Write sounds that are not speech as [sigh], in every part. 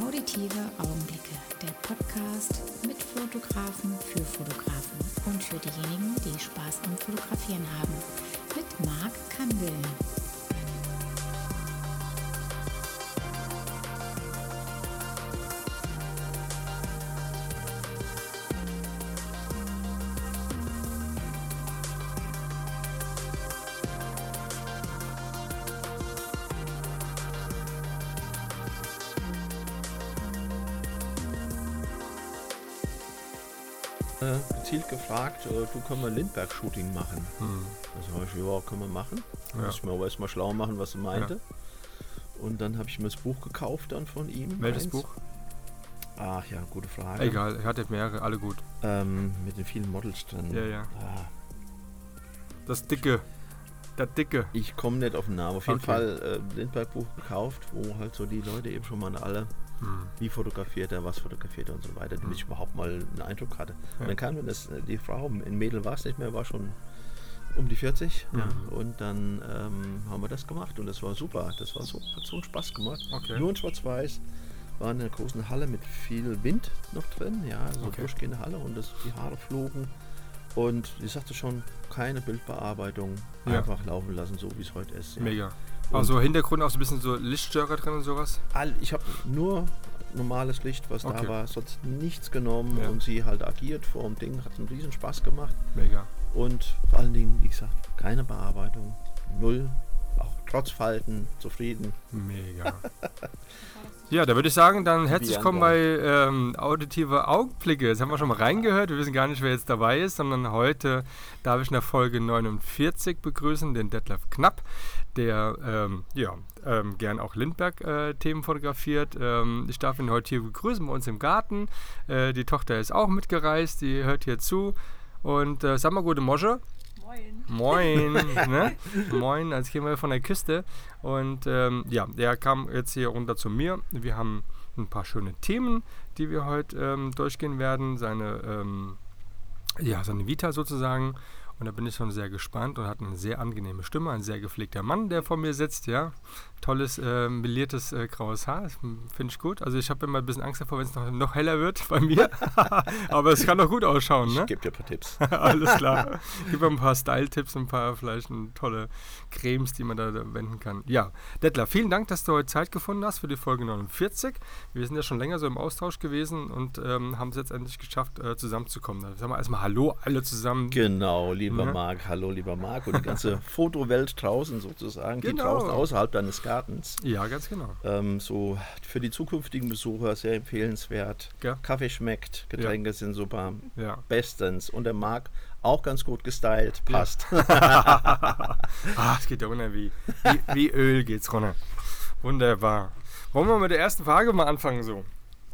Auditive Augenblicke, der Podcast mit Fotografen für Fotografen und für diejenigen, die Spaß am Fotografieren haben. Mit Marc Kandel. Gefragt, äh, du können wir Lindbergh-Shooting machen. Hm. Also habe ich, ja, können wir machen. Ja. Muss ich mir aber erstmal schlau machen, was er meinte. Und dann habe ich mir das Buch gekauft dann von ihm. Welches. Buch? Ach ja, gute Frage. Egal, er hatte mehrere, alle gut. Ähm, mit den vielen Models drin. Ja, ja. Ah, Das dicke. Der dicke. ich komme nicht auf den Namen. Auf jeden Okay. Fall äh, Lindbergh-Buch gekauft, wo halt so die Leute eben schon mal alle, Hm. wie fotografiert er, was fotografiert er und so weiter, damit ich überhaupt mal einen Eindruck hatte. Ja. Dann kam das, äh, die Frau, ein Mädel war es nicht mehr, war schon um die 40. Ja, und dann ähm, haben wir das gemacht und das war super. Das war so, hat so einen Spaß gemacht. Okay. Nur in Schwarz-Weiß. War in einer großen Halle mit viel Wind noch drin, ja, so Okay. durchgehende Halle und das, die Haare flogen. Und ich sagte schon, keine Bildbearbeitung, Ja. einfach laufen lassen, so wie es heute ist. Ja. Mega. Also Hintergrund auch so ein bisschen so Lichtstörer drin und sowas. All, ich habe nur normales Licht, was Okay. da war, sonst nichts genommen Ja. und sie halt agiert vor dem Ding, hat einen riesen Spaß gemacht. Mega. Und vor allen Dingen, wie gesagt, keine Bearbeitung, null, trotz Falten, zufrieden. Mega. [laughs] ja, da würde ich sagen, dann herzlich willkommen bei ähm, Auditive Augenblicke. Jetzt haben wir schon mal reingehört. Wir wissen gar nicht, wer jetzt dabei ist, sondern heute darf ich in der Folge 49 begrüßen, den Detlef Knapp, der ähm, ja, ähm, gern auch Lindbergh-Themen fotografiert. Ähm, ich darf ihn heute hier begrüßen bei uns im Garten. Äh, die Tochter ist auch mitgereist, die hört hier zu. Und äh, sag mal gute Mosche. Moin. Moin, [laughs] ne? Moin, als kämen wir von der Küste. Und ähm, ja, der kam jetzt hier runter zu mir. Wir haben ein paar schöne Themen, die wir heute ähm, durchgehen werden. Seine, ähm, ja, seine Vita sozusagen. Und da bin ich schon sehr gespannt und hat eine sehr angenehme Stimme. Ein sehr gepflegter Mann, der vor mir sitzt, ja. Tolles, äh, meliertes äh, graues Haar. Das Finde ich gut. Also ich habe immer ein bisschen Angst davor, wenn es noch, noch heller wird bei mir. [laughs] Aber es kann doch gut ausschauen, ne? Ich gebe dir ein paar Tipps. [laughs] Alles klar. Gib mir ein paar Style-Tipps, ein paar vielleicht ein, tolle Cremes, die man da, da wenden kann. Ja, Dettler, vielen Dank, dass du heute Zeit gefunden hast für die Folge 49. Wir sind ja schon länger so im Austausch gewesen und ähm, haben es jetzt endlich geschafft, äh, zusammenzukommen. Sagen wir erstmal Hallo alle zusammen. Genau, lieber Ne? Marc, hallo lieber Marc und die ganze [laughs] Fotowelt draußen sozusagen, die Genau. draußen außerhalb deines Gartens. Ja, ganz genau. Ähm, so für die zukünftigen Besucher sehr empfehlenswert. Ja. Kaffee schmeckt, Getränke sind super, Ja. bestens. Und der Marc auch ganz gut gestylt, passt. [laughs] Ah, es geht ja runter wie, wie, wie Öl geht's runter. Wunderbar. Wollen wir mit der ersten Frage mal anfangen so?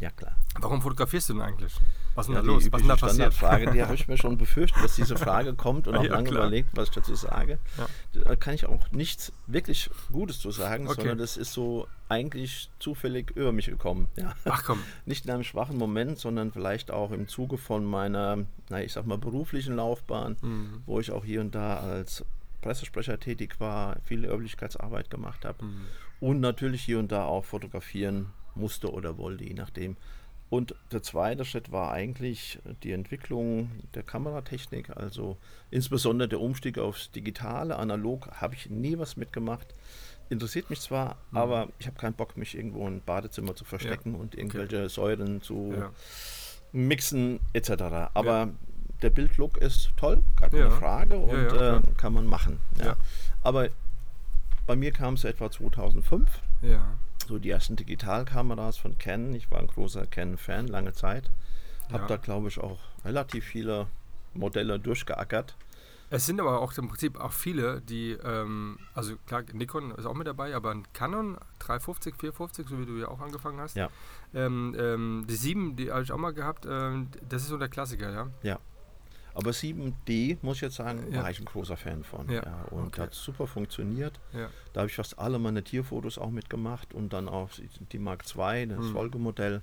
ja klar. Warum fotografierst du denn eigentlich? Was ist denn Ja, da die los? Was ist denn da passiert? Frage, die habe ich mir schon befürchtet, dass diese Frage kommt und [laughs] auch Ja, lange klar. überlegt, was ich dazu sage. Ja. Da kann ich auch nichts wirklich Gutes zu sagen, Okay. sondern das ist so eigentlich zufällig über mich gekommen. Ja. Ach komm. [laughs] Nicht in einem schwachen Moment, sondern vielleicht auch im Zuge von meiner, na, ich sag mal, beruflichen Laufbahn, Mhm. wo ich auch hier und da als Pressesprecher tätig war, viel Öffentlichkeitsarbeit gemacht habe Mhm. und natürlich hier und da auch fotografieren musste oder wollte, je nachdem. Und der zweite Schritt war eigentlich die Entwicklung der Kameratechnik, also insbesondere der Umstieg aufs Digitale. Analog habe ich nie was mitgemacht. Interessiert mich zwar, Mhm. aber ich habe keinen Bock, mich irgendwo im Badezimmer zu verstecken und irgendwelche Säuren zu Ja. mixen etc. Aber der Bildlook ist toll, gar keine Ja. Frage und Ja, ja, äh, kann man machen. Ja. Ja. Aber bei mir kam es etwa 2005, Ja. So die ersten Digitalkameras von Canon. Ich war ein großer Canon-Fan lange Zeit. Habe Ja. da, glaube ich, auch relativ viele Modelle durchgeackert. Es sind aber auch im Prinzip auch viele, die, ähm, also klar, Nikon ist auch mit dabei, aber ein Canon 350, 450, so wie du ja auch angefangen hast. Ja. Ähm, ähm, die 7, die habe ich auch mal gehabt, ähm, das ist so der Klassiker, ja. Ja. Aber 7D, muss ich jetzt sagen, Ja. war ich ein großer Fan von. Ja, und okay. hat super funktioniert. Ja. Da habe ich fast alle meine Tierfotos auch mitgemacht und dann auch die Mark II, das Hm. Folgemodell.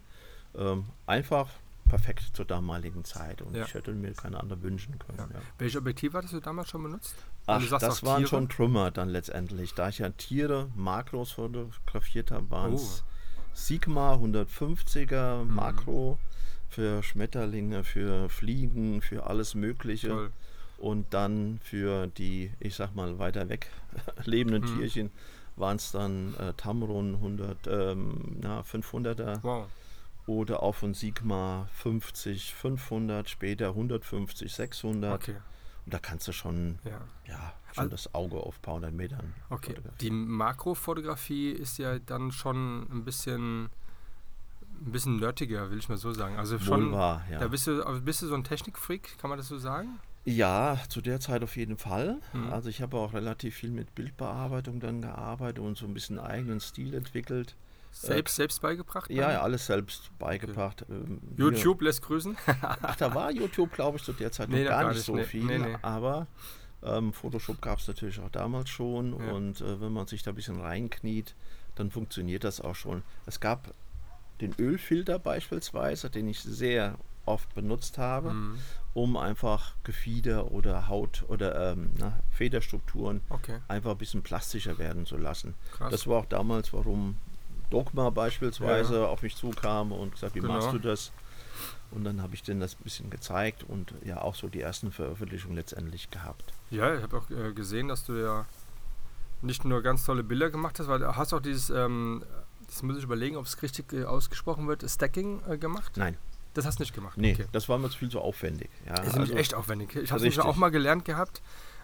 Ähm, einfach perfekt zur damaligen Zeit und Ja. ich hätte mir keine andere wünschen können. Ja. Ja. Welche Objektive hattest du damals schon benutzt? Ach, du sagst das waren Tiere? schon Trümmer dann letztendlich. Da ich ja Tiere, Makros fotografiert habe, waren es Sigma 150er Mhm. Für Schmetterlinge, für Fliegen, für alles Mögliche. Toll. Und dann für die, ich sag mal, weiter weg [laughs] lebenden Mhm. Tierchen waren es dann äh, Tamron 100, ähm, na, 500er Wow. oder auch von Sigma 50, 500, später 150, 600. Okay. Und da kannst du schon, Ja. ja, schon Al- das Auge auf ein paar hundert Metern. Okay. Die Makrofotografie ist ja dann schon ein bisschen ein bisschen nerdiger, will ich mal so sagen. Also schon. wahr, ja. Da bist du, bist du so ein Technikfreak, kann man das so sagen? Ja, zu der Zeit auf jeden Fall. Mhm. Also ich habe auch relativ viel mit Bildbearbeitung dann gearbeitet und so ein bisschen eigenen Stil entwickelt. Selbst, selbst beigebracht? Ja, ja, alles selbst beigebracht. Ähm, wir- YouTube lässt grüßen. [laughs] Ach, da war YouTube, glaube ich, zu der Zeit Nee, noch gar gar nicht so nee, viel. nee. Aber ähm, Photoshop gab es natürlich auch damals schon. Ja. Und äh, wenn man sich da ein bisschen reinkniet, dann funktioniert das auch schon. Es gab den Ölfilter beispielsweise, den ich sehr oft benutzt habe, Mhm. um einfach Gefieder oder Haut oder ähm, na, Federstrukturen Okay, einfach ein bisschen plastischer werden zu lassen. krass. Das war auch damals, warum Dogma beispielsweise auf mich zukam und gesagt, wie Genau. machst du das? Und dann habe ich denen das ein bisschen gezeigt und ja auch so die ersten Veröffentlichungen letztendlich gehabt. Ja, ich habe auch äh, gesehen, dass du ja nicht nur ganz tolle Bilder gemacht hast, weil du hast auch dieses, ähm, das muss ich überlegen, ob es richtig äh, ausgesprochen wird, Stacking äh, gemacht. Nein, Das hast du nicht gemacht. nee, Okay. das war mir zu viel zu aufwendig. Ja, Das ist also- echt aufwendig. Ich habe es auch mal gelernt gehabt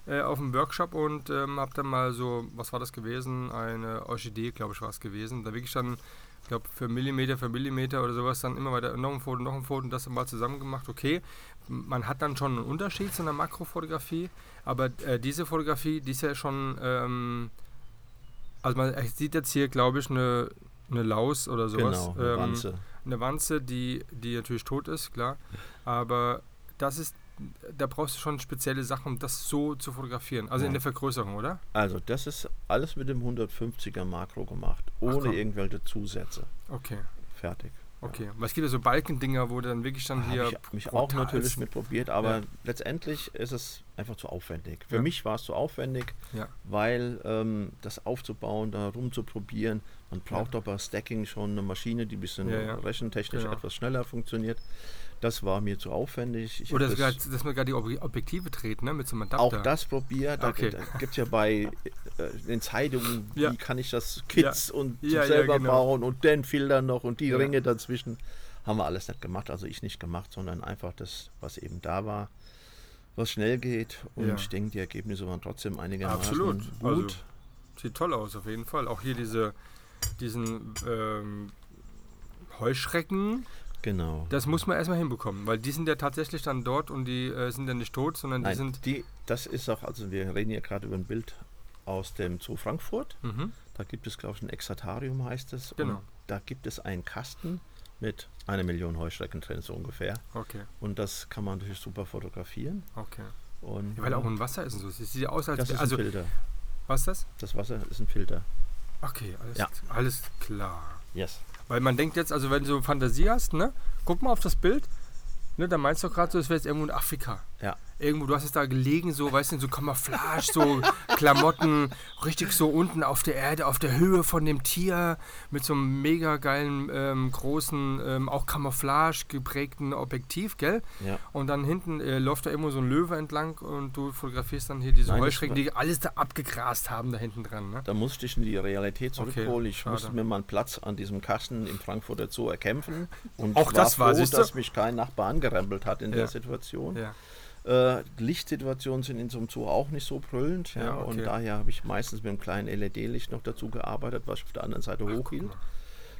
äh, auf einem Workshop und ähm, habe dann mal so, was war das gewesen? Eine Orchidee, glaube ich, war es gewesen. Da wirklich dann, ich glaube, für Millimeter für Millimeter oder sowas dann immer weiter noch ein Foto, noch ein Foto und das mal zusammen gemacht. Okay, man hat dann schon einen Unterschied zu einer Makrofotografie, aber äh, diese Fotografie, die ist ja schon, ähm, also man sieht jetzt hier, glaube ich, eine, eine Laus oder sowas. Genau, eine ähm, Wanze. eine Wanze, die, die natürlich tot ist, klar. Aber das ist, da brauchst du schon spezielle Sachen, um das so zu fotografieren. Also in Nein. der Vergrößerung, oder? Also das ist alles mit dem 150er Makro gemacht, ohne komm. irgendwelche Zusätze. Okay, Fertig. okay. Weil es gibt ja so Balkendinger, wo dann wirklich dann hier. Habe ich mich auch natürlich mit probiert, aber Ja. letztendlich ist es einfach zu aufwendig. Für Ja. mich war es zu aufwendig, Ja. weil ähm, das aufzubauen, da rumzuprobieren, man braucht aber Stacking schon eine Maschine, die ein bisschen Ja, ja. rechentechnisch etwas schneller funktioniert. Das war mir zu aufwendig. Ich Oder das dass man gar die Ob Objektive dreht, ne? Mit so einem Adapter. auch das probiert. Da, Okay. da gibt es ja bei äh, den Zeitungen, Ja. wie kann ich das Kits und Ja, ja, selber genau. bauen und den Filter noch und die Ja. Ringe dazwischen. Haben wir alles nicht gemacht, also ich nicht gemacht, sondern einfach das, was eben da war, was schnell geht. Und Ja. ich denke, die Ergebnisse waren trotzdem einigermaßen Absolut. gut. Also, Sieht toll aus, auf jeden Fall. Auch hier diese, diesen ähm, Heuschrecken, genau. das muss man erstmal hinbekommen, weil die sind ja tatsächlich dann dort und die äh, sind ja nicht tot, sondern die Nein, sind. die, das ist auch, also wir reden hier gerade über ein Bild aus dem Zoo Frankfurt. Mhm. Da gibt es, glaube ich, ein Exatarium heißt es. Genau. Und da gibt es einen Kasten mit einer Million Heuschrecken drin, so ungefähr. Okay, Und das kann man natürlich super fotografieren. okay. Und Ja, weil auch ein Wasser ist und so. Es sieht aus, als das ist also ein Filter. was ist das? Das Wasser ist ein Filter. Okay, alles, Ja. alles klar. Yes. Weil man denkt jetzt, also wenn du Fantasie hast, ne, guck mal auf das Bild, ne, da meinst du gerade so, es wäre jetzt irgendwo in Afrika. Ja. Irgendwo, du hast es da gelegen, so, weißt du, so Camouflage, so [laughs] Klamotten, richtig so unten auf der Erde, auf der Höhe von dem Tier, mit so einem mega geilen, ähm, großen, ähm, auch Camouflage geprägten Objektiv, gell? Ja. Und dann hinten äh, läuft da irgendwo so ein Löwe entlang und du fotografierst dann hier diese Nein, Heuschrecken, war- die alles da abgegrast haben da hinten dran, ne? Da musste ich in die Realität Okay, zurückholen. ich schade. musste mir mal einen Platz an diesem Kasten im Frankfurter Zoo erkämpfen. Und Auch das war, froh, dass mich kein Nachbar angerempelt hat in Ja. der Situation. Ja. Äh, Lichtsituationen sind in so einem Zoo auch nicht so brüllend. Ja, Ja, okay. Und daher habe ich meistens mit einem kleinen LED-Licht noch dazu gearbeitet, was ich auf der anderen Seite Ach, hochhielt,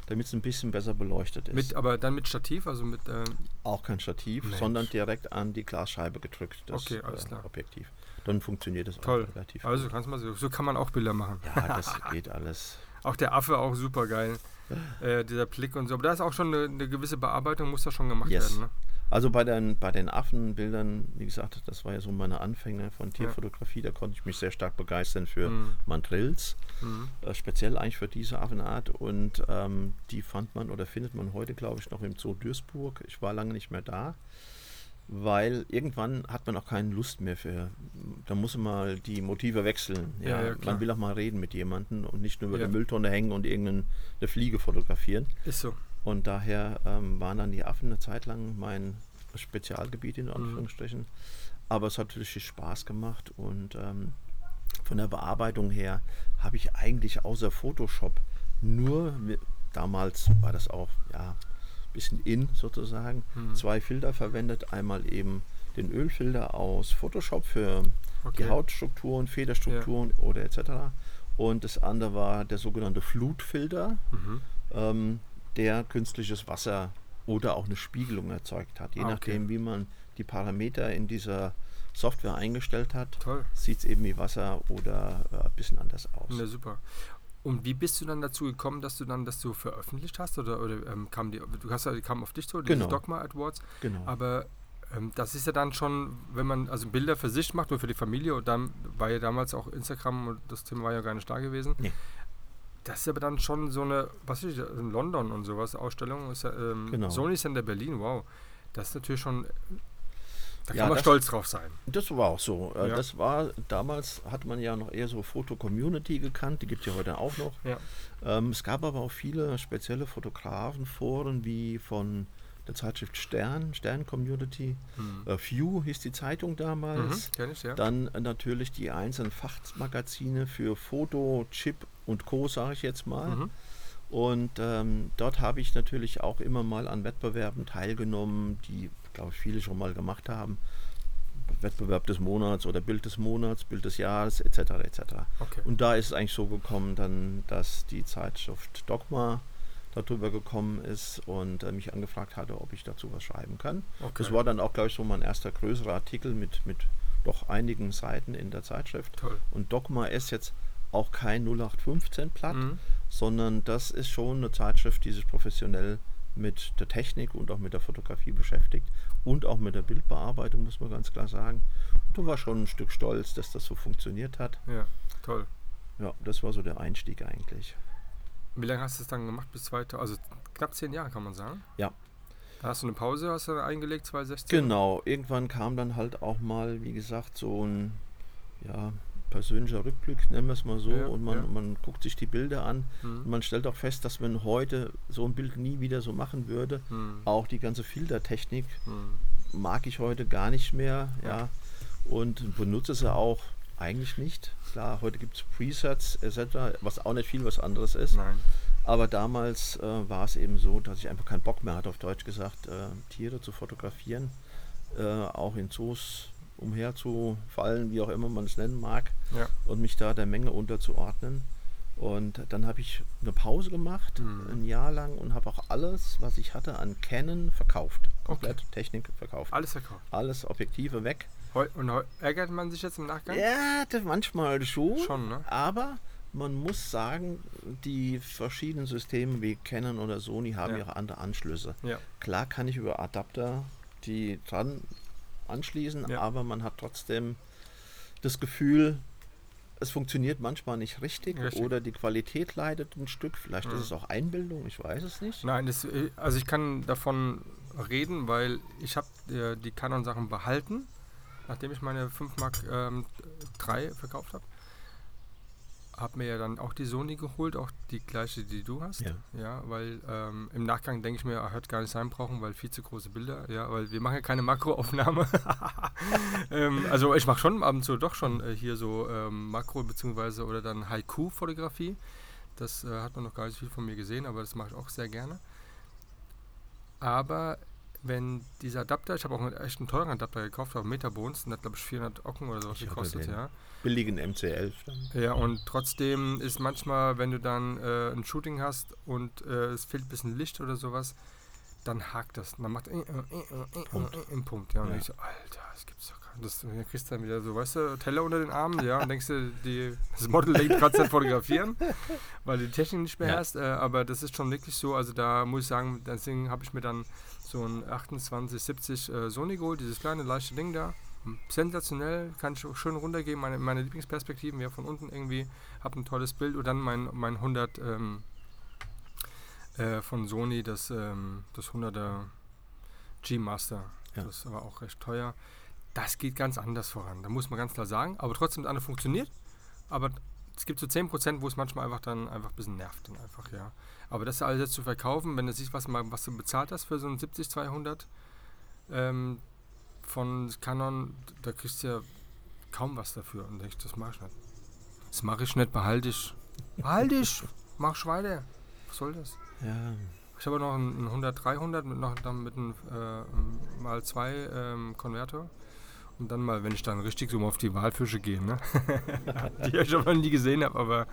damit es ein bisschen besser beleuchtet ist. Mit, aber dann mit Stativ, also mit, äh, auch kein Stativ, Mensch. sondern direkt an die Glasscheibe gedrückt, das Okay, alles äh, klar. Objektiv. Dann funktioniert das toll. auch relativ Also gut. kannst mal so, so kann man auch Bilder machen. Ja, das [laughs] geht alles. Auch der Affe auch super geil. Äh, dieser Blick und so. Aber da ist auch schon eine, eine gewisse Bearbeitung, muss da schon gemacht Yes. werden. Ne? Also bei den, bei den Affenbildern, wie gesagt, das war ja so meine Anfänge von Tierfotografie, da konnte ich mich sehr stark begeistern für Mhm. Mandrills, Mhm. äh, speziell eigentlich für diese Affenart und ähm, die fand man oder findet man heute, glaube ich, noch im Zoo Duisburg. Ich war lange nicht mehr da. weil irgendwann hat man auch keine Lust mehr für, da muss man mal die Motive wechseln. Ja, Ja, ja, man will auch mal reden mit jemandem und nicht nur über Ja. der Mülltonne hängen und irgendeine Fliege fotografieren. Ist so. Und daher ähm, waren dann die Affen eine Zeit lang mein Spezialgebiet Mhm. in Anführungsstrichen. Aber es hat richtig Spaß gemacht und ähm, von der Bearbeitung her habe ich eigentlich außer Photoshop nur, damals war das auch ja ein bisschen in sozusagen, Mhm. zwei Filter verwendet. Einmal eben den Ölfilter aus Photoshop für Okay. die Hautstrukturen, Federstrukturen oder etc. Und das andere war der sogenannte Flutfilter Mhm. ähm, der künstliches Wasser oder auch eine Spiegelung erzeugt hat. Je Ah, okay. nachdem, wie man die Parameter in dieser Software eingestellt hat, sieht es eben wie Wasser oder äh, ein bisschen anders aus. Na super. Und wie bist du dann dazu gekommen, dass du dann das so veröffentlicht hast? Oder, oder ähm, kam die, du hast ja, die kam auf dich so, diese Genau. Dogma Awards. Genau. Aber ähm, das ist ja dann schon, wenn man also Bilder für sich macht, nur für die Familie, und dann war ja damals auch Instagram und das Thema war ja gar nicht da gewesen. Nee. Das ist aber dann schon so eine, was ist das, in London und sowas, Ausstellung, ist ja, ähm, Genau. Sony Center Berlin, wow. Das ist natürlich schon, da Ja, kann man das- stolz drauf sein. Das war auch so. Äh, Ja. Das war, damals hat man ja noch eher so Foto-Community gekannt, die gibt es ja heute auch noch. Ja. Ähm, es gab aber auch viele spezielle Fotografenforen, wie von der Zeitschrift Stern, Stern-Community. Mhm. Äh, View hieß die Zeitung Mhm, damals. kenn ich, ja. Dann äh, natürlich die einzelnen Fachmagazine für Foto, Chip und Co., sage ich jetzt mal. Mhm. Und ähm, dort habe ich natürlich auch immer mal an Wettbewerben teilgenommen, die, glaube ich, viele schon mal gemacht haben. Wettbewerb des Monats oder Bild des Monats, Bild des Jahres, etc. etc. Okay. Und da ist es eigentlich so gekommen, dann, dass die Zeitschrift Dogma darüber gekommen ist und äh, mich angefragt hatte, ob ich dazu was schreiben kann. okay. Das war dann auch, glaube ich, so mein erster größerer Artikel mit, mit doch einigen Seiten in der Zeitschrift. toll. Und Dogma ist jetzt auch kein 0815-Blatt, Mhm. sondern das ist schon eine Zeitschrift, die sich professionell mit der Technik und auch mit der Fotografie beschäftigt und auch mit der Bildbearbeitung, muss man ganz klar sagen. Und du war schon ein Stück stolz, dass das so funktioniert hat. Ja, toll. Ja, das war so der Einstieg eigentlich. Wie lange hast du es dann gemacht? Bis 2000, also knapp zehn Jahre kann man sagen. Ja. Da hast du eine Pause, hast du eingelegt, 2016? Genau, irgendwann kam dann halt auch mal, wie gesagt, so ein ja, persönlicher Rückblick, nennen wir es mal so, Ja, und man, ja. man guckt sich die Bilder an und Mhm. man stellt auch fest, dass man heute so ein Bild nie wieder so machen würde. Mhm. Auch die ganze Filtertechnik Mhm. mag ich heute gar nicht mehr, ja, und benutze sie auch eigentlich nicht. Klar, heute gibt es Presets etc., was auch nicht viel was anderes ist. Nein. Aber damals äh, war es eben so, dass ich einfach keinen Bock mehr hatte, auf Deutsch gesagt, äh, Tiere zu fotografieren, äh, auch in Zoos umherzufallen, wie auch immer man es nennen mag, Ja. und mich da der Menge unterzuordnen. Und dann habe ich eine Pause gemacht, Mhm. ein Jahr lang, und habe auch alles, was ich hatte an Canon, verkauft. Komplett Technik verkauft. Alles verkauft. Alles Objektive weg. Und ärgert man sich jetzt im Nachgang? Ja, manchmal schon. Schon, ne? Aber man muss sagen, die verschiedenen Systeme wie Canon oder Sony haben Ja. ihre andere Anschlüsse. Ja. Klar kann ich über Adapter die dran anschließen, Ja. aber man hat trotzdem das Gefühl, es funktioniert manchmal nicht richtig, Richtig. oder die Qualität leidet ein Stück. Vielleicht Mhm. ist es auch Einbildung, ich weiß es nicht. Nein, das, äh, also ich kann davon reden, weil ich habe äh, die Canon-Sachen behalten, nachdem ich meine 5 Mark ähm, 3 verkauft habe. Habe mir ja dann auch die Sony geholt, auch die gleiche, die du hast. Ja. Ja, weil ähm, im Nachgang denke ich mir, er hört gar nicht sein brauchen, weil viel zu große Bilder. Ja, weil wir machen ja keine Makroaufnahme. [laughs] ähm, also ich mache schon ab und zu doch schon äh, hier so ähm, Makro- beziehungsweise oder dann Haiku-Fotografie. Das äh, hat man noch gar nicht viel von mir gesehen, aber das mache ich auch sehr gerne. Aber wenn dieser Adapter, ich habe auch einen echt einen teuren Adapter gekauft, auf Metabones, und hat glaube ich 400 Ocken oder sowas Ich gekostet, ja. Billigen MC11 dann. Ja, und trotzdem ist manchmal, wenn du dann äh, ein Shooting hast und äh, es fehlt ein bisschen Licht oder sowas, dann hakt das. Man macht äh, äh, äh, äh, Punkt. im Punkt. Ja, und Ja. ich so, Alter, das gibt's doch gar nicht. Das, dann kriegst du dann wieder so, weißt du, Teller unter den Armen, ja, und denkst du, die, das Model denkt gerade Zeit fotografieren, weil du die Technik nicht Ja. beherrschst. Äh, aber das ist schon wirklich so, also da muss ich sagen, deswegen habe ich mir dann so ein 2870 äh, Sony geholt, dieses kleine leichte Ding da. Sensationell, kann ich auch schön runtergehen, meine, meine Lieblingsperspektiven, ja von unten irgendwie, habe ein tolles Bild und dann mein, mein 100 ähm, äh, von Sony, das, ähm, das 100er G-Master. Ja. Das aber auch recht teuer. Das geht ganz anders voran. Da muss man ganz klar sagen. Aber trotzdem, das andere funktioniert. Aber es gibt so 10%, wo es manchmal einfach dann einfach ein bisschen nervt. Dann einfach, ja. Aber das alles jetzt zu verkaufen, wenn du siehst, was, mal, was du bezahlt hast für so ein 70-200 ähm, von Canon, da kriegst du ja kaum was dafür. Und denkst, das mache ich nicht. Das mache ich nicht, behalte ich. Behalte ich! Mach weiter. Was soll das? Ja, Ich habe noch einen 100-300 mit noch dann mit einem äh, mal zwei ähm, Konverter. Und dann mal, wenn ich dann richtig so mal auf die Walfische gehe, ne? [laughs] die ich aber nie gesehen habe, aber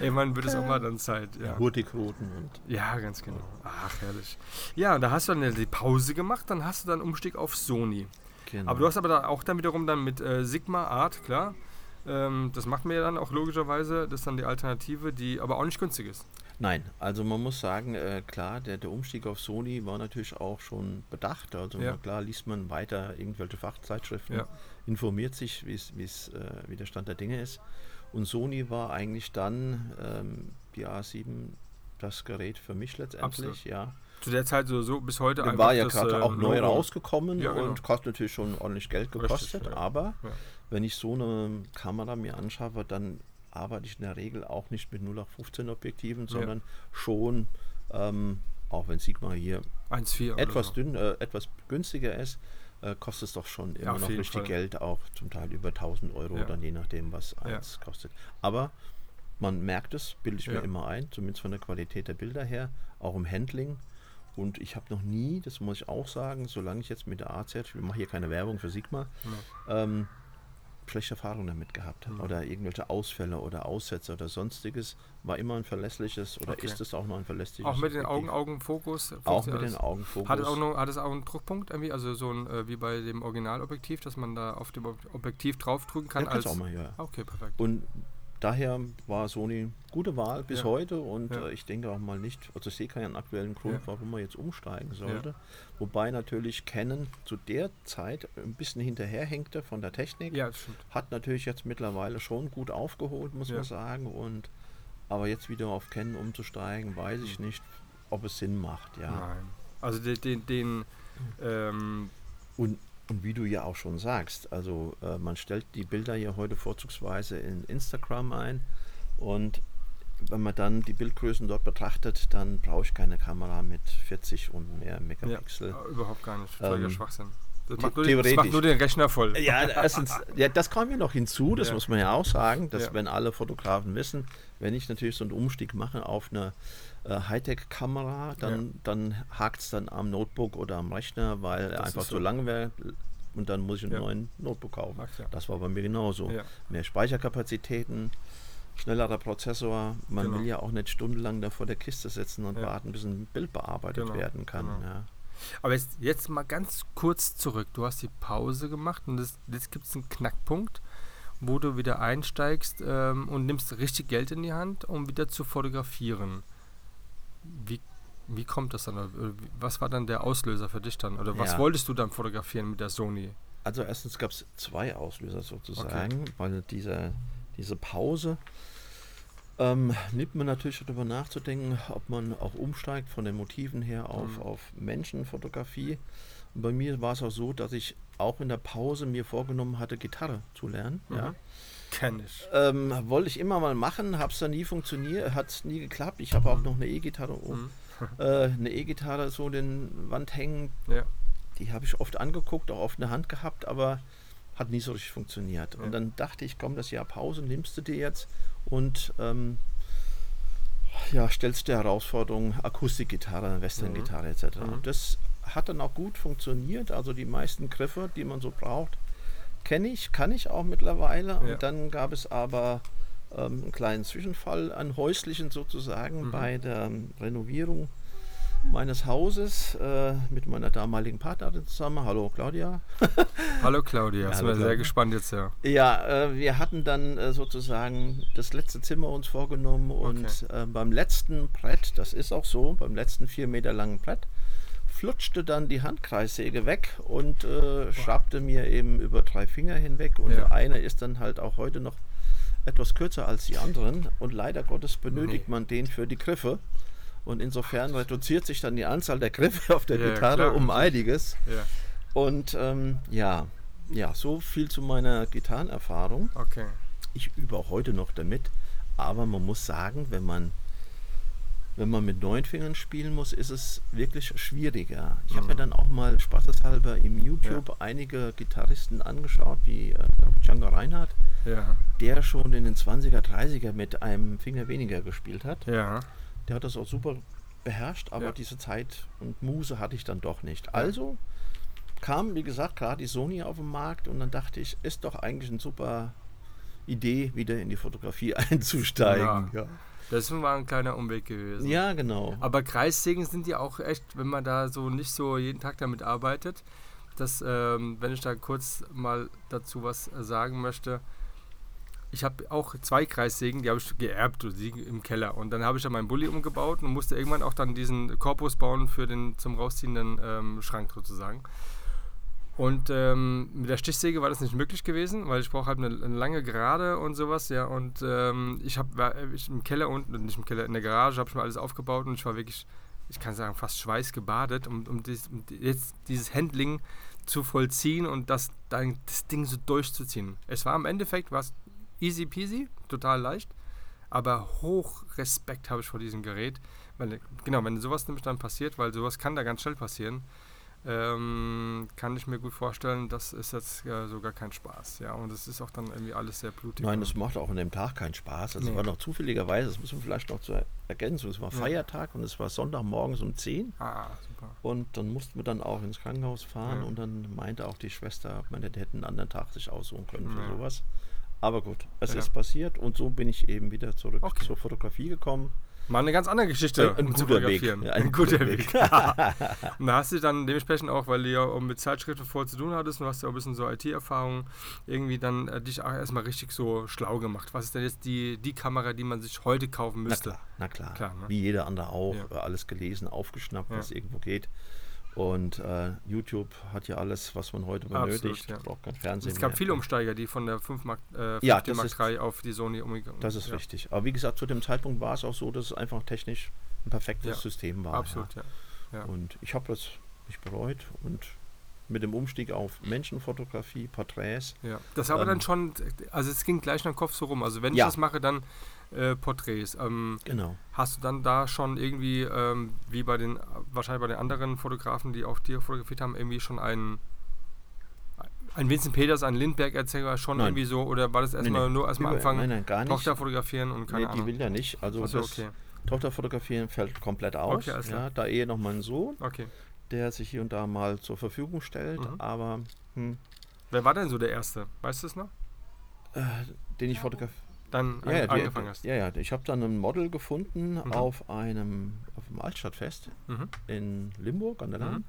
irgendwann wird es auch mal dann Zeit. Ja. Hurtigruten und ja, ganz genau. Ach, herrlich. Ja, da hast du dann die Pause gemacht, dann hast du dann Umstieg auf Sony. genau. Aber du hast aber da auch dann wiederum dann mit äh, Sigma Art, klar. Ähm, das macht mir ja dann auch logischerweise, das ist dann die Alternative, die aber auch nicht günstig ist. Nein, also man muss sagen, äh, klar, der, der Umstieg auf Sony war natürlich auch schon bedacht. Also Ja. klar liest man weiter irgendwelche Fachzeitschriften, Ja. informiert sich, wie's, wie's, äh, wie der Stand der Dinge ist. Und Sony war eigentlich dann ähm, die A7 das Gerät für mich letztendlich, Absolut. ja. Zu der Zeit so, so bis heute Der war ja gerade äh, auch neu Logo. rausgekommen Ja, genau. und kostet natürlich schon ordentlich Geld gekostet. ja. Aber wenn ich so eine Kamera mir anschaffe, dann arbeite ich in der Regel auch nicht mit 0815 Objektiven, sondern schon, ähm, auch wenn Sigma hier 1,4 oder etwas so. dünn, äh, etwas günstiger ist, äh, kostet es doch schon immer auf noch richtig Fall. Geld, auch zum Teil über 1000 Euro, Ja. dann je nachdem, was Ja. eins kostet. Aber man merkt es, bilde ich Ja. mir immer ein, zumindest von der Qualität der Bilder her, auch im Handling. Und ich habe noch nie, das muss ich auch sagen, solange ich jetzt mit der AZ, ich mache hier keine Werbung für Sigma, ähm, schlechte Erfahrungen damit gehabt. Mhm. Oder irgendwelche Ausfälle oder Aussätze oder sonstiges. War immer ein verlässliches oder Okay. ist es auch noch ein verlässliches Auch mit den. Augen, Augenfokus. Auch mit den? Augenfokus. Hat es, auch noch, hat es auch einen Druckpunkt irgendwie, also so ein, äh, wie bei dem Originalobjektiv, dass man da auf dem Ob- Objektiv draufdrücken kann? ja, als auch mal, ja. Okay, perfekt. Und daher war Sony gute Wahl bis Ja. heute und Ja. äh, ich denke auch mal nicht, also ich sehe keinen aktuellen Grund, Ja. warum man jetzt umsteigen sollte. Wobei natürlich Canon zu der Zeit ein bisschen hinterherhängte von der Technik. ja. Hat natürlich jetzt mittlerweile schon gut aufgeholt, muss man sagen. Und aber jetzt wieder auf Canon umzusteigen, weiß ich nicht, ob es Sinn macht, ja. Nein. Also den, den, den ähm, Und, und wie du ja auch schon sagst, also äh, man stellt die Bilder ja heute vorzugsweise in Instagram ein und wenn man dann die Bildgrößen dort betrachtet, dann brauche ich keine Kamera mit 40 und mehr Megapixel. ja, überhaupt gar nicht. Völliger Ähm, Schwachsinn. Das macht, nur den, das macht nur den Rechner voll. [laughs] Ja, erstens, ja, das kommt mir noch hinzu, das Ja. muss man ja auch sagen, dass Ja. wenn alle Fotografen wissen, wenn ich natürlich so einen Umstieg mache auf eine äh, Hightech-Kamera, dann, dann hakt es dann am Notebook oder am Rechner, weil er einfach so so. lang wäre und dann muss ich einen Ja. neuen Notebook kaufen. Ach ja. Das war bei mir genauso. Ja. Mehr Speicherkapazitäten, schnellerer Prozessor. Man Genau. will ja auch nicht stundenlang da vor der Kiste sitzen und Ja. warten, bis ein Bild bearbeitet Genau, werden kann. genau. Ja. Aber jetzt, jetzt mal ganz kurz zurück. Du hast die Pause gemacht und das, jetzt gibt es einen Knackpunkt, wo du wieder einsteigst ähm, und nimmst richtig Geld in die Hand, um wieder zu fotografieren. Wie, wie kommt das dann? Was war dann der Auslöser für dich dann? Oder was Ja. wolltest du dann fotografieren mit der Sony? Also erstens gab es zwei Auslöser sozusagen, weil diese, diese Pause ähm, nimmt man natürlich darüber nachzudenken, ob man auch umsteigt von den Motiven her auf, Mhm. auf Menschenfotografie. Und bei mir war es auch so, dass ich auch in der Pause mir vorgenommen hatte, Gitarre zu lernen. Ja. Mhm. Kenn ich. Ähm, wollte ich immer mal machen, habe es dann nie funktioniert, hat es nie geklappt. Ich habe auch noch eine E-Gitarre, oh, Mhm. [laughs] äh, eine E-Gitarre so in den Wand hängen, Ja. die habe ich oft angeguckt, auch auf der Hand gehabt, aber hat nie so richtig funktioniert. Ja. Und dann dachte ich, komm, das Jahr Pause nimmst du dir jetzt und ähm, ja, stellst dir Herausforderungen, Akustikgitarre, Western-Gitarre etc. Mhm. Das hat dann auch gut funktioniert. Also die meisten Griffe, die man so braucht, kenne ich, kann ich auch mittlerweile. Ja. Und dann gab es aber ähm, einen kleinen Zwischenfall, einen häuslichen sozusagen, Mhm. bei der ähm, Renovierung meines Hauses äh, mit meiner damaligen Partnerin zusammen. Hallo Claudia. [laughs] Hallo Claudia, sind hallo wir sehr gespannt jetzt ja. Ja, äh, wir hatten dann äh, sozusagen das letzte Zimmer uns vorgenommen und äh, beim letzten Brett, das ist auch so, beim letzten vier Meter langen Brett, flutschte dann die Handkreissäge weg und äh, schraubte mir eben über drei Finger hinweg und Ja. der eine ist dann halt auch heute noch etwas kürzer als die anderen und leider Gottes benötigt Nee. man den für die Griffe. Und insofern reduziert sich dann die Anzahl der Griffe auf der Ja, Gitarre klar, um einiges. ja. Und ähm, ja, ja, so viel zu meiner Gitarrenerfahrung. Okay. Ich übe auch heute noch damit, aber man muss sagen, wenn man wenn man mit neun Fingern spielen muss, ist es wirklich schwieriger. Ich habe mir dann auch mal spaßeshalber im YouTube einige Gitarristen angeschaut, wie äh, Django Reinhardt, Ja. der schon in den 20er, 30er mit einem Finger weniger gespielt hat. Ja. Der hat das auch super beherrscht, aber Ja. diese Zeit und Muse hatte ich dann doch nicht. Also kam, wie gesagt, gerade die Sony auf den Markt und dann dachte ich, ist doch eigentlich eine super Idee, wieder in die Fotografie [laughs] einzusteigen. Ja, Das war ein kleiner Umweg gewesen. ja genau. Aber Kreissägen sind ja auch echt, wenn man da so nicht so jeden Tag damit arbeitet, dass, ähm, wenn ich da kurz mal dazu was sagen möchte, ich habe auch zwei Kreissägen, die habe ich geerbt, die liegen im Keller. Und dann habe ich da meinen Bulli umgebaut und musste irgendwann auch dann diesen Korpus bauen für den zum rausziehenden ähm, Schrank sozusagen. Und ähm, mit der Stichsäge war das nicht möglich gewesen, weil ich brauche halt eine, eine lange Gerade und sowas, ja. Und ähm, ich habe ich im Keller unten, nicht im Keller, in der Garage habe ich mir alles aufgebaut und ich war wirklich, ich kann sagen, fast schweißgebadet, um, um, dies, um jetzt dieses Handling zu vollziehen und das, das Ding so durchzuziehen. Es war im Endeffekt was easy peasy, total leicht, aber hoch Respekt habe ich vor diesem Gerät. Weil, genau, wenn sowas nämlich dann passiert, weil sowas kann da ganz schnell passieren, ähm, kann ich mir gut vorstellen, das ist jetzt äh, sogar kein Spaß. Ja, und es ist auch dann irgendwie alles sehr blutig. Nein, das macht auch an dem Tag keinen Spaß. Es Nee. war noch zufälligerweise, das müssen wir vielleicht noch zu ergänzen, es war Ja. Feiertag und es war Sonntagmorgens um 10 Ah, super. und dann mussten wir dann auch ins Krankenhaus fahren Ja. und dann meinte auch die Schwester, man hätte einen anderen Tag sich aussuchen können für Ja. sowas. Aber gut, es ist passiert und so bin ich eben wieder zurück Okay. zur Fotografie gekommen. Mal eine ganz andere Geschichte. Ein- ein guter Weg. Ja, ein, ein guter guter Weg. [laughs] [laughs] und da hast du dann dementsprechend auch, weil du ja mit Zeitschriften vor zu tun hattest und du hast ja auch ein bisschen so IT-Erfahrung, irgendwie dann äh, dich auch erstmal richtig so schlau gemacht. Was ist denn jetzt die, die Kamera, die man sich heute kaufen Na müsste? klar, na klar. Klar, ne? Wie jeder andere auch, Ja. alles gelesen, aufgeschnappt, was irgendwo geht. Und äh, YouTube hat ja alles, was man heute Absolut, benötigt. ja. Braucht kein Fernsehen Es gab mehr. viele Umsteiger, die von der 5 Mark, äh, Ja, 5D das Mark ist- III auf die Sony umgegangen Das ist ja. richtig. Aber wie gesagt, zu dem Zeitpunkt war es auch so, dass es einfach technisch ein perfektes Ja, System war. Absolut, ja. Ja. Und ich habe das nicht bereut und mit dem Umstieg auf Menschenfotografie, Porträts. Ja, das aber Ähm, dann schon, also es ging gleich nach dem Kopf so rum. Also wenn ich das mache, dann äh, Porträts. Ähm, Genau. hast du dann da schon irgendwie, ähm, wie bei den, wahrscheinlich bei den anderen Fotografen, die auch dir fotografiert haben, irgendwie schon einen, ein Vincent Peters, ein Lindbergh-Erzähler schon Nein. irgendwie so, oder war das erstmal nee. nur erstmal anfangen, Nein, nein, gar nicht. Tochter fotografieren und keine nee, die Ahnung. will ja nicht. Also das okay. Tochter fotografieren fällt komplett aus. Okay, ja, da ehe noch mein Sohn, Okay. der sich hier und da mal zur Verfügung stellt, Mhm. aber hm, Wer war denn so der Erste? Weißt du es noch? äh, den ich fotografiere. Dann Ja, an, ja, die- angefangen hast. ja, ja, ich habe dann ein Model gefunden Mhm. auf einem auf dem Altstadtfest Mhm. in Limburg an der Lahn. Mhm.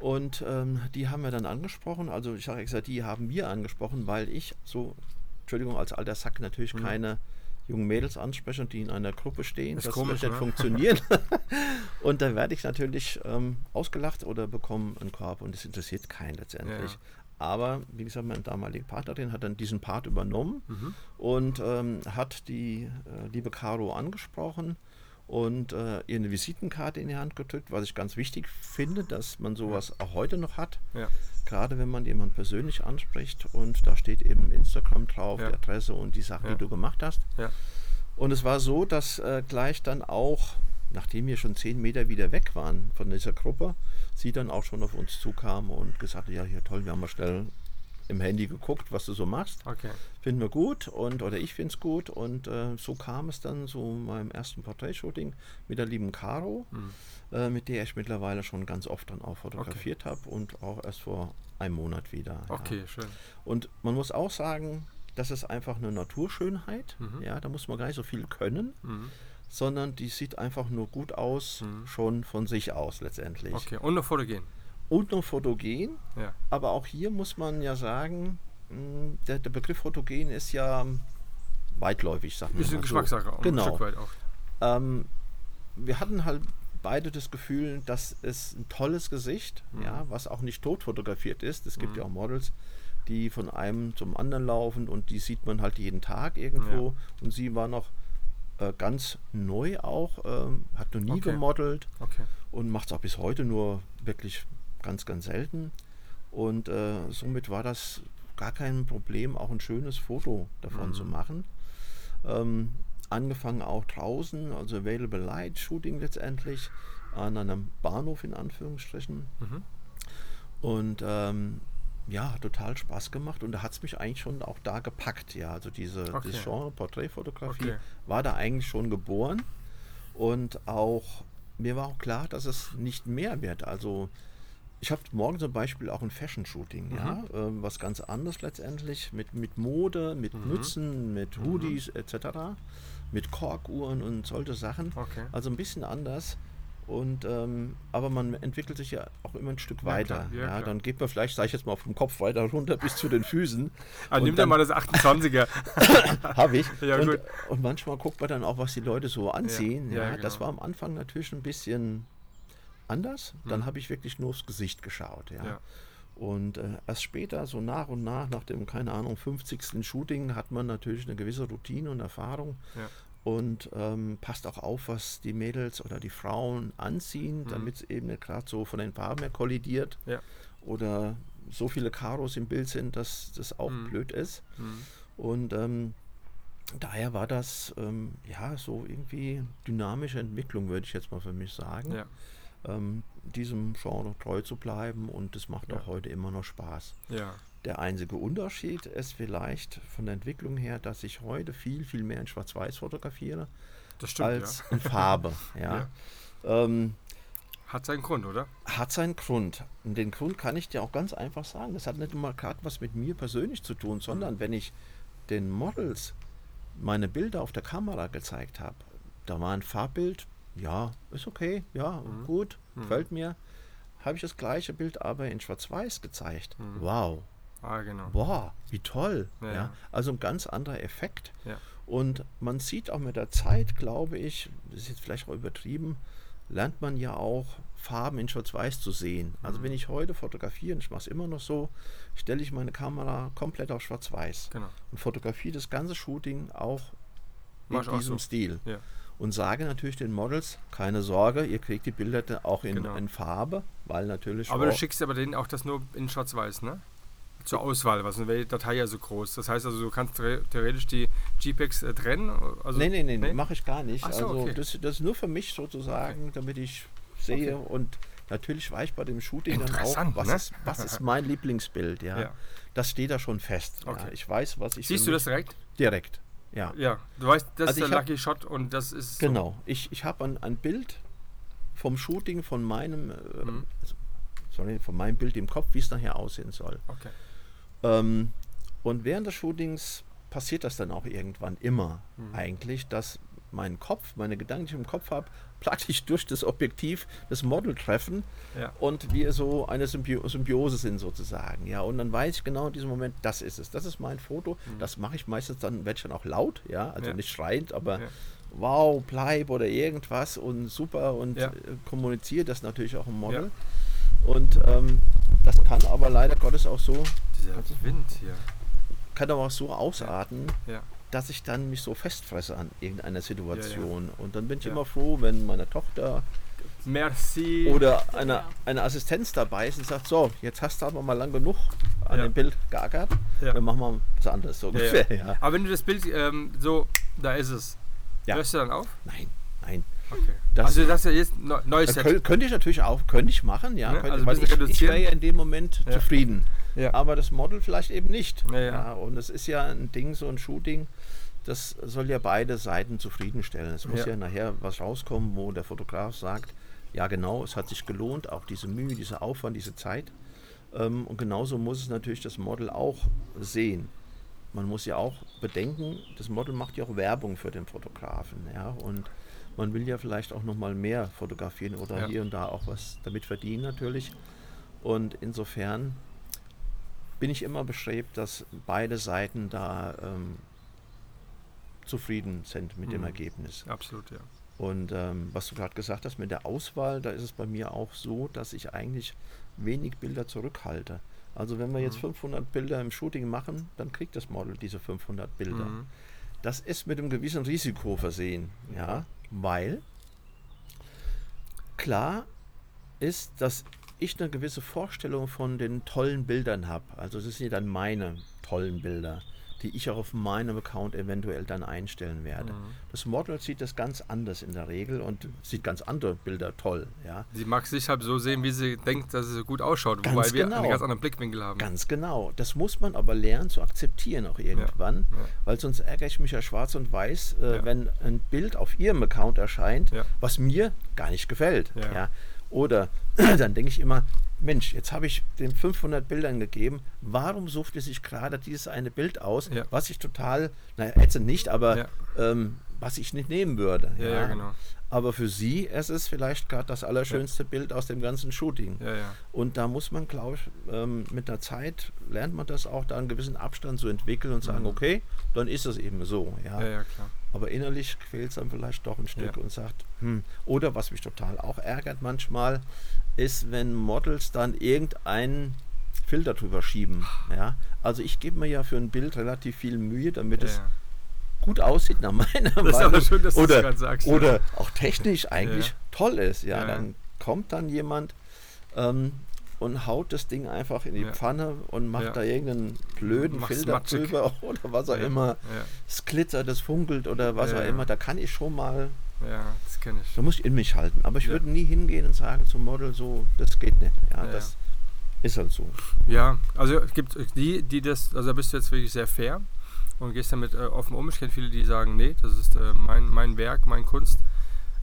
Und ähm, die haben wir dann angesprochen. Also ich sage extra, die haben wir angesprochen, weil ich so, Entschuldigung, als alter Sack natürlich Mhm. keine jungen Mädels anspreche, die in einer Gruppe stehen. Ist das komisch, wird nicht ne? funktionieren. [laughs] [laughs] und da werde ich natürlich ähm, ausgelacht oder bekomme einen Korb und das interessiert keinen letztendlich. Ja. Aber wie gesagt, meine damalige Partnerin hat dann diesen Part übernommen Mhm. und ähm, hat die äh, liebe Caro angesprochen und äh, ihr eine Visitenkarte in die Hand gedrückt, was ich ganz wichtig finde, dass man sowas auch heute noch hat. Ja. Gerade wenn man jemanden persönlich anspricht und da steht eben Instagram drauf, Ja. die Adresse und die Sachen, Ja. die du gemacht hast. Und es war so, dass äh, gleich dann auch, nachdem wir schon zehn Meter wieder weg waren von dieser Gruppe, sie dann auch schon auf uns zukam und gesagt ja, hier toll, wir haben mal schnell im Handy geguckt, was du so machst. Okay. Finden wir gut und oder ich finde es gut und äh, so kam es dann zu meinem ersten Porträtshooting mit der lieben Caro, Mhm. äh, mit der ich mittlerweile schon ganz oft dann auch fotografiert habe und auch erst vor einem Monat wieder. ja. Okay, schön. Und man muss auch sagen, das ist einfach eine Naturschönheit. Mhm. Ja, da muss man gar nicht so viel können, Mhm. Sondern die sieht einfach nur gut aus, Mhm. schon von sich aus letztendlich. Okay, und noch fotogen. Und noch fotogen, Ja. aber auch hier muss man ja sagen, mh, der, der Begriff fotogen ist ja weitläufig, sagen wir Ist eine mal so. Geschmackssache, auch ein Genau. Stück weit auch. Ähm, wir hatten halt beide das Gefühl, dass es ein tolles Gesicht, Mhm. ja, was auch nicht tot fotografiert ist. Es gibt Mhm. ja auch Models, die von einem zum anderen laufen und die sieht man halt jeden Tag irgendwo. Und sie war noch äh, ganz neu auch, ähm, hat noch nie Okay. gemodelt Okay. und macht es auch bis heute nur wirklich ganz, ganz selten. Und äh, somit war das gar kein Problem, auch ein schönes Foto davon Mhm. zu machen. Ähm, angefangen auch draußen, also Available Light Shooting letztendlich, an einem Bahnhof in Anführungsstrichen. Mhm. Und ähm, ja, hat total Spaß gemacht und da hat es mich eigentlich schon auch da gepackt. Ja, also diese, Okay. dieses Genre Porträtfotografie Okay. war da eigentlich schon geboren und auch mir war auch klar, dass es nicht mehr wird. Also ich habe morgen zum Beispiel auch ein Fashion-Shooting, ja, ähm, was ganz anderes letztendlich mit, mit Mode, mit Mützen, mit Hoodies etc., mit Korkuhren und solche Sachen. Okay. Also ein bisschen anders. Und ähm, aber man entwickelt sich ja auch immer ein Stück Ja, weiter. klar, ja, Ja, dann geht man vielleicht, sage ich jetzt mal, vom Kopf weiter runter bis zu den Füßen. Ah, nimm dir mal das 28er. [laughs] habe ich. Ja, und, gut. und manchmal guckt man dann auch, was die Leute so anziehen. ja, Ja, Das genau. war am Anfang natürlich ein bisschen anders. Dann Mhm. habe ich wirklich nur aufs Gesicht geschaut. Ja. Ja. Und äh, erst später, so nach und nach, nach dem, keine Ahnung, 50. Shooting, hat man natürlich eine gewisse Routine und Erfahrung. Und ähm, passt auch auf, was die Mädels oder die Frauen anziehen, Mhm. damit es eben nicht gerade so von den Farben her kollidiert. Ja. Oder so viele Karos im Bild sind, dass das auch Mhm. blöd ist. Mhm. Und ähm, daher war das ähm, ja so irgendwie dynamische Entwicklung, würde ich jetzt mal für mich sagen. Ja. Ähm, diesem Genre treu zu bleiben und das macht Ja. auch heute immer noch Spaß. Ja. Der einzige Unterschied ist vielleicht von der Entwicklung her, dass ich heute viel, viel mehr in Schwarz-Weiß fotografiere stimmt, als ja. in Farbe. [laughs] ja. Ähm, Hat seinen Grund, oder? hat seinen Grund. Und den Grund kann ich dir auch ganz einfach sagen. Das hat nicht immer gerade was mit mir persönlich zu tun, sondern wenn ich den Models meine Bilder auf der Kamera gezeigt habe, da war ein Farbbild, ja, ist okay, ja, Mhm. gut, Mhm. gefällt mir. Habe ich das gleiche Bild aber in Schwarz-Weiß gezeigt. Mhm. Wow, Ah, genau. wow, wie toll. Ja, Ja. Also ein ganz anderer Effekt. Ja. Und man sieht auch mit der Zeit, glaube ich, das ist jetzt vielleicht auch übertrieben, lernt man ja auch Farben in Schwarz-Weiß zu sehen. Also Mhm. wenn ich heute fotografiere, und ich mache es immer noch so, stelle ich meine Kamera komplett auf Schwarz-Weiß Genau. und fotografiere das ganze Shooting auch in ich auch diesem so. Stil. Ja. Und sage natürlich den Models, keine Sorge, ihr kriegt die Bilder auch in, Genau. in Farbe, weil natürlich Aber du schickst aber denen auch das nur in Schwarz-Weiß, ne? Zur Auswahl, was wäre die Datei ja so groß. Das heißt also, du kannst the- theoretisch die JPEGs äh, trennen. Also, nee, nee, nee, nee? mache ich gar nicht. So, also okay. das, das ist nur für mich sozusagen, damit ich sehe und natürlich weiß ich bei dem Shooting dann auch, was, ne? ist, was ist mein Lieblingsbild, ja. [laughs] Ja. Das steht da schon fest. Ja. Okay. Ich weiß, was ich Siehst du das direkt? direkt. Ja. Ja. Du weißt, das Also ist der hab- Lucky Shot und das ist. Genau. Ich, ich habe ein, ein Bild vom Shooting von meinem, äh, Mhm. also, sorry, von meinem Bild im Kopf, wie es nachher aussehen soll. So. Okay. Ähm, und während des Shootings passiert das dann auch irgendwann immer Mhm. eigentlich, dass mein Kopf, meine Gedanken, die ich im Kopf habe, praktisch durch das Objektiv das Model treffen Ja. und wir so eine Symbio Symbiose sind sozusagen. Ja, und dann weiß ich genau in diesem Moment, das ist es. Das ist mein Foto. Das mache ich meistens dann, werde ich dann auch laut, ja, also Mhm. Ja. nicht schreiend, aber Ja. wow, bleib oder irgendwas und super und äh, kommuniziere das natürlich auch im Model. Und ähm, das kann aber leider Gottes auch so, Dieser Wind hier. kann aber auch so ausarten, Ja. dass ich dann mich so festfresse an irgendeiner Situation. Und dann bin ich Ja. immer froh, wenn meine Tochter Merci. oder eine, eine Assistenz dabei ist und sagt, so, jetzt hast du aber mal lang genug an Ja. dem Bild geackert, Ja. wir machen mal was anderes, so Ja, ja. Aber wenn du das Bild ähm, so, da ist es. Ja. Hörst du dann auf? Nein, nein. Okay. Das- also das ist ja jetzt neu- neues Das Set. könnte, könnte ich natürlich auch, könnte ich machen, ja, Ne? könnte, Also ein weil ich, ich wäre ja in dem Moment Ja. zufrieden. Ja. Aber das Model vielleicht eben nicht. Ja, ja. und es ist ja ein Ding, so ein Shooting, das soll ja beide Seiten zufriedenstellen. Es muss Ja. ja. nachher was rauskommen, wo der Fotograf sagt, ja genau, es hat sich gelohnt, auch diese Mühe, dieser Aufwand, diese Zeit. Ähm, und genauso muss es natürlich das Model auch sehen. Man muss ja auch bedenken, das Model macht ja auch Werbung für den Fotografen. Ja? Und man will ja vielleicht auch nochmal mehr fotografieren oder Ja. hier und da auch was damit verdienen natürlich. Und insofern bin ich immer bestrebt, dass beide Seiten da ähm, zufrieden sind mit dem Mhm. Ergebnis. Absolut, ja. Und ähm, was du gerade gesagt hast mit der Auswahl, da ist es bei mir auch so, dass ich eigentlich wenig Bilder zurückhalte. Also wenn wir jetzt Mhm. 500 Bilder im Shooting machen, dann kriegt das Model diese 500 Bilder. Mhm. Das ist mit einem gewissen Risiko versehen, ja, weil klar ist, dass ich eine gewisse Vorstellung von den tollen Bildern habe. Also das sind ja dann meine tollen Bilder, die ich auch auf meinem Account eventuell dann einstellen werde. Mhm. Das Model sieht das ganz anders in der Regel und sieht ganz andere Bilder toll. Ja. Sie mag sich halt so sehen, wie sie denkt, dass es so gut ausschaut, Ganz wobei wir genau. einen ganz anderen Blickwinkel haben. Ganz genau. Das muss man aber lernen zu akzeptieren auch irgendwann, ja. weil sonst ärgere ich mich ja schwarz und weiß, äh, Ja. wenn ein Bild auf Ihrem Account erscheint, Ja. was mir gar nicht gefällt. Ja. Oder [clears throat] dann denke ich immer, Mensch, jetzt habe ich den 500 Bildern gegeben, warum sucht er sich gerade dieses eine Bild aus, Ja. was ich total, naja, ätzend nicht, aber Ja. ähm, was ich nicht nehmen würde. Ja, ja, genau. Aber für Sie ist es vielleicht gerade das allerschönste Bild aus dem ganzen Shooting. Ja, ja. Und da muss man, glaube ich, ähm, mit der Zeit lernt man das auch, da einen gewissen Abstand zu entwickeln und sagen, okay, dann ist es eben so. Mhm. Ja, ja, klar. Aber innerlich quält es dann vielleicht doch ein Stück Ja. und sagt, hm. Oder was mich total auch ärgert manchmal, ist, wenn Models dann irgendeinen Filter drüber schieben. Ja. Also ich gebe mir ja für ein Bild relativ viel Mühe, damit Ja, es ja. gut aussieht nach [laughs] meiner Das ist Meinung. aber schön, dass oder, sagst, ja. Oder auch technisch eigentlich Ja. toll ist. Ja, Ja, ja. dann kommt dann jemand ähm, und haut das Ding einfach in die Ja. Pfanne und macht Ja. da irgendeinen blöden Macht's Filter matschig. drüber [laughs] oder was auch Ja, immer. Es glitzert, es funkelt oder was auch immer. Da kann ich schon mal, ja, das kenne ich. da muss ich in mich halten. Aber ich würde nie hingehen und sagen zum Model so, das geht nicht. Ja, das ist halt so. Ja, also es gibt die, die das, also da bist du jetzt wirklich sehr fair und gehst damit äh, offen um. Ich kenne viele, die sagen, nee, das ist äh, mein, mein Werk, mein Kunstanteil,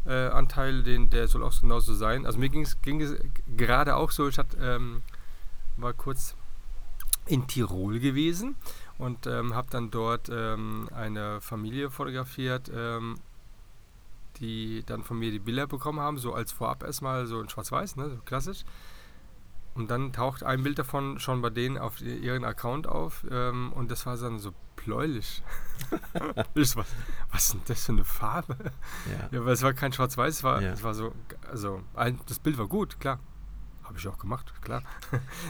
äh, Anteil, den, der soll auch genauso sein. Also mir ging's, ging es gerade auch so, ich hatte, ähm, war kurz in Tirol gewesen und ähm, habe dann dort ähm, eine Familie fotografiert, ähm, die dann von mir die Bilder bekommen haben, so als Vorab erstmal so in Schwarz-Weiß, ne, so klassisch. Und dann taucht ein Bild davon schon bei denen auf ihren Account auf ähm, und das war dann so bläulich. [laughs] ich was, was ist denn das für eine Farbe? Ja. Ja, aber es war kein Schwarz-Weiß, es war, Ja. es war so, also ein, das Bild war gut, klar. Habe ich auch gemacht, klar.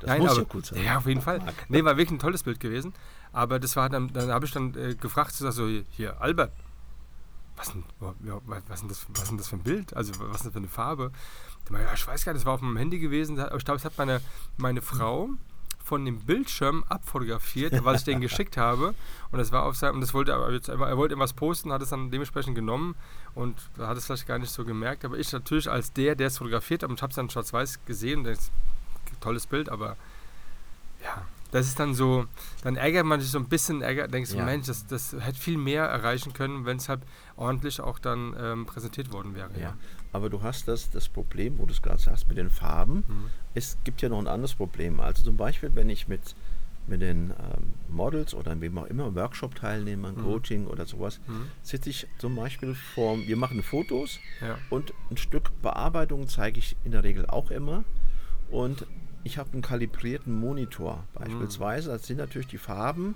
Das muss aber, ja gut sein. Ja, auf jeden Fall. Nee, war wirklich ein tolles Bild gewesen. Aber das war dann, dann habe ich dann äh, gefragt, so, hier, Albert, was denn, ja, was, denn das, was denn das für ein Bild? Also was ist das für eine Farbe? Meinte, Ja, ich weiß gar nicht, das war auf meinem Handy gewesen. Ich glaube, es hat meine, meine Frau von dem Bildschirm abfotografiert, was ich denen [laughs] geschickt habe. Und das war auf seinem, und das wollte er jetzt, er wollte irgendwas posten, hat es dann dementsprechend genommen und hat es vielleicht gar nicht so gemerkt. Aber ich natürlich als der, der es fotografiert hat, und ich habe es dann schwarz-weiß gesehen, das tolles Bild, aber ja, das ist dann so, dann ärgert man sich so ein bisschen, ärgert, denkst du, Ja. Mensch, das, das hätte viel mehr erreichen können, wenn es halt ordentlich auch dann ähm, präsentiert worden wäre. Ja. Aber du hast das, das Problem, wo du es gerade sagst, mit den Farben. Mhm. Es gibt ja noch ein anderes Problem. Also zum Beispiel, wenn ich mit, mit den ähm, Models oder wem auch immer, Workshop-Teilnehmern, Mhm. Coaching oder sowas, Mhm. sitze ich zum Beispiel vor, wir machen Fotos Ja. und ein Stück Bearbeitung zeige ich in der Regel auch immer. Und ich habe einen kalibrierten Monitor Mhm. beispielsweise. Da sind natürlich die Farben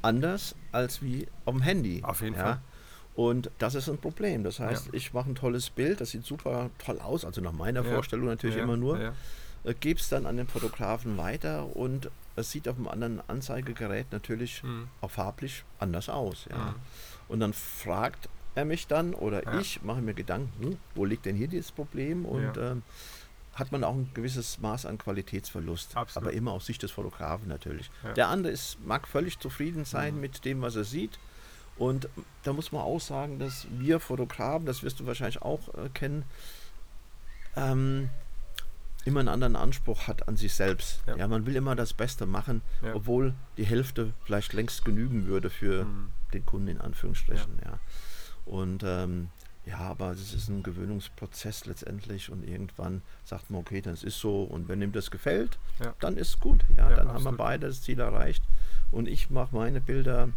anders als wie auf dem Handy. Auf jeden ja. Fall. Und das ist ein Problem. Das heißt, Ja. ich mache ein tolles Bild, das sieht super toll aus, also nach meiner Ja. Vorstellung natürlich ja, immer nur. Ja. Äh, Gebe es dann an den Fotografen weiter und es sieht auf einem anderen Anzeigegerät natürlich Mhm. auch farblich anders aus. Ja. Mhm. Und dann fragt er mich dann oder ich mache mir Gedanken, hm, wo liegt denn hier dieses Problem? Und ähm, hat man auch ein gewisses Maß an Qualitätsverlust. Absolut. Aber immer aus Sicht des Fotografen natürlich. Der andere ist, mag völlig zufrieden sein Mhm. mit dem, was er sieht. Und da muss man auch sagen, dass wir Fotografen, das wirst du wahrscheinlich auch äh, kennen, ähm, immer einen anderen Anspruch hat an sich selbst. Ja. Ja. man will immer das Beste machen, Ja. obwohl die Hälfte vielleicht längst genügen würde für Mhm. den Kunden in Anführungsstrichen. Ja. Und ähm, ja, aber es ist ein Gewöhnungsprozess letztendlich und irgendwann sagt man, okay, das ist so und wenn ihm das gefällt, Ja. dann ist gut. Ja, Ja, dann haben wir absolut. beide das Ziel erreicht und ich mache meine Bilder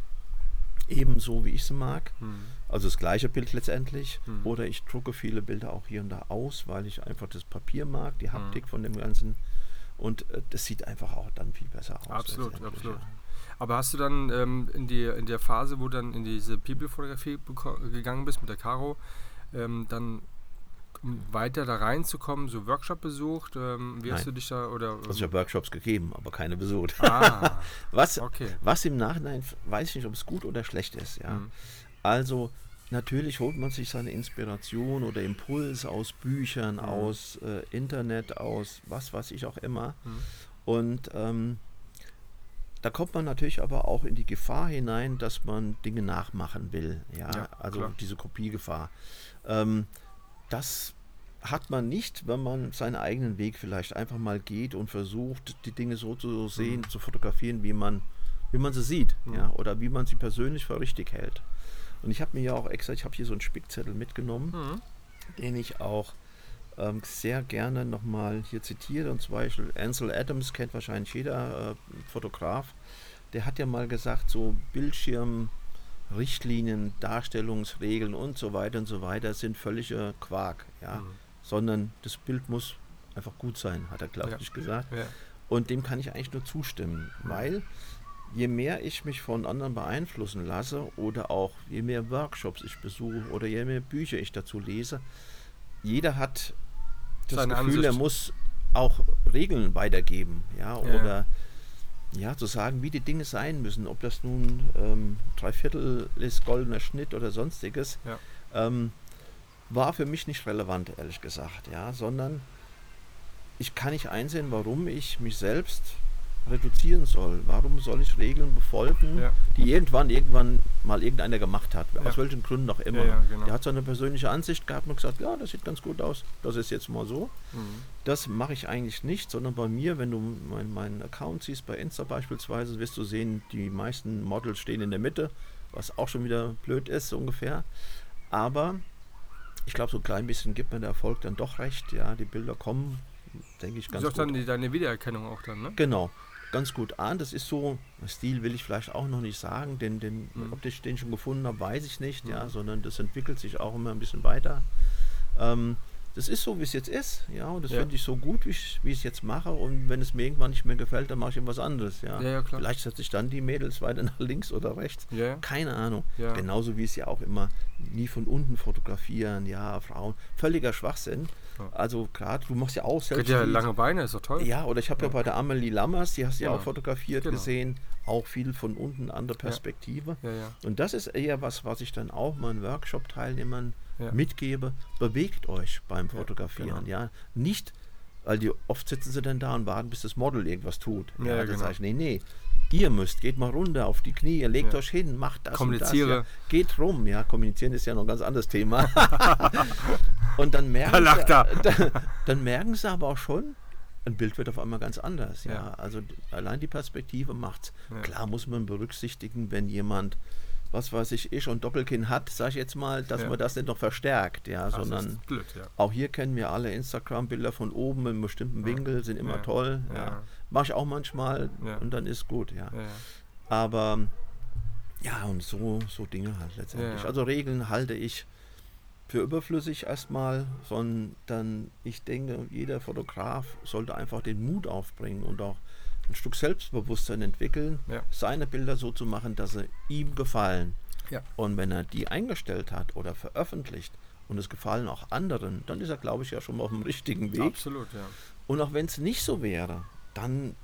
ebenso, wie ich sie mag. Mhm. Also das gleiche Bild letztendlich. Mhm. Oder ich drucke viele Bilder auch hier und da aus, weil ich einfach das Papier mag, die Haptik von dem Ganzen. Und äh, das sieht einfach auch dann viel besser aus. Absolut, absolut. Ja. Aber hast du dann ähm, in, die, in der Phase, wo du dann in diese People-Fotografie gegangen bist mit der Caro, ähm, dann um weiter da reinzukommen, so Workshop besucht? Ähm, wie hast Nein. du dich da oder? Also ich habe Workshops gegeben, aber keine besucht. ah, [laughs] Was, okay. was im Nachhinein, weiß ich nicht, ob es gut oder schlecht ist. Ja. Mhm. Also natürlich holt man sich seine Inspiration oder Impuls aus Büchern, Mhm. aus äh, Internet, aus was weiß ich auch immer. Mhm. Und ähm, da kommt man natürlich aber auch in die Gefahr hinein, dass man Dinge nachmachen will. Ja, Ja, also klar. diese Kopiegefahr. Ähm, das hat man nicht, wenn man seinen eigenen Weg vielleicht einfach mal geht und versucht, die Dinge so zu sehen, Mhm. zu fotografieren, wie man, wie man sie sieht, Mhm. ja, oder wie man sie persönlich für richtig hält. Und ich habe mir ja auch extra, ich habe hier so einen Spickzettel mitgenommen, Mhm. den ich auch ähm, sehr gerne nochmal hier zitiere. Und zum Beispiel Ansel Adams kennt wahrscheinlich jeder äh, Fotograf. Der hat ja mal gesagt, so Bildschirmrichtlinien, Darstellungsregeln und so weiter und so weiter sind völliger Quark. Ja? Mhm. Sondern das Bild muss einfach gut sein, hat er, glaube Ja. ich, gesagt. Ja. Und dem kann ich eigentlich nur zustimmen, weil je mehr ich mich von anderen beeinflussen lasse oder auch je mehr Workshops ich besuche oder je mehr Bücher ich dazu lese, jeder hat das Seine Gefühl, er Ansicht. muss auch Regeln weitergeben, ja, Ja. oder ja, zu sagen, wie die Dinge sein müssen, ob das nun ähm, Dreiviertel ist, goldener Schnitt oder sonstiges, Ja. ähm, war für mich nicht relevant, ehrlich gesagt, ja, sondern ich kann nicht einsehen, warum ich mich selbst reduzieren soll. Warum soll ich Regeln befolgen, Ja. die irgendwann irgendwann mal irgendeiner gemacht hat, aus Ja. welchen Gründen auch immer. Ja, genau. Der hat seine persönliche Ansicht gehabt und gesagt, ja, das sieht ganz gut aus, das ist jetzt mal so. Mhm. Das mache ich eigentlich nicht, sondern bei mir, wenn du meinen meinen Account siehst, bei Insta beispielsweise, wirst du sehen, die meisten Models stehen in der Mitte, was auch schon wieder blöd ist, so ungefähr. Aber ich glaube, so ein klein bisschen gibt mir der Erfolg dann doch recht. Ja, die Bilder kommen, denke ich, Du ganz sagst gut. dann die, deine Wiedererkennung auch dann, ne? Genau, ganz gut an. Das ist so, Stil will ich vielleicht auch noch nicht sagen, denn den, Mhm. ob ich den schon gefunden habe, weiß ich nicht, ja, Mhm. sondern das entwickelt sich auch immer ein bisschen weiter. Ähm, das ist so, wie es jetzt ist, ja, und das Ja. finde ich so gut, wie ich wie ich es jetzt mache. Und wenn es mir irgendwann nicht mehr gefällt, dann mache ich irgendwas anderes, ja. Ja, ja, klar. Vielleicht setze ich dann die Mädels weiter nach links oder rechts. Ja. Keine Ahnung. Ja. Genauso wie es ja auch immer nie von unten fotografieren, ja, Frauen. Völliger Schwachsinn. Also gerade, du machst ja auch selbst. ja lange Beine, ist doch toll. ja, oder ich habe ja. Bei der Amelie Lammers, die hast du ja Genau. auch fotografiert Genau. gesehen, auch viel von unten, andere Perspektive. Ja, ja. Und das ist eher was, was ich dann auch meinen Workshop-Teilnehmern Ja. mitgebe. Bewegt euch beim Ja, Fotografieren, genau. ja. Nicht, weil die oft sitzen sie dann da und warten, bis das Model irgendwas tut. Ja, ja, genau. sage ich, nee, nee. Ihr müsst, geht mal runter auf die Knie, legt Ja. euch hin, macht das. Kommuniziere. Und das, ja. Geht rum, ja. Kommunizieren ist ja noch ein ganz anderes Thema. [laughs] und dann merken, Da sie, er. [laughs] dann, dann merken sie aber auch schon, ein Bild wird auf einmal ganz anders. Ja, Ja. also allein die Perspektive macht's. Ja. Klar muss man berücksichtigen, wenn jemand, was weiß ich, ich und Doppelkinn hat, sage ich jetzt mal, dass Ja. man das nicht noch verstärkt, ja, Das sondern blöd, ja. auch hier kennen wir alle Instagram-Bilder von oben in einem bestimmten. Winkel, sind immer toll. Ja. Mache ich auch manchmal und dann ist gut, ja. Aber ja, und so, so Dinge halt letztendlich. Also Regeln halte ich für überflüssig erstmal, sondern ich denke, jeder Fotograf sollte einfach den Mut aufbringen und auch ein Stück Selbstbewusstsein entwickeln, Ja. seine Bilder so zu machen, dass sie ihm gefallen. Ja. Und wenn er die eingestellt hat oder veröffentlicht und es gefallen auch anderen, dann ist er, glaube ich, ja schon mal auf dem richtigen Weg. Absolut, ja. Und auch wenn es nicht so wäre, dann,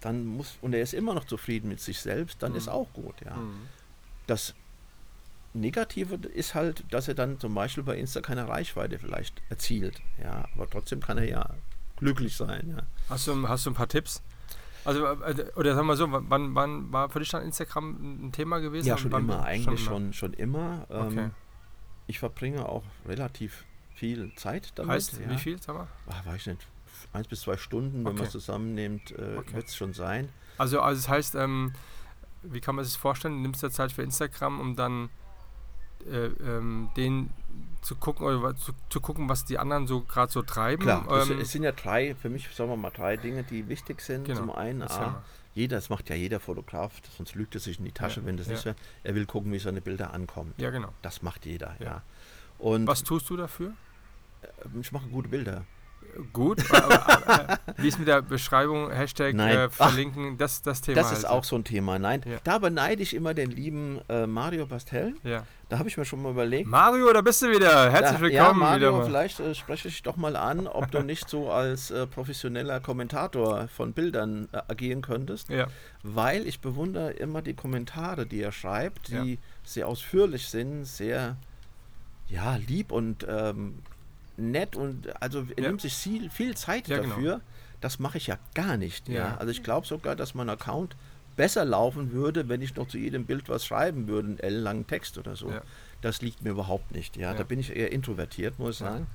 dann muss, und er ist immer noch zufrieden mit sich selbst, dann Mhm. ist auch gut, ja. Mhm. Das Negative ist halt, dass er dann zum Beispiel bei Insta keine Reichweite vielleicht erzielt, ja. Aber trotzdem kann er ja glücklich sein, ja. Hast du, hast du ein paar Tipps? Also, äh, oder sagen wir so, wann, wann war für dich dann Instagram ein Thema gewesen? Ja, schon immer, eigentlich immer? schon, schon immer. Ähm, Okay. Ich verbringe auch relativ viel Zeit damit. Heißt, ja. wie viel, sag mal? Ah, weiß ich nicht, eins bis zwei Stunden, wenn man es zusammennimmt, äh, Okay. wird es schon sein. Also, also das heißt, ähm, wie kann man sich das vorstellen? Du nimmst dir Zeit für Instagram, um dann äh, ähm, den zu gucken oder zu, zu gucken, was die anderen so gerade so treiben. Klar, es, ähm, es sind ja drei, für mich sagen wir mal drei Dinge, die wichtig sind. Genau, Zum einen, A, jeder, das macht ja jeder Fotograf, sonst lügt er sich in die Tasche, Ja, wenn das ja. nicht wäre. Er will gucken, wie seine Bilder ankommen. ja, genau. Das macht jeder, ja. Ja. Und Was tust du dafür? ich mache gute Bilder. Gut, aber, äh, wie ist mit der Beschreibung, Hashtag äh, Ach, verlinken, das, das Thema. Das ist also. auch so ein Thema. Nein, Ja. da beneide ich immer den lieben äh, Mario Bastel. Ja. Da habe ich mir schon mal überlegt. Mario, da bist du wieder. Herzlich da, willkommen ja, wieder Mario, mal. vielleicht äh, spreche ich doch mal an, ob du nicht so als äh, professioneller Kommentator von Bildern äh, agieren könntest. Ja, weil ich bewundere immer die Kommentare, die er schreibt, die Ja. sehr ausführlich sind, sehr ja, lieb und ähm, nett und also er Ja. nimmt sich viel, viel Zeit Ja, genau. dafür. Das mache ich ja gar nicht. Ja. Ja. Also ich glaube sogar, dass mein Account besser laufen würde, wenn ich noch zu jedem Bild was schreiben würde, einen ellenlangen Text oder so. Das liegt mir überhaupt nicht. Ja. Da bin ich eher introvertiert, muss ich sagen.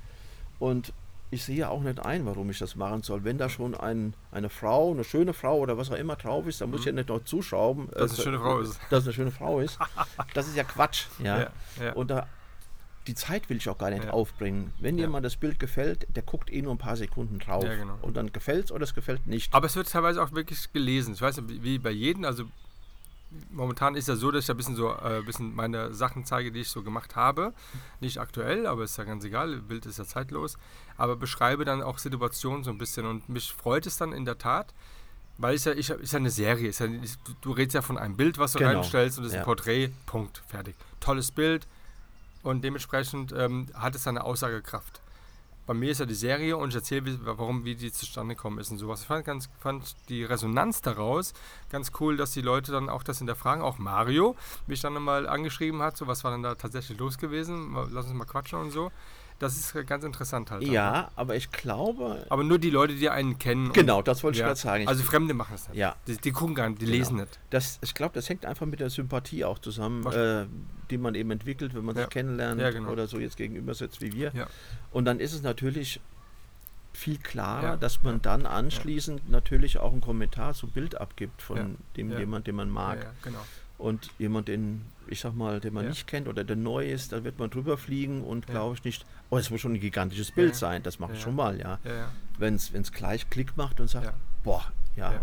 Und ich sehe auch nicht ein, warum ich das machen soll. Wenn da schon ein, eine Frau, eine schöne Frau oder was auch immer drauf ist, dann muss ich ja nicht noch zuschrauben. Mhm. Dass es eine schöne Frau ist. Dass eine schöne Frau ist. Das ist ja Quatsch. Ja. Ja, ja. Und da, die Zeit will ich auch gar nicht Ja. aufbringen. Wenn jemand das Bild gefällt, der guckt eh nur ein paar Sekunden drauf. Genau. Und dann gefällt es oder es gefällt nicht. Aber es wird teilweise auch wirklich gelesen. Ich weiß nicht, wie- bei jedem, also momentan ist ja so, dass ich ein bisschen so äh, bisschen meine Sachen zeige, die ich so gemacht habe. Nicht aktuell, aber ist ja ganz egal, Bild ist ja zeitlos. Aber beschreibe dann auch Situationen so ein bisschen und mich freut es dann in der Tat, weil es ja, ich, ist ja eine Serie. Ist ja, du, du redest ja von einem Bild, was du Genau. reinstellst und das ist Ja. ein Porträt, Punkt, fertig. Tolles Bild und dementsprechend ähm, hat es eine Aussagekraft bei mir ist ja die Serie und ich erzähle, warum, wie die zustande gekommen ist und sowas. Ich fand, ganz, fand die Resonanz daraus ganz cool, dass die Leute dann auch das hinterfragen. Auch Mario mich dann nochmal angeschrieben hat, so was war denn da tatsächlich los gewesen? Lass uns mal quatschen und so. Das ist ganz interessant halt. ja, aber ich glaube. Aber nur die Leute, die einen kennen. Genau, das wollte ich ja. gerade sagen. Ich- Also Fremde machen es nicht. Ja. Die, die gucken gar nicht, die Genau. lesen nicht. Das, ich glaube, das hängt einfach mit der Sympathie auch zusammen, äh, die man eben entwickelt, wenn man Ja. sich kennenlernt Ja, genau. oder so jetzt gegenüber sitzt wie wir. Und dann ist es natürlich viel klarer, dass man dann anschließend natürlich auch einen Kommentar zum Bild abgibt von dem jemand, den man mag. Ja, ja, genau. Und jemand, den, ich sag mal, den man Ja. nicht kennt oder der neu ist, da wird man drüber fliegen und Ja. glaube ich nicht, oh, es muss schon ein gigantisches Bild sein, das mache ich schon mal, ja. Wenn es gleich Klick macht und sagt, boah, ja. Ja.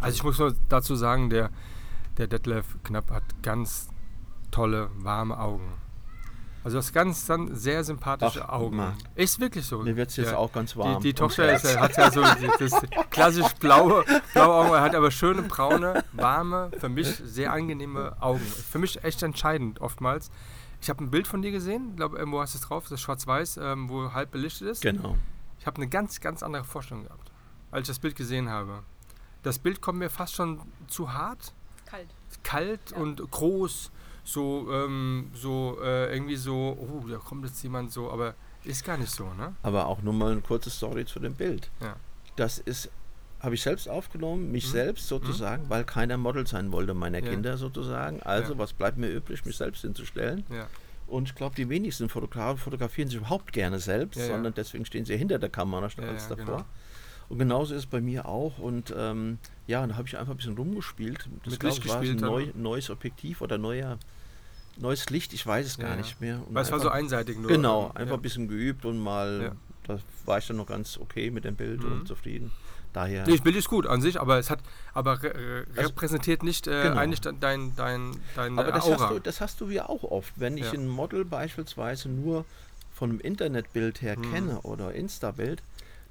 Also ich muss nur dazu sagen, der, der Detlef Knapp hat ganz tolle, warme Augen. Also das ganz dann sehr sympathische Ach, Augen. Marc. Ist wirklich so. Mir wird es jetzt Ja. auch ganz warm. Die, die Tochter ist, hat ja so das klassisch blaue, blaue Augen, er hat aber schöne, braune, warme, für mich sehr angenehme Augen. Für mich echt entscheidend oftmals. Ich habe ein Bild von dir gesehen, ich glaube, irgendwo hast du es drauf, das ist schwarz-weiß, ähm, wo halb belichtet ist. Genau. Ich habe eine ganz, ganz andere Vorstellung gehabt, als ich das Bild gesehen habe. Das Bild kommt mir fast schon zu hart, Kalt. kalt Ja. und groß, so, ähm, so äh, irgendwie so, oh, da kommt jetzt jemand so, aber ist gar nicht so, ne? Aber auch nur mal eine kurze Story zu dem Bild. Ja. Das ist, habe ich selbst aufgenommen, mich Mhm. selbst sozusagen, weil keiner Model sein wollte meiner Ja. Kinder sozusagen. Also Ja. was bleibt mir übrig, mich selbst hinzustellen? Ja. Und ich glaube, die wenigsten Fotografen fotografieren sich überhaupt gerne selbst, sondern deswegen stehen sie hinter der Kamera statt als davor. genau. Und genauso ist es bei mir auch. Und ähm, ja, da habe ich einfach ein bisschen rumgespielt. Das Mit Licht ich, war gespielt ein neu, neues Objektiv oder neuer, neues Licht, ich weiß es gar ja. nicht mehr. Und Weil es war so einseitig nur. Genau, einfach ja. ein bisschen geübt und mal, da war ich dann noch ganz okay mit dem Bild Mhm. und zufrieden. Daher, Nee, das Bild ist gut an sich, aber es hat aber re Also- repräsentiert nicht äh, Genau. eigentlich dein, dein, dein, aber das Aura. hast, du, das hast du ja auch oft. Wenn ich ein Model beispielsweise nur von einem Internetbild her Mhm. kenne oder Insta-Bild,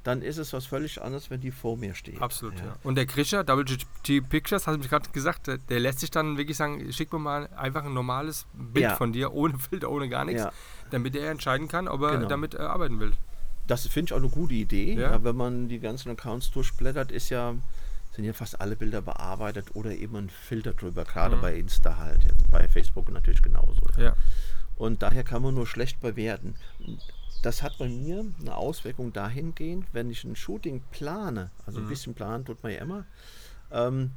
dann ist es was völlig anderes, wenn die vor mir steht. Absolut, ja. Und der Grischer, WG Pictures, hat mich gerade gesagt, der, der lässt sich dann wirklich sagen, schick mir mal einfach ein normales Bild Ja. von dir, ohne Filter, ohne gar nichts, Ja. damit er entscheiden kann, ob er Genau. damit äh, arbeiten will. Das finde ich auch eine gute Idee. Ja. Ja. wenn man die ganzen Accounts durchblättert, ist ja, sind ja fast alle Bilder bearbeitet oder eben ein Filter drüber, gerade Mhm. bei Insta halt. Jetzt bei Facebook natürlich genauso. Ja. Und daher kann man nur schlecht bewerten. Das hat bei mir eine Auswirkung dahingehend, wenn ich ein Shooting plane, also ein Mhm. bisschen planen tut man ja immer, ähm,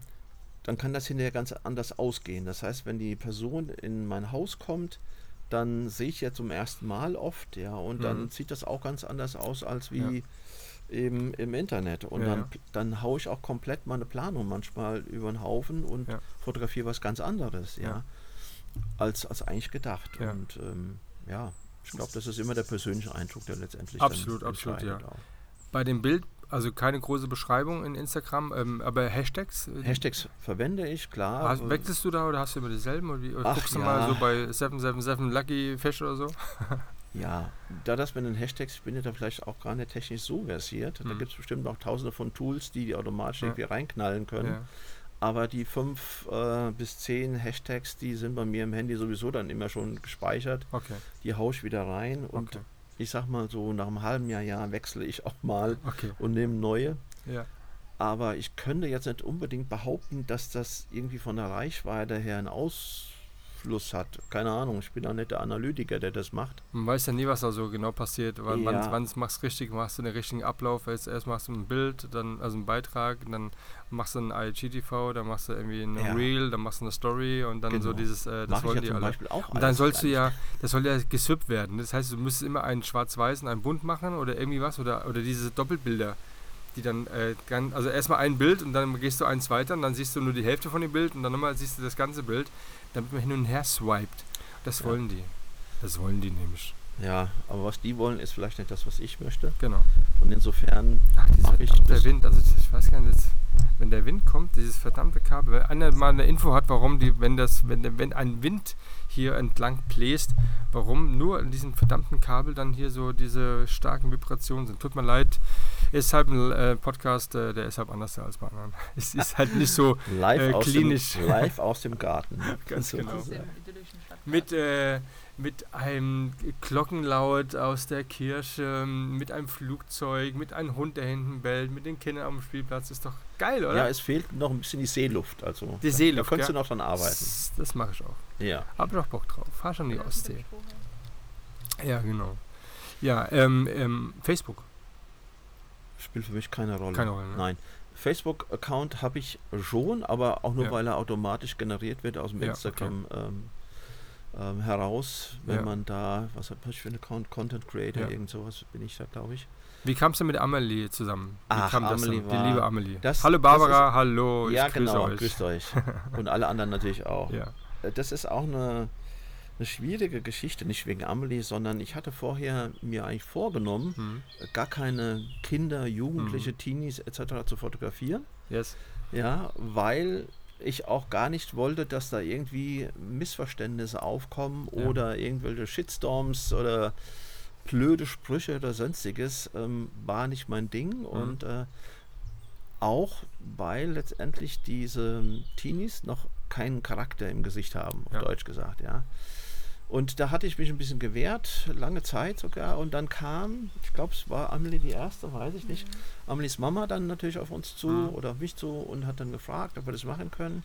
dann kann das hinterher ganz anders ausgehen. Das heißt, wenn die Person in mein Haus kommt, dann sehe ich ja zum ersten Mal oft, ja, und dann Mhm. sieht das auch ganz anders aus als wie Ja. eben im Internet. Und Ja, dann, ja. dann haue ich auch komplett meine Planung manchmal über den Haufen und fotografiere was ganz anderes, ja, als, als eigentlich gedacht. Und ähm, ja, ich glaube, das ist immer der persönliche Eindruck, der letztendlich Absolut, absolut, ja. auch. Bei dem Bild, also keine große Beschreibung in Instagram, ähm, aber Hashtags. äh, Hashtags verwende ich, klar. Hast, äh, wechselst du da oder hast du immer dieselben? Oder, wie, oder Ach, guckst du ja. mal so bei 777 Lucky Fish oder so? [laughs] Ja, da das mit den Hashtags, ich bin ja da vielleicht auch gar nicht technisch so versiert. Da Mhm. gibt es bestimmt auch tausende von Tools, die die automatisch Ja. irgendwie reinknallen können. Ja. Aber die fünf äh, bis zehn Hashtags, die sind bei mir im Handy sowieso dann immer schon gespeichert. Okay, Die haue ich wieder rein und okay, ich sag mal so, nach einem halben Jahr, Jahr wechsle ich auch mal okay. und nehme neue. Ja. Aber ich könnte jetzt nicht unbedingt behaupten, dass das irgendwie von der Reichweite her ein Einfluss hat. Keine Ahnung, ich bin auch nicht der Analytiker, der das macht. Man weiß ja nie, was da so genau passiert. Wann, Ja. wann, wann machst du richtig, machst du den richtigen Ablauf. Erst, erst machst du ein Bild, dann also einen Beitrag, dann machst du ein IGTV, dann machst du irgendwie ein Ja. Reel, dann machst du eine Story und dann so Genau. dieses, äh, das Mach wollen ja die alle. Auch Und dann sollst du ja, das soll ja geswippt werden. Das heißt, du müsstest immer einen schwarz-weiß und einen bunt machen oder irgendwie was oder, oder diese Doppelbilder, die dann, äh, gan- also erstmal ein Bild und dann gehst du eins weiter und dann siehst du nur die Hälfte von dem Bild und dann nochmal siehst du das ganze Bild, damit man hin und her swiped. Das Ja. wollen die. Das wollen die nämlich. Ja, aber was die wollen, ist vielleicht nicht das, was ich möchte. Genau. Und insofern Ach, dieser Mach ich das- Wind, also ich weiß gar nicht, wenn der Wind kommt, dieses verdammte Kabel, wenn einer mal eine Info hat, warum die, wenn das, wenn, der- wenn ein Wind hier entlang bläst, warum nur an diesem verdammten Kabel dann hier so diese starken Vibrationen sind. Tut mir leid, ist halt ein äh, Podcast, äh, der ist halt anders als bei anderen. [laughs] Es ist halt nicht so [laughs] live, Äh, aus, klinisch. Dem, [laughs] live aus dem Garten. Ganz genau. Aus idyllischen Stadtpark. mit, äh, mit einem Glockenlaut aus der Kirche, mit einem Flugzeug, mit einem Hund, der hinten bellt, mit den Kindern am Spielplatz. Ist doch geil, oder? Ja, es fehlt noch ein bisschen die Seeluft. Also, Die da- Seeluft, Da könntest ja. du noch dran arbeiten. Das, das mache ich auch. Ja. Hab doch Bock drauf. Fahr schon die Ostsee. Ja, genau. Ja, ähm, ähm, Facebook. Spielt für mich keine Rolle. Keine Rolle, ne? Nein. Facebook-Account habe ich schon, aber auch nur, Ja. weil er automatisch generiert wird aus dem Ja, Instagram ähm, ähm, heraus. Wenn Ja. man da, was habe ich für einen Account? Content Creator, Ja. irgend sowas bin ich da, glaube ich. Wie kamst du mit Amelie zusammen? Wie Ach, Amelie war- Die liebe Amelie. das- hallo Barbara, hallo, ja, ich grüße genau, euch. grüßt euch. [laughs] Und alle anderen natürlich auch. Ja. Äh, Das ist auch eine, eine schwierige Geschichte, nicht wegen Amelie, sondern ich hatte vorher mir eigentlich vorgenommen, Hm. gar keine Kinder, Jugendliche, Mhm. Teenies etc. zu fotografieren. Yes. Ja, weil ich auch gar nicht wollte, dass da irgendwie Missverständnisse aufkommen Ja. oder irgendwelche Shitstorms oder blöde Sprüche oder sonstiges, ähm, war nicht mein Ding. Mhm. Und äh, auch weil letztendlich diese Teenies noch keinen Charakter im Gesicht haben, auf Ja. Deutsch gesagt, ja. Und da hatte ich mich ein bisschen gewehrt, lange Zeit sogar. Und dann kam, ich glaube, es war Amelie die erste, weiß ich nicht, Amelies Mama dann natürlich auf uns zu Mhm. oder auf mich zu und hat dann gefragt, ob wir das machen können.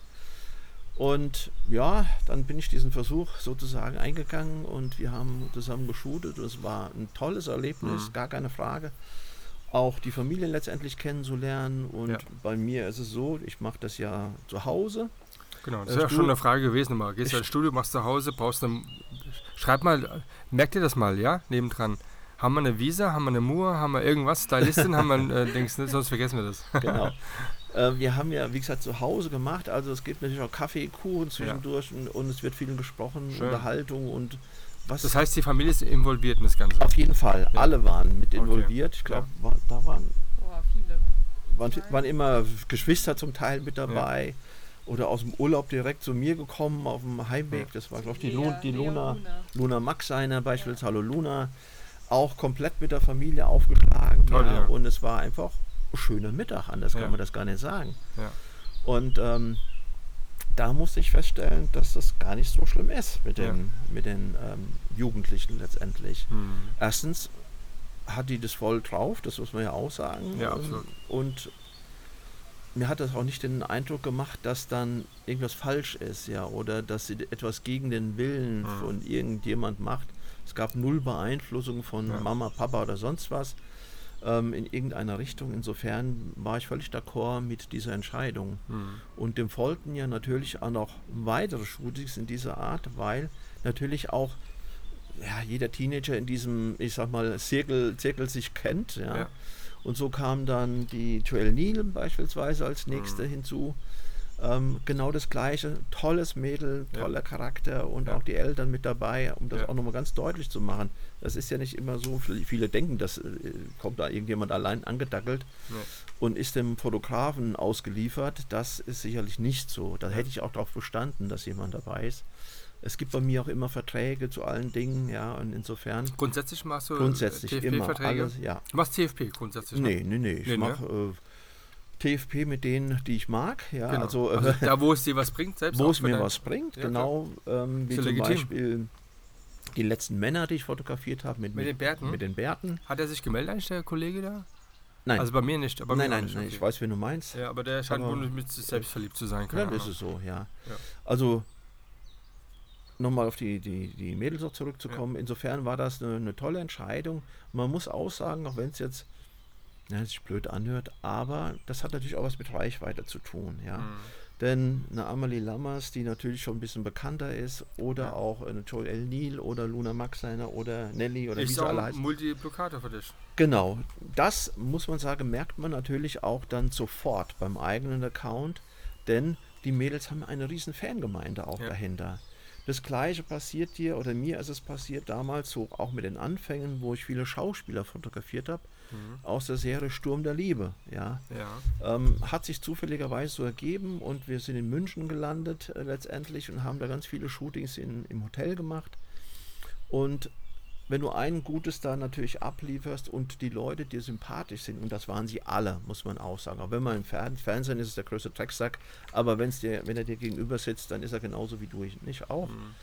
Und ja, dann bin ich diesen Versuch sozusagen eingegangen und wir haben zusammen geshootet. Es war ein tolles Erlebnis, Mhm. gar keine Frage. Auch die Familie letztendlich kennenzulernen. Und Ja. bei mir ist es so, ich mache das ja zu Hause. Genau, das Äh, ist ja du- schon eine Frage gewesen. Mal. Gehst du ins Studio, machst zu Hause, brauchst du. Schreib mal, merkt ihr das mal, ja? Nebendran. Haben wir eine Visa, haben wir eine Mur, haben wir irgendwas, Stylistin, haben wir ein äh, [laughs] Dings, ne? sonst vergessen wir das. Genau. [laughs] äh, wir haben ja, wie gesagt, zu Hause gemacht. Also es gibt natürlich auch Kaffee, Kuchen zwischendurch und, und es wird viel gesprochen, Schön. Unterhaltung und was. Das heißt, die Familie ist involviert in das Ganze. auf jeden Fall, Ja. alle waren mit Okay. involviert. Ich glaube, war, da waren, Boah, viele. waren, waren immer Geschwister zum Teil mit dabei. Oder aus dem Urlaub direkt zu mir gekommen auf dem Heimweg. Das war, glaube ich, die, Lea- die Luna. Luna. Luna Max seiner beispielsweise, Hallo Luna, auch komplett mit der Familie aufgeschlagen. Toll, ja, ja. Und es war einfach ein schöner Mittag, anders Ja. kann man das gar nicht sagen. Ja. Und ähm, da musste ich feststellen, dass das gar nicht so schlimm ist mit Ja. den, mit den ähm, Jugendlichen letztendlich. Hm. Erstens hat die das voll drauf, das muss man ja auch sagen. Ja, absolut. Und mir hat das auch nicht den Eindruck gemacht, dass dann irgendwas falsch ist, ja, oder dass sie etwas gegen den Willen Mhm. von irgendjemand macht. Es gab null Beeinflussung von Ja. Mama, Papa oder sonst was ähm, in irgendeiner Richtung. Insofern war ich völlig d'accord mit dieser Entscheidung. Hm. Und dem folgten ja natürlich auch noch weitere Shootings in dieser Art, weil natürlich auch ja, jeder Teenager in diesem, ich sag mal, Zirkel, Zirkel sich kennt. Ja. Ja. Und so kam dann die Joelle Neal beispielsweise als nächste Mhm. hinzu. Ähm, genau das gleiche, tolles Mädel, Ja. toller Charakter und Ja. auch die Eltern mit dabei, um das Ja. auch nochmal ganz deutlich zu machen. Das ist ja nicht immer so, viele denken, dass äh, kommt da irgendjemand allein angedackelt und ist dem Fotografen ausgeliefert. Das ist sicherlich nicht so. Da Ja. hätte ich auch darauf bestanden, dass jemand dabei ist. Es gibt bei mir auch immer Verträge zu allen Dingen, ja, und insofern Grundsätzlich machst du grundsätzlich immer TFP-Verträge? alles, ja. Du machst TFP grundsätzlich? ne? Nee, nee, nee. Ich Nee, ne? mache äh, TFP mit denen, die ich mag, ja, Genau. also, äh, Also da, wo es dir was bringt, selbst wo es mir was bringt, Ja, genau, ähm, wie zum legitim. Beispiel die letzten Männer, die ich fotografiert habe mit, Mit den Bärten? Mit den Bärten. Hat er sich gemeldet, eigentlich, der Kollege da? Nein, Also bei mir nicht. aber nein, nein, nicht, nein, ich weiß, wen du meinst. Ja, aber der scheint Aber- wohl mit sich selbst verliebt zu sein. Keine Ja, ist so, ja. Ja. Also nochmal auf die, die, die Mädels noch zurückzukommen. Insofern war das eine, eine tolle Entscheidung. Man muss auch sagen, auch wenn es jetzt ja, sich blöd anhört, aber das hat natürlich auch was mit Reichweite zu tun. Ja. Mhm. Denn eine Amelie Lammers, die natürlich schon ein bisschen bekannter ist, oder Ja. auch eine Joel L. Neal oder Luna Maxeiner oder Nelly oder wie Ist sie alle heißen. Multiplikator für dich. Genau, das muss man sagen, merkt man natürlich auch dann sofort beim eigenen Account, denn die Mädels haben eine riesen Fangemeinde auch Ja. dahinter. Das gleiche passiert dir oder mir ist es passiert damals so auch mit den Anfängen, wo ich viele Schauspieler fotografiert habe Mhm. aus der Serie Sturm der Liebe. Ja, Ja. ähm, hat sich zufälligerweise so ergeben und wir sind in München gelandet äh, letztendlich und haben da ganz viele Shootings in, im Hotel gemacht. Und wenn du ein Gutes da natürlich ablieferst und die Leute dir sympathisch sind, und das waren sie alle, muss man auch sagen. Auch wenn man im Fern Fernsehen ist, ist der größte Drecksack, aber wenn's dir, wenn er dir gegenüber sitzt, dann ist er genauso wie du, ich nicht auch. Mhm.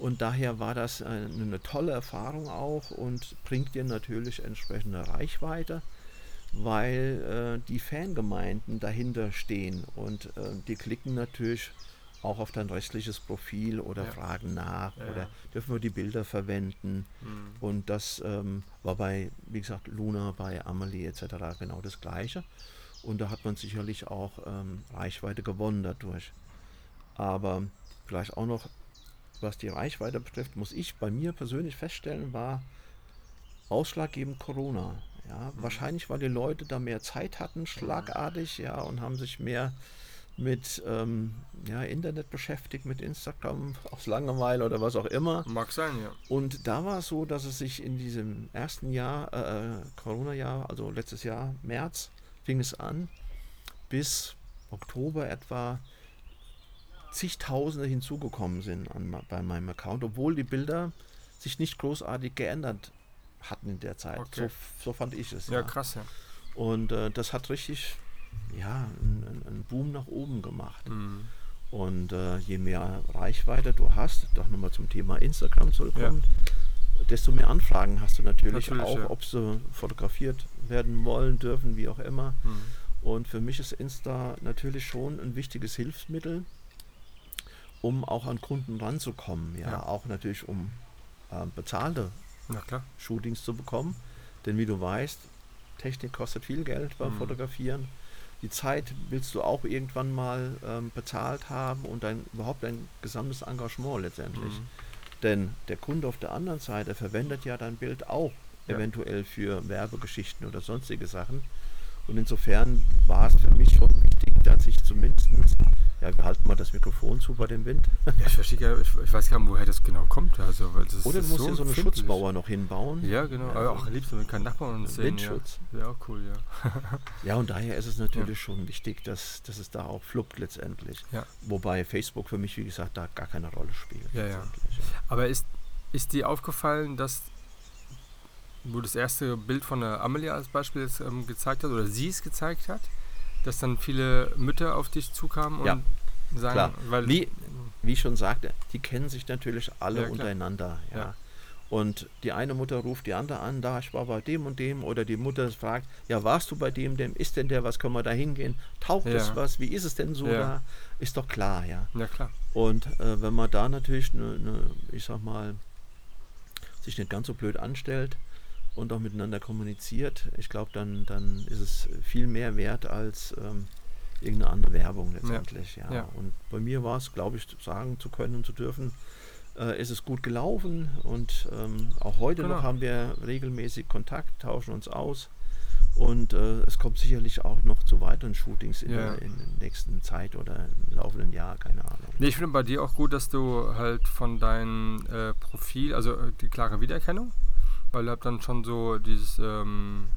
Und daher war das eine, eine tolle Erfahrung auch und bringt dir natürlich entsprechende Reichweite, weil äh, die Fangemeinden dahinter stehen und äh, die klicken natürlich auch auf dein restliches Profil oder Ja. fragen nach Ja, oder dürfen wir die Bilder verwenden. Mhm. Und das ähm, war bei, wie gesagt, Luna, bei Amelie etc. genau das Gleiche. Und da hat man sicherlich auch ähm, Reichweite gewonnen dadurch. Aber vielleicht auch noch, was die Reichweite betrifft, muss ich bei mir persönlich feststellen, war ausschlaggebend Corona. Ja, wahrscheinlich, weil die Leute da mehr Zeit hatten, schlagartig, ja, und haben sich mehr mit ähm, ja, Internet beschäftigt, mit Instagram, aus Langeweile oder was auch immer. Mag sein, ja. Und da war es so, dass es sich in diesem ersten Jahr, äh, äh, Corona-Jahr, also letztes Jahr, März, fing es an, bis Oktober etwa zigtausende hinzugekommen sind an, bei meinem Account, obwohl die Bilder sich nicht großartig geändert hatten in der Zeit. Okay. So, so fand ich es. Ja, krass, ja. Und äh, das hat richtig ja, einen, einen- Boom nach oben gemacht. Mhm. Und äh, je mehr Reichweite du hast, doch nochmal zum Thema Instagram zurückkommen, desto mehr Anfragen hast du natürlich, Natürlich, auch, ja. ob sie fotografiert werden wollen, dürfen, wie auch immer. Mhm. Und für mich ist Insta natürlich schon ein wichtiges Hilfsmittel, um auch an Kunden ranzukommen. Ja, Ja. auch natürlich um äh, bezahlte. Shootings zu bekommen. Denn wie du weißt, Technik kostet viel Geld beim Mhm. Fotografieren. Die Zeit willst du auch irgendwann mal ähm, bezahlt haben und dein, überhaupt dein gesamtes Engagement letztendlich. Mhm. Denn der Kunde auf der anderen Seite verwendet ja dein Bild auch Ja. eventuell für Werbegeschichten oder sonstige Sachen. Und insofern war es für mich schon wichtig, dass ich zumindest, ja, wir halten mal das Mikrofon zu bei dem Wind. Ja, ich verstehe gar ich, ich weiß gar nicht, woher das genau kommt. Also, weil das Oder du musst dir so eine empfindlich. Schutzmauer noch hinbauen. Ja, genau. Ja. Aber auch liebst du, wenn kein Nachbarn uns sehen. Windschutz. Ja. ja, cool, ja. [laughs] Ja, und daher ist es natürlich schon wichtig, dass, dass es da auch fluppt letztendlich. Ja. Wobei Facebook für mich, wie gesagt, da gar keine Rolle spielt. Ja, ja. Aber ist, ist dir aufgefallen, dass wo das erste Bild von der Amelie als Beispiel jetzt, ähm, gezeigt hat oder sie es gezeigt hat, dass dann viele Mütter auf dich zukamen und Ja, sagen, klar. weil Wie, wie ich schon sagte, die kennen sich natürlich alle Ja, untereinander. Ja. Ja. Und die eine Mutter ruft die andere an, da ich war bei dem und dem, oder die Mutter fragt, ja, warst du bei dem, dem, ist denn der, was können wir da hingehen? Taugt es Ja. was? Wie ist es denn so da? Ist doch klar, ja. ja klar, Und äh, wenn man da natürlich eine, ne, ich sag mal, sich nicht ganz so blöd anstellt und auch miteinander kommuniziert, ich glaube, dann, dann ist es viel mehr wert als ähm, irgendeine andere Werbung letztendlich. Ja. Ja. Und bei mir war es, glaube ich, sagen zu können und zu dürfen, äh, ist es gut gelaufen und ähm, auch heute Genau. noch haben wir regelmäßig Kontakt, tauschen uns aus. Und äh, es kommt sicherlich auch noch zu weiteren Shootings in, Ja. der, in der nächsten Zeit oder im laufenden Jahr, keine Ahnung. Nee, ich finde bei dir auch gut, dass du halt von deinem äh, Profil, also äh, die klare Wiedererkennung, weil du halt dann schon so dieses, ähm,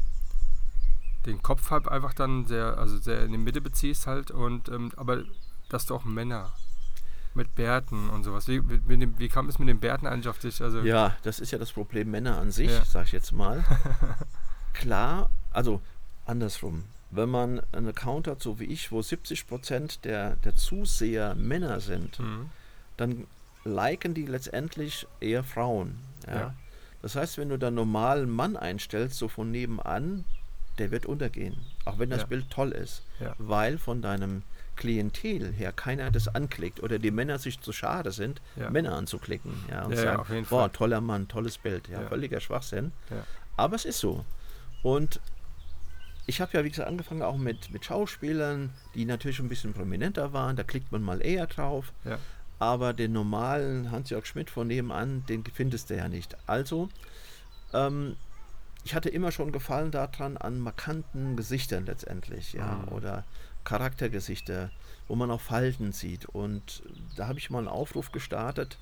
den Kopf halt einfach dann sehr, also sehr in die Mitte beziehst halt und, ähm, aber dass du auch Männer mit Bärten und sowas, wie, dem, wie kam es mit den Bärten eigentlich auf dich? Also, Ja, das ist ja das Problem Männer an sich, Ja. sag ich jetzt mal. [laughs] Klar, also andersrum. Wenn man einen Account hat, so wie ich, wo 70% der, der Zuseher Männer sind, Mhm. dann liken die letztendlich eher Frauen. Ja? Ja. Das heißt, wenn du dann normal einen Mann einstellst, so von nebenan, der wird untergehen. Auch wenn das Ja. Bild toll ist. Ja. Weil von deinem Klientel her keiner das anklickt oder die Männer sich zu schade sind, Ja. Männer anzuklicken. Ja, und Ja, ja, sagen, auf jeden boah, Fall. toller Mann, tolles Bild. Ja, Ja. völliger Schwachsinn. Ja. Aber es ist so. Und ich habe ja, wie gesagt, angefangen auch mit, mit Schauspielern, die natürlich ein bisschen prominenter waren. Da klickt man mal eher drauf. Aber den normalen Hans-Jörg Schmidt von nebenan, den findest du ja nicht. Also, ähm, ich hatte immer schon Gefallen daran an markanten Gesichtern letztendlich, ja, Mhm. oder Charaktergesichter, wo man auch Falten sieht. Und da habe ich mal einen Aufruf gestartet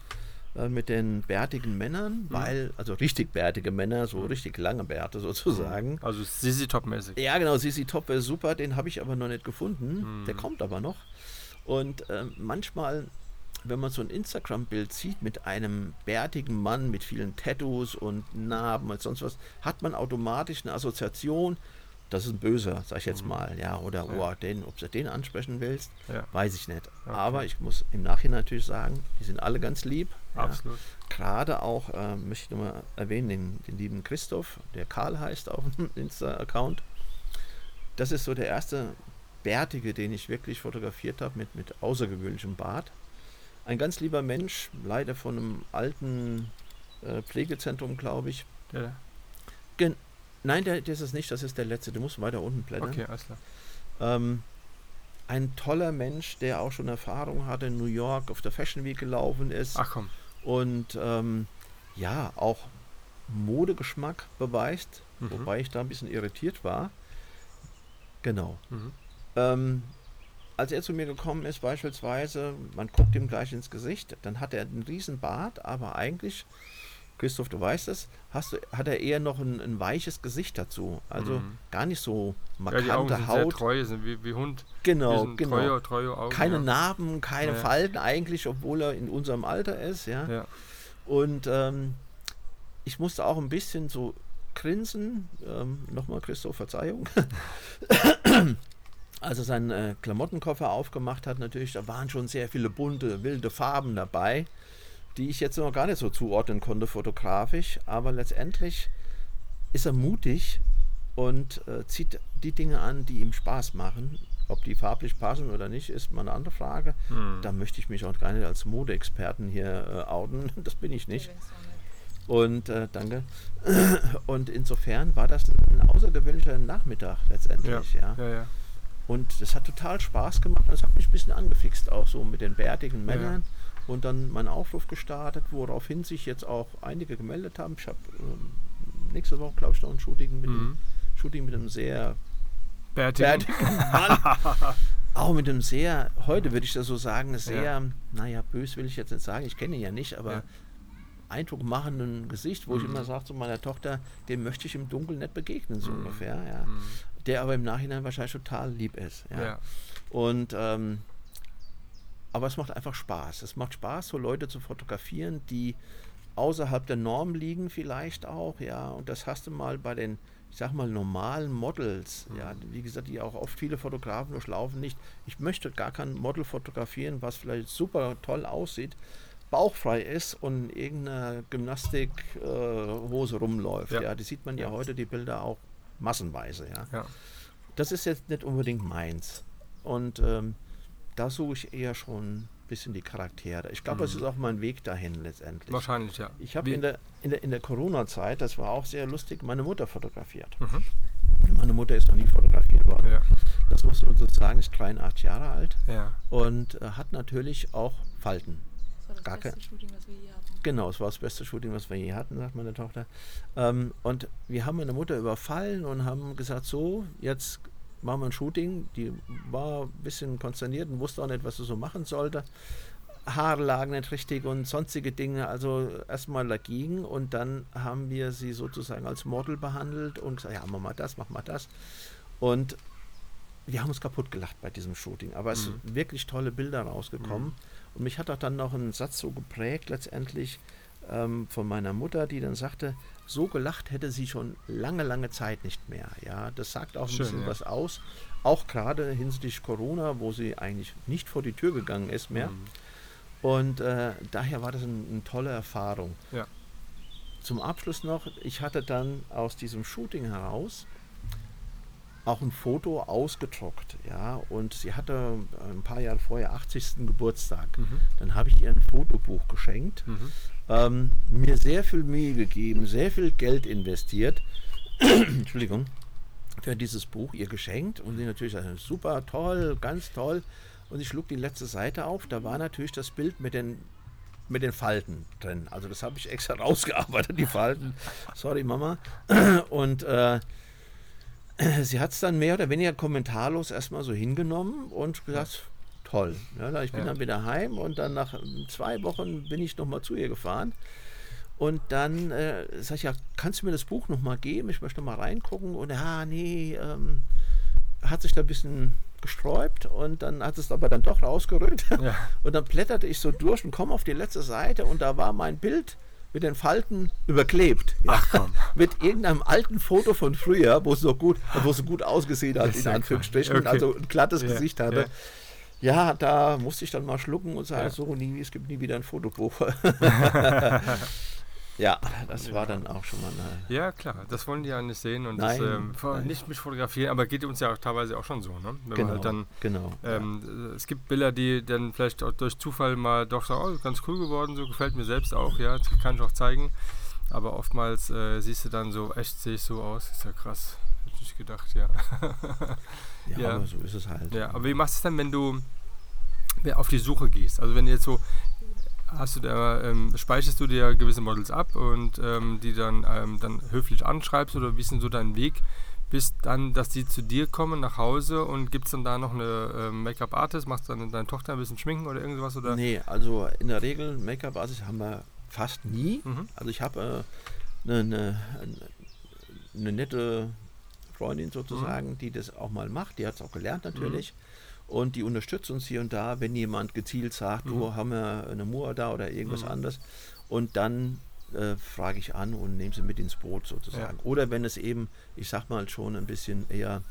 äh, mit den bärtigen Männern, weil, also richtig bärtige Männer, so richtig lange Bärte sozusagen. Also Sisi Top-mäßig. Ja, genau, Sisi Top wäre super, den habe ich aber noch nicht gefunden. Mhm. Der kommt aber noch. Und ähm, manchmal, wenn man so ein Instagram-Bild sieht mit einem bärtigen Mann mit vielen Tattoos und Narben und sonst was, hat man automatisch eine Assoziation, das ist ein Böser, sag ich jetzt mal. Ja, oder Mhm. Ja. oh, den, ob du den ansprechen willst, Ja. weiß ich nicht. Okay. Aber ich muss im Nachhinein natürlich sagen, die sind alle ganz lieb. Ja. Absolut. Gerade auch, äh, möchte ich nochmal erwähnen, den, den lieben Christoph, der Karl heißt auf dem [laughs] Insta-Account. Das ist so der erste Bärtige, den ich wirklich fotografiert habe, mit, mit außergewöhnlichem Bart. Ein ganz lieber Mensch, leider von einem alten äh, Pflegezentrum, glaube ich. Ja. Nein, der, der ist es nicht, das ist der letzte, du musst weiter unten blättern. Okay, alles klar. Ähm, ein toller Mensch, der auch schon Erfahrung hatte, in New York auf der Fashion Week gelaufen ist. Ach komm. und ähm, ja, auch Modegeschmack beweist, Mhm. wobei ich da ein bisschen irritiert war. Genau. Mhm. Ähm, als er zu mir gekommen ist, beispielsweise, man guckt ihm gleich ins Gesicht, dann hat er einen riesen Bart, aber eigentlich, Christoph, du weißt es, hast du, hat er eher noch ein, ein weiches Gesicht dazu. Also Mhm. gar nicht so Ja, die Augen markante sind sehr Haut. treu, sind wie, wie Hund. Genau, genau. Treue, treue Augen. keine ja. Narben, keine Ja. Falten eigentlich, obwohl er in unserem Alter ist, ja. Ja. Und ähm, ich musste auch ein bisschen so grinsen. Ähm, Nochmal, Christoph, Verzeihung. [laughs] Als er seinen äh, Klamottenkoffer aufgemacht hat, natürlich, da waren schon sehr viele bunte, wilde Farben dabei, die ich jetzt noch gar nicht so zuordnen konnte fotografisch. Aber letztendlich ist er mutig und äh, zieht die Dinge an, die ihm Spaß machen. Ob die farblich passen oder nicht, ist mal eine andere Frage. Hm. Da möchte ich mich auch gar nicht als Modeexperten hier äh, outen. [laughs] Das bin ich nicht. Und äh, danke. Und insofern war das ein außergewöhnlicher Nachmittag letztendlich, ja. ja, ja. Und das hat total Spaß gemacht. Das hat mich ein bisschen angefixt, auch so mit den bärtigen Ja. Männern. Und dann meinen Aufruf gestartet, woraufhin sich jetzt auch einige gemeldet haben. Ich habe ähm, nächste Woche, glaube ich, noch ein Shooting mit, Mhm. einem, Shooting mit einem sehr Bärtigen. bärtigen [laughs] Mann. auch mit einem sehr, heute würde ich das so sagen, sehr, Ja. naja, bös will ich jetzt nicht sagen, ich kenne ihn ja nicht, aber Ja. Eindruck machenden Gesicht, wo ich Mhm. immer sage zu meiner Tochter, dem möchte ich im Dunkeln nicht begegnen, so Mhm. ungefähr, ja. Mhm. Der aber im Nachhinein wahrscheinlich total lieb ist. Ja. Ja. Und ähm, aber es macht einfach Spaß. Es macht Spaß, so Leute zu fotografieren, die außerhalb der Norm liegen, vielleicht auch, ja. Und das hast du mal bei den, ich sag mal, normalen Models, ja, wie gesagt, die auch oft viele Fotografen durchlaufen nicht. Ich möchte gar kein Model fotografieren, was vielleicht super toll aussieht, bauchfrei ist und in irgendeiner Gymnastikhose rumläuft. Ja. Ja. die sieht man Ja. heute die Bilder auch massenweise, ja Ja. das ist jetzt nicht unbedingt meins. Und ähm, da suche ich eher schon ein bisschen die Charaktere. Ich glaube, das Mhm. ist auch mein Weg dahin letztendlich. Wahrscheinlich, ja. Ich habe in der, in der, in der Corona-Zeit, das war auch sehr lustig, meine Mutter fotografiert. Mhm. Meine Mutter ist noch nie fotografiert worden. Ja. Das muss man so sagen, ist 83 Jahre alt Ja. und äh, hat natürlich auch Falten. Das war das Gar beste Shooting, was wir je hatten. Genau, es war das beste Shooting, was wir je hatten, sagt meine Tochter. Ähm, und wir haben meine Mutter überfallen und haben gesagt, so, jetzt machen wir ein Shooting. Die war ein bisschen konsterniert und wusste auch nicht, was sie so machen sollte. Haare lagen nicht richtig und sonstige Dinge, also erstmal dagegen und dann haben wir sie sozusagen als Model behandelt und gesagt, ja, mach mal das, mach mal das. Und wir haben uns kaputt gelacht bei diesem Shooting, aber es Mhm. sind wirklich tolle Bilder rausgekommen. Mhm. Und mich hat auch dann noch ein Satz so geprägt, letztendlich ähm, von meiner Mutter, die dann sagte, so gelacht hätte sie schon lange, lange Zeit nicht mehr. Ja, das sagt auch ein Schön, bisschen ja. was aus. Auch gerade hinsichtlich Corona, wo sie eigentlich nicht vor die Tür gegangen ist mehr. Mhm. Und äh, daher war das ein, eine tolle Erfahrung. Ja. Zum Abschluss noch, ich hatte dann aus diesem Shooting heraus auch ein Foto ausgedruckt, ja, und sie hatte ein paar Jahre vorher 80. Geburtstag. Dann habe ich ihr ein Fotobuch geschenkt, ähm, mir sehr viel Mühe gegeben, sehr viel Geld investiert, [coughs] Entschuldigung, für dieses Buch ihr geschenkt und sie natürlich sagte, super, toll, ganz toll. Und ich schlug die letzte Seite auf, da war natürlich das Bild mit den mit den Falten drin. Also das habe ich extra [laughs] rausgearbeitet, die Falten. Sorry, Mama. Und äh, [clears throat] sie hat es dann mehr oder weniger kommentarlos erstmal so hingenommen und gesagt, toll. Ja, ich bin Ja. dann wieder heim und dann nach zwei Wochen bin ich nochmal zu ihr gefahren. Und dann äh, sag ich, ja, kannst du mir das Buch nochmal geben? Ich möchte noch mal reingucken. Und ja, nee, ähm, hat sich da ein bisschen gesträubt und dann hat es aber dann doch rausgerückt. Ja. [laughs] Und dann blätterte ich so durch und komme auf die letzte Seite und da war mein Bild mit den Falten überklebt. Ja. Ach komm. [laughs] Mit irgendeinem alten Foto von früher, wo es so gut, wo es so gut ausgesehen hat, in ja Anführungsstrichen. Okay. also ein glattes Ja, Gesicht ja. hatte. Ja, da musste ich dann mal schlucken und sagen, Ja. so, nie, es gibt nie wieder ein Fotobuch. [laughs] [laughs] ja, das war dann auch schon mal eine Ja, klar, das wollen die ja nicht sehen und Nein, das, ähm, nicht mich fotografieren, aber geht uns ja auch teilweise auch schon so, ne? Wenn genau, man halt dann, genau. ähm, äh, es gibt Bilder, die dann vielleicht auch durch Zufall mal doch sagen, oh, ganz cool geworden, so gefällt mir selbst auch, ja, das kann ich auch zeigen. Aber oftmals äh, siehst du dann so, echt sehe ich so aus, ist ja krass. Hätte ich nicht gedacht, ja. [laughs] ja, ja. aber so ist es halt. Ja, aber wie machst du es denn, wenn du auf die Suche gehst? Also wenn du jetzt so, hast du da, ähm, speicherst du dir gewisse Models ab und ähm, die dann, ähm, dann höflich anschreibst oder wie ist denn so dein Weg, bis dann, dass die zu dir kommen nach Hause und gibt es dann da noch eine ähm, Make-up-Artist, machst du dann deine Tochter ein bisschen schminken oder irgendwas? Oder? Nee, also in der Regel Make-up-Basis haben wir fast nie. Mhm. Also ich habe eine äh, ne, ne nette Freundin sozusagen, Mhm. die das auch mal macht. Die hat es auch gelernt natürlich. Und die unterstützt uns hier und da, wenn jemand gezielt sagt, du haben wir eine Mua da oder irgendwas Mhm. anderes. Und dann äh, frage ich an und nehme sie mit ins Boot sozusagen. Oder wenn es eben, ich sag mal schon ein bisschen eher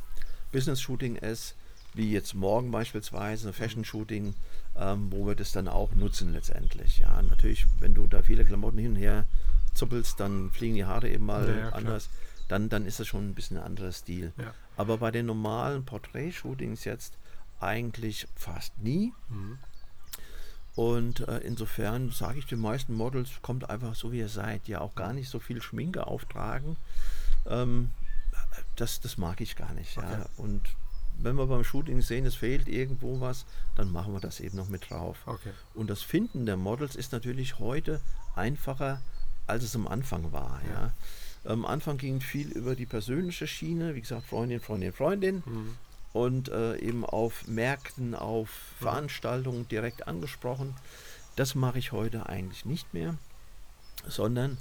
Business-Shooting ist, wie jetzt morgen beispielsweise, ein Fashion-Shooting, ähm, wo wir das dann auch nutzen letztendlich. Ja, natürlich, wenn du da viele Klamotten hin und her zuppelst, dann fliegen die Haare eben mal Ja, ja, klar. anders. Dann, dann ist das schon ein bisschen ein anderer Stil. Ja. Aber bei den normalen Porträt-Shootings jetzt eigentlich fast nie. Mhm. Und äh, insofern sage ich den meisten Models, kommt einfach so wie ihr seid, ja auch gar nicht so viel Schminke auftragen. Ähm, das, das mag ich gar nicht. Ja. Okay. Und wenn wir beim Shooting sehen, es fehlt irgendwo was, dann machen wir das eben noch mit drauf. Okay. Und das Finden der Models ist natürlich heute einfacher, als es am Anfang war. Ja. Am Anfang ging viel über die persönliche Schiene, wie gesagt, Freundin, Freundin, Freundin. Mhm. Und äh, eben auf Märkten, auf Veranstaltungen direkt angesprochen. Das mache ich heute eigentlich nicht mehr, sondern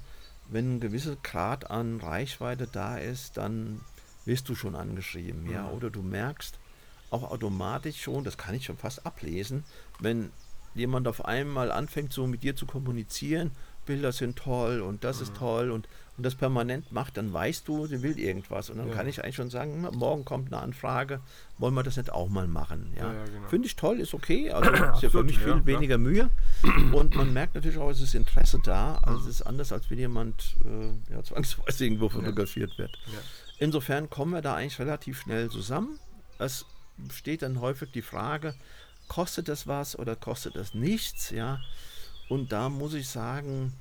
wenn ein gewisser Grad an Reichweite da ist, dann wirst du schon angeschrieben, ja, Mhm. oder du merkst auch automatisch schon, das kann ich schon fast ablesen, wenn jemand auf einmal anfängt, so mit dir zu kommunizieren, Bilder sind toll und das Mhm. ist toll und, und das permanent macht, dann weißt du, sie will irgendwas. Und dann Ja. kann ich eigentlich schon sagen, "Na, morgen kommt eine Anfrage, wollen wir das nicht auch mal machen? Ja. Ja, ja, genau. Finde ich toll, ist okay. Also [coughs] ist ja für Absolut, mich viel weniger Mühe. Und man merkt natürlich auch, es ist Interesse da. Also es ist anders, als wenn jemand äh, zwangsweise irgendwo fotografiert wird. Insofern kommen wir da eigentlich relativ schnell zusammen. Es steht dann häufig die Frage, kostet das was oder kostet das nichts? Ja. Und da muss ich sagen,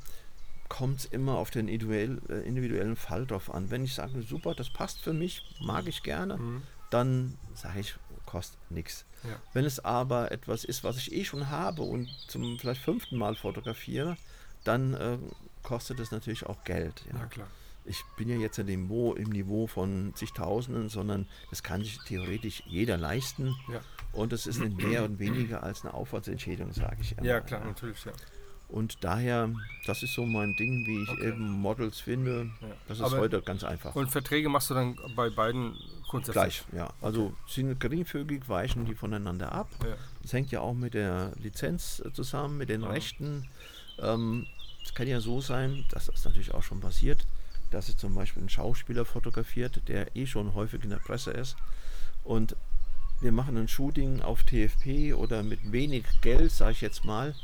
kommt es immer auf den äh, individuellen Fall drauf an. Wenn ich sage, super, das passt für mich, mag ich gerne, Mhm. dann sage ich, kostet nichts. Ja. Wenn es aber etwas ist, was ich eh schon habe und zum vielleicht fünften Mal fotografiere, dann äh, kostet es natürlich auch Geld. Ja. Klar. Ich bin ja jetzt in dem Niveau, im Niveau von zigtausenden, sondern das kann sich theoretisch jeder leisten. Ja. Und das ist nicht mehr und weniger als eine Aufwandsentschädigung, sage ich immer. Ja, klar, natürlich, ja. Und daher, das ist so mein Ding, wie ich Okay. eben Models finde. Ja. Das ist Aber- heute ganz einfach. Und Verträge machst du dann bei beiden grundsätzlich? Gleich, ja. Also sind geringfügig, weichen die voneinander ab. Ja. Das hängt ja auch mit der Lizenz zusammen, mit den Ja. Rechten. Ähm, es kann ja so sein, dass das natürlich auch schon passiert, dass sich zum Beispiel ein Schauspieler fotografiert, der eh schon häufig in der Presse ist. Und wir machen ein Shooting auf TFP oder mit wenig Geld, sage ich jetzt mal,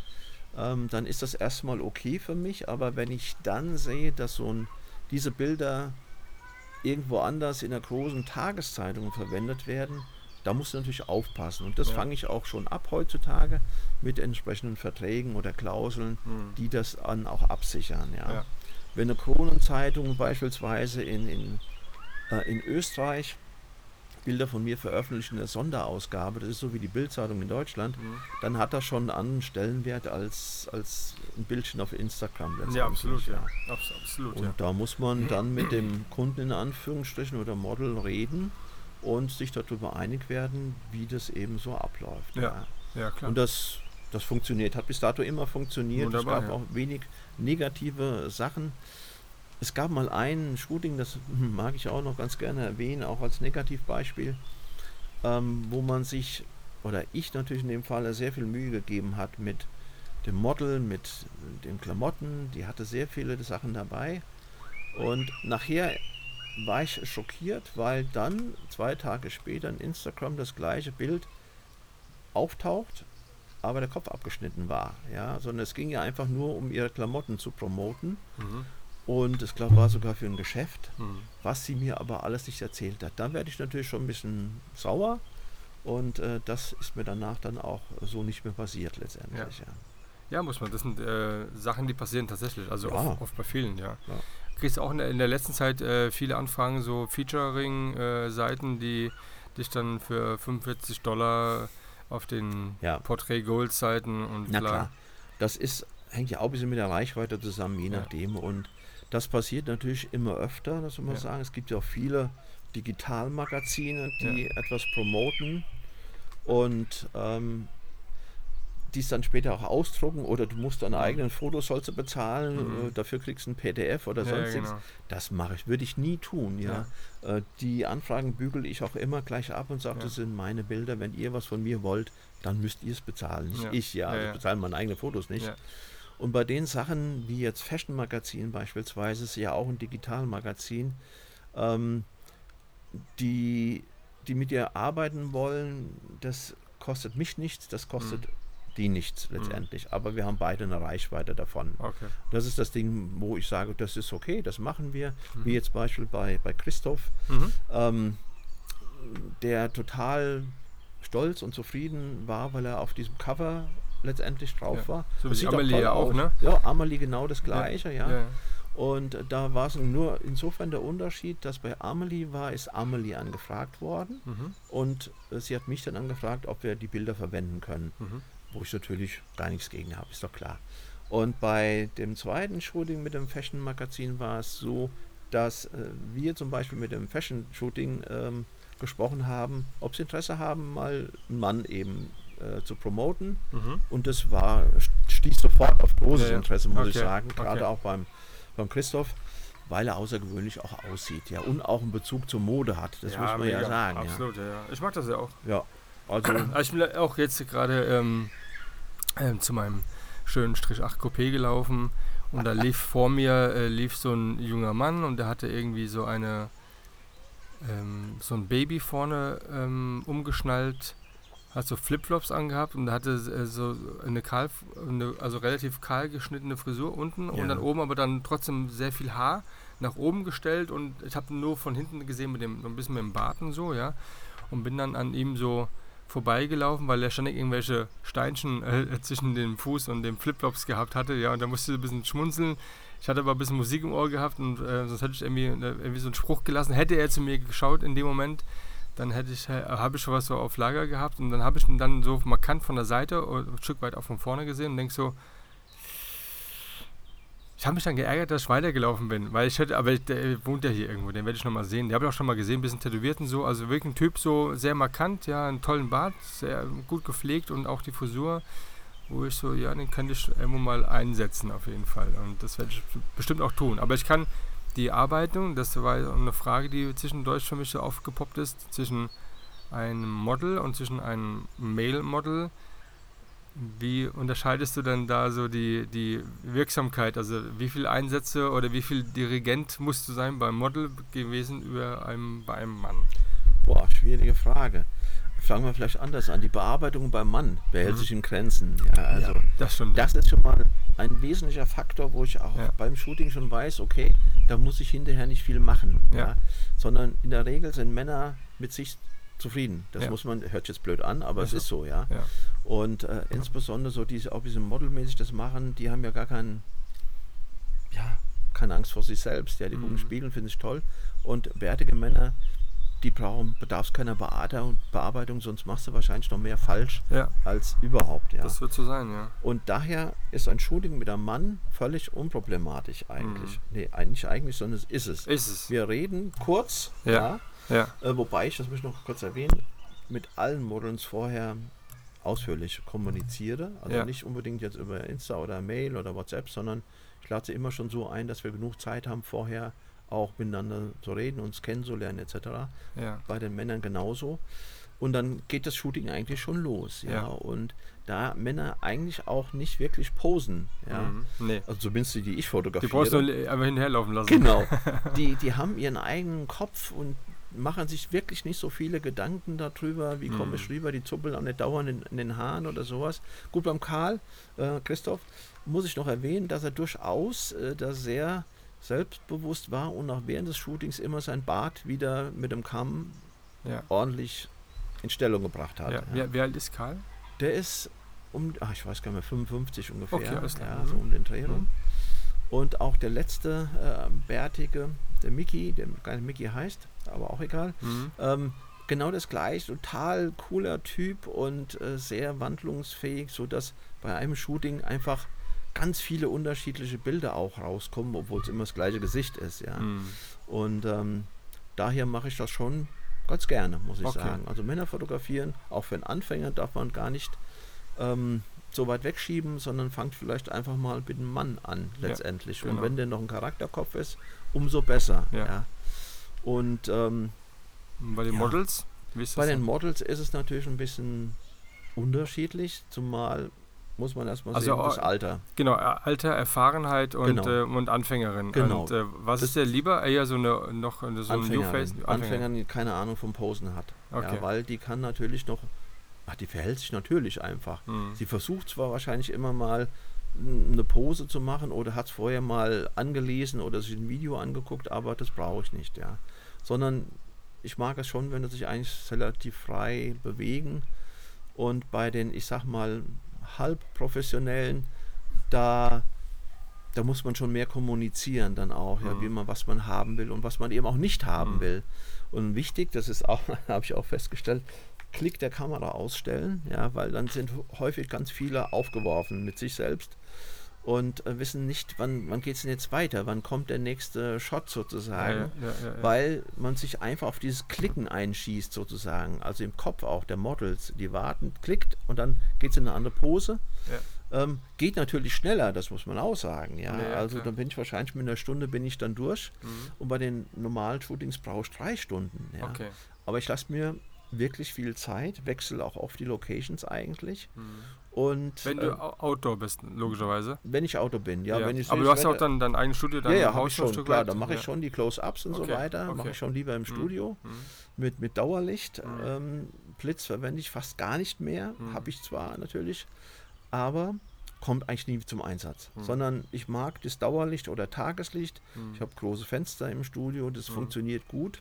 ähm, dann ist das erstmal okay für mich. Aber wenn ich dann sehe, dass so ein, diese Bilder irgendwo anders in einer großen Tageszeitung verwendet werden, da musst du natürlich aufpassen. Und das Ja. fange ich auch schon ab heutzutage mit entsprechenden Verträgen oder Klauseln, Mhm. die das dann auch absichern. Ja. Ja. Wenn eine Kronenzeitung beispielsweise in, in, äh, in Österreich Bilder von mir veröffentlicht in der Sonderausgabe, das ist so wie die Bildzeitung in Deutschland, Mhm. dann hat das schon einen anderen Stellenwert als, als ein Bildchen auf Instagram. Ja, absolut, ja. Abs absolut, Und ja. da muss man dann mit dem Kunden in Anführungsstrichen oder Model reden und sich darüber einig werden, wie das eben so abläuft. Ja, Ja, klar. Und das, das funktioniert, hat bis dato immer funktioniert. Wunderbar, es gab ja. auch wenig negative Sachen. Es gab mal ein Shooting, das [laughs] mag ich auch noch ganz gerne erwähnen, auch als Negativbeispiel, ähm, wo man sich, oder ich natürlich in dem Fall, sehr viel Mühe gegeben hat mit dem Model, mit den Klamotten. Die hatte sehr viele Sachen dabei. Und nachher war ich schockiert, weil dann zwei Tage später in Instagram das gleiche Bild auftaucht, aber der Kopf abgeschnitten war. Ja, sondern es ging ja einfach nur um ihre Klamotten zu promoten. Mhm. Und es war sogar für ein Geschäft, Mhm. was sie mir aber alles nicht erzählt hat. Dann werde ich natürlich schon ein bisschen sauer. Und äh, das ist mir danach dann auch so nicht mehr passiert letztendlich. Ja. Ja, muss man. Das sind äh, Sachen, die passieren tatsächlich. Also Ja. oft, oft bei vielen, ja. Ja. Kriegst auch in der, in der letzten Zeit äh, viele Anfragen, so Featuring-Seiten, die dich dann für 45 Dollar auf den Ja. Portrait Gold-Seiten und Na klar, das ist, hängt ja auch ein bisschen mit der Reichweite zusammen, je Ja. nachdem. Und das passiert natürlich immer öfter, das muss man Ja. sagen. Es gibt ja auch viele Digitalmagazine, die etwas promoten und ähm, die es dann später auch ausdrucken oder du musst deine eigenen Fotos sollst du bezahlen, Mhm. äh, dafür kriegst du ein PDF oder Ja, sonst ja, nichts. genau. Das mache ich, würde ich nie tun, ja. Äh, die Anfragen bügel ich auch immer gleich ab und sage, Ja. das sind meine Bilder. Wenn ihr was von mir wollt, dann müsst ihr es bezahlen, nicht Ja. ich, ja. Ja, Also ja. Ich bezahle meine eigenen Fotos nicht. Und bei den Sachen, wie jetzt Fashion Magazin beispielsweise, ist ja auch ein Digitalmagazin, ähm, die, die mit dir arbeiten wollen, das kostet mich nichts, das kostet Mhm. die nichts letztendlich. Aber wir haben beide eine Reichweite davon. Okay. Das ist das Ding, wo ich sage, das ist okay, das machen wir. Mhm. Wie jetzt Beispiel bei, bei Christoph, Mhm. ähm, der total stolz und zufrieden war, weil er auf diesem Cover letztendlich drauf Ja. war. So wie Das Amelie ja auch, aus. ne? Ja, Amelie genau das gleiche, ja. ja. Und da war es nur insofern der Unterschied, dass bei Amelie war, ist Amelie angefragt worden Mhm. und äh, sie hat mich dann angefragt, ob wir die Bilder verwenden können, Mhm. wo ich natürlich gar nichts gegen habe, ist doch klar. Und bei dem zweiten Shooting mit dem Fashion Magazin war es so, dass äh, wir zum Beispiel mit dem Fashion Shooting ähm, gesprochen haben, ob sie Interesse haben, mal einen Mann eben äh, zu promoten. Mhm. Und das war, stieß sofort auf großes Ja, ja. Interesse, muss ich Okay, sagen, gerade okay. auch beim, beim Christoph, weil er außergewöhnlich auch aussieht, ja, und auch einen Bezug zur Mode hat, das muss man ja sagen. Absolut, ja. ja. Ich mag das ja auch. Ja. ja, also [clears throat] Also ich bin auch jetzt gerade ähm, ähm, zu meinem schönen Strich 8 Coupé gelaufen und da lief [laughs] vor mir äh, lief so ein junger Mann und der hatte irgendwie so eine ähm, so ein Baby vorne ähm, umgeschnallt, hat so Flipflops angehabt und hatte äh, so eine kahl, eine, also relativ kahl geschnittene Frisur unten Ja. und dann oben aber dann trotzdem sehr viel Haar nach oben gestellt und ich habe nur von hinten gesehen mit dem ein bisschen mit dem Bart und so, ja. Und bin dann an ihm so vorbeigelaufen, weil er ständig irgendwelche Steinchen äh, zwischen dem Fuß und dem Flipflops gehabt hatte, ja, und da musste ich ein bisschen schmunzeln. Ich hatte aber ein bisschen Musik im Ohr gehabt und äh, sonst hätte ich irgendwie, äh, irgendwie so einen Spruch gelassen. Hätte er zu mir geschaut in dem Moment, dann hätte ich, äh, habe ich schon was so auf Lager gehabt und dann habe ich ihn dann so markant von der Seite oder ein Stück weit auch von vorne gesehen und denk so, ich habe mich dann geärgert, dass ich weitergelaufen bin, weil ich hätte, aber der wohnt ja hier irgendwo, den werde ich nochmal sehen. Den habe ich auch schon mal gesehen, ein bisschen tätowiert und so. Also wirklich ein Typ, so sehr markant, ja, einen tollen Bart, sehr gut gepflegt und auch die Frisur, wo ich so, ja, den könnte ich irgendwo mal einsetzen auf jeden Fall. Und das werde ich bestimmt auch tun. Aber ich kann die Arbeitung, das war eine Frage, die zwischendurch für mich so aufgepoppt ist, zwischen einem Model und zwischen einem Male-Model. Wie unterscheidest du dann da so die, die Wirksamkeit? Also wie viel Einsätze oder wie viel Dirigent musst du sein beim Model gewesen über einem, bei einem Mann? boah, schwierige Frage. Fangen wir vielleicht anders an. Die Bearbeitung beim Mann behält Mhm. sich in Grenzen. Ja, also das stimmt. das ist schon mal ein wesentlicher Faktor, wo ich auch Ja. beim Shooting schon weiß, okay, da muss ich hinterher nicht viel machen. Ja. Ja. Sondern in der Regel sind Männer mit sich zufrieden. Das Ja. muss man, hört jetzt blöd an, aber es ist so, ja. Und äh, insbesondere so diese, auch diese modelmäßig das machen, die haben ja gar keinen, ja, keine Angst vor sich selbst. Ja, die gucken Mhm. Spiegeln, finde ich toll. Und bärtige Männer, die brauchen, bedarf keiner Bearbeitung, sonst machst du wahrscheinlich noch mehr falsch Ja, als überhaupt, ja. das wird so sein, ja. Und daher ist ein Shooting mit einem Mann völlig unproblematisch eigentlich. Nee, eigentlich eigentlich, sondern es ist es. Mhm. Ist es. Wir reden kurz, Ja. ja, Ja. äh, wobei ich, das muss ich noch kurz erwähnen, mit allen Models vorher ausführlich kommuniziere. Also Ja. nicht unbedingt jetzt über Insta oder Mail oder WhatsApp, sondern ich lade sie immer schon so ein, dass wir genug Zeit haben, vorher auch miteinander zu reden, uns kennenzulernen etc. Ja. Bei den Männern genauso. Und dann geht das Shooting eigentlich schon los. Ja. Ja. Und da Männer eigentlich auch nicht wirklich posen, ja. Mhm. Nee. Also zumindest die, die ich Die fotografiere. brauchst du einfach hinterherlaufen lassen. Genau. [laughs] Die, die haben ihren eigenen Kopf und machen sich wirklich nicht so viele Gedanken darüber, wie komme ich Mhm. rüber, die zuppeln auch nicht dauernd in, in den Haaren oder sowas. Gut, beim Karl, äh, Christoph, muss ich noch erwähnen, dass er durchaus äh, da sehr selbstbewusst war und auch während des Shootings immer sein Bart wieder mit dem Kamm Ja. ordentlich in Stellung gebracht hat. Ja. Wer, wer alt ist Karl? Der ist um, ach, ich weiß gar nicht mehr, 55 ungefähr. Okay, alles klar. Ja, Mhm. so um den Dreh rum. Mhm. Und auch der letzte äh, Bärtige, der Mickey, der gar nicht Mickey heißt, aber auch egal. Mhm. Ähm, genau das gleiche, total cooler Typ und äh, sehr wandlungsfähig, sodass bei einem Shooting einfach ganz viele unterschiedliche Bilder auch rauskommen, obwohl es immer das gleiche Gesicht ist, ja. Mhm. Und ähm, daher mache ich das schon ganz gerne, muss ich Okay. sagen. Also Männer fotografieren, auch für einen Anfänger darf man gar nicht ähm, so weit wegschieben, sondern fangt vielleicht einfach mal mit einem Mann an, Ja, letztendlich. Und genau. wenn der noch ein Charakterkopf ist, umso besser. Ja. Ja. Und ähm, Und Bei den Ja. Models? Bei den? Models ist es natürlich ein bisschen unterschiedlich, zumal muss man erstmal Also sehen, das auch- Alter. Genau, äh, Alter, Erfahrenheit und, Genau. äh, und Anfängerin. Genau. Und äh, was ist dir lieber? Eher so eine noch so ein New-Face? Anfängerin, Anfängerin, die keine Ahnung vom Posen hat. Okay. Ja, weil die kann natürlich noch, ach, die verhält sich natürlich einfach. Mhm. Sie versucht zwar wahrscheinlich immer mal eine Pose zu machen oder hat es vorher mal angelesen oder sich ein Video angeguckt, aber das brauche ich nicht, ja. Sondern ich mag es schon, wenn sie sich eigentlich relativ frei bewegen. Und bei den, ich sag mal, halbprofessionellen, da, da muss man schon mehr kommunizieren dann auch, ja, Mhm. wie man, was man haben will und was man eben auch nicht haben Mhm. will. Und wichtig, das ist auch, [laughs] habe ich auch festgestellt, Klick der Kamera ausstellen, ja, weil dann sind häufig ganz viele aufgeworfen mit sich selbst und äh, wissen nicht, wann, wann geht es denn jetzt weiter, wann kommt der nächste Shot sozusagen, ja, ja, ja. weil man sich einfach auf dieses Klicken einschießt sozusagen, also im Kopf auch der Models, die warten, klickt und dann geht es in eine andere Pose. Ähm, geht natürlich schneller, das muss man auch sagen. Ja? Ja, also klar. dann bin ich wahrscheinlich mit einer Stunde bin ich dann durch Mhm. und bei den normalen Shootings brauche ich drei Stunden. Ja? Okay. Aber ich lasse mir wirklich viel Zeit, wechsle auch oft die Locations eigentlich. Mhm. Und Wenn äh, du Au- Outdoor bist, logischerweise. wenn ich Auto bin, ja, wenn ich Aber du hast ja auch dann dein eigenes Studio, dein ja, ja, Haus schon, klar, weit. da mache ich ja. schon die Close-Ups und so Okay, weiter, mache okay. ich schon lieber im Mhm. Studio Mhm. mit, mit Dauerlicht. Mhm. Ähm, Blitz verwende ich fast gar nicht mehr, Mhm. habe ich zwar natürlich, aber kommt eigentlich nie zum Einsatz, Mhm. sondern ich mag das Dauerlicht oder Tageslicht. Mhm. Ich habe große Fenster im Studio, das funktioniert gut.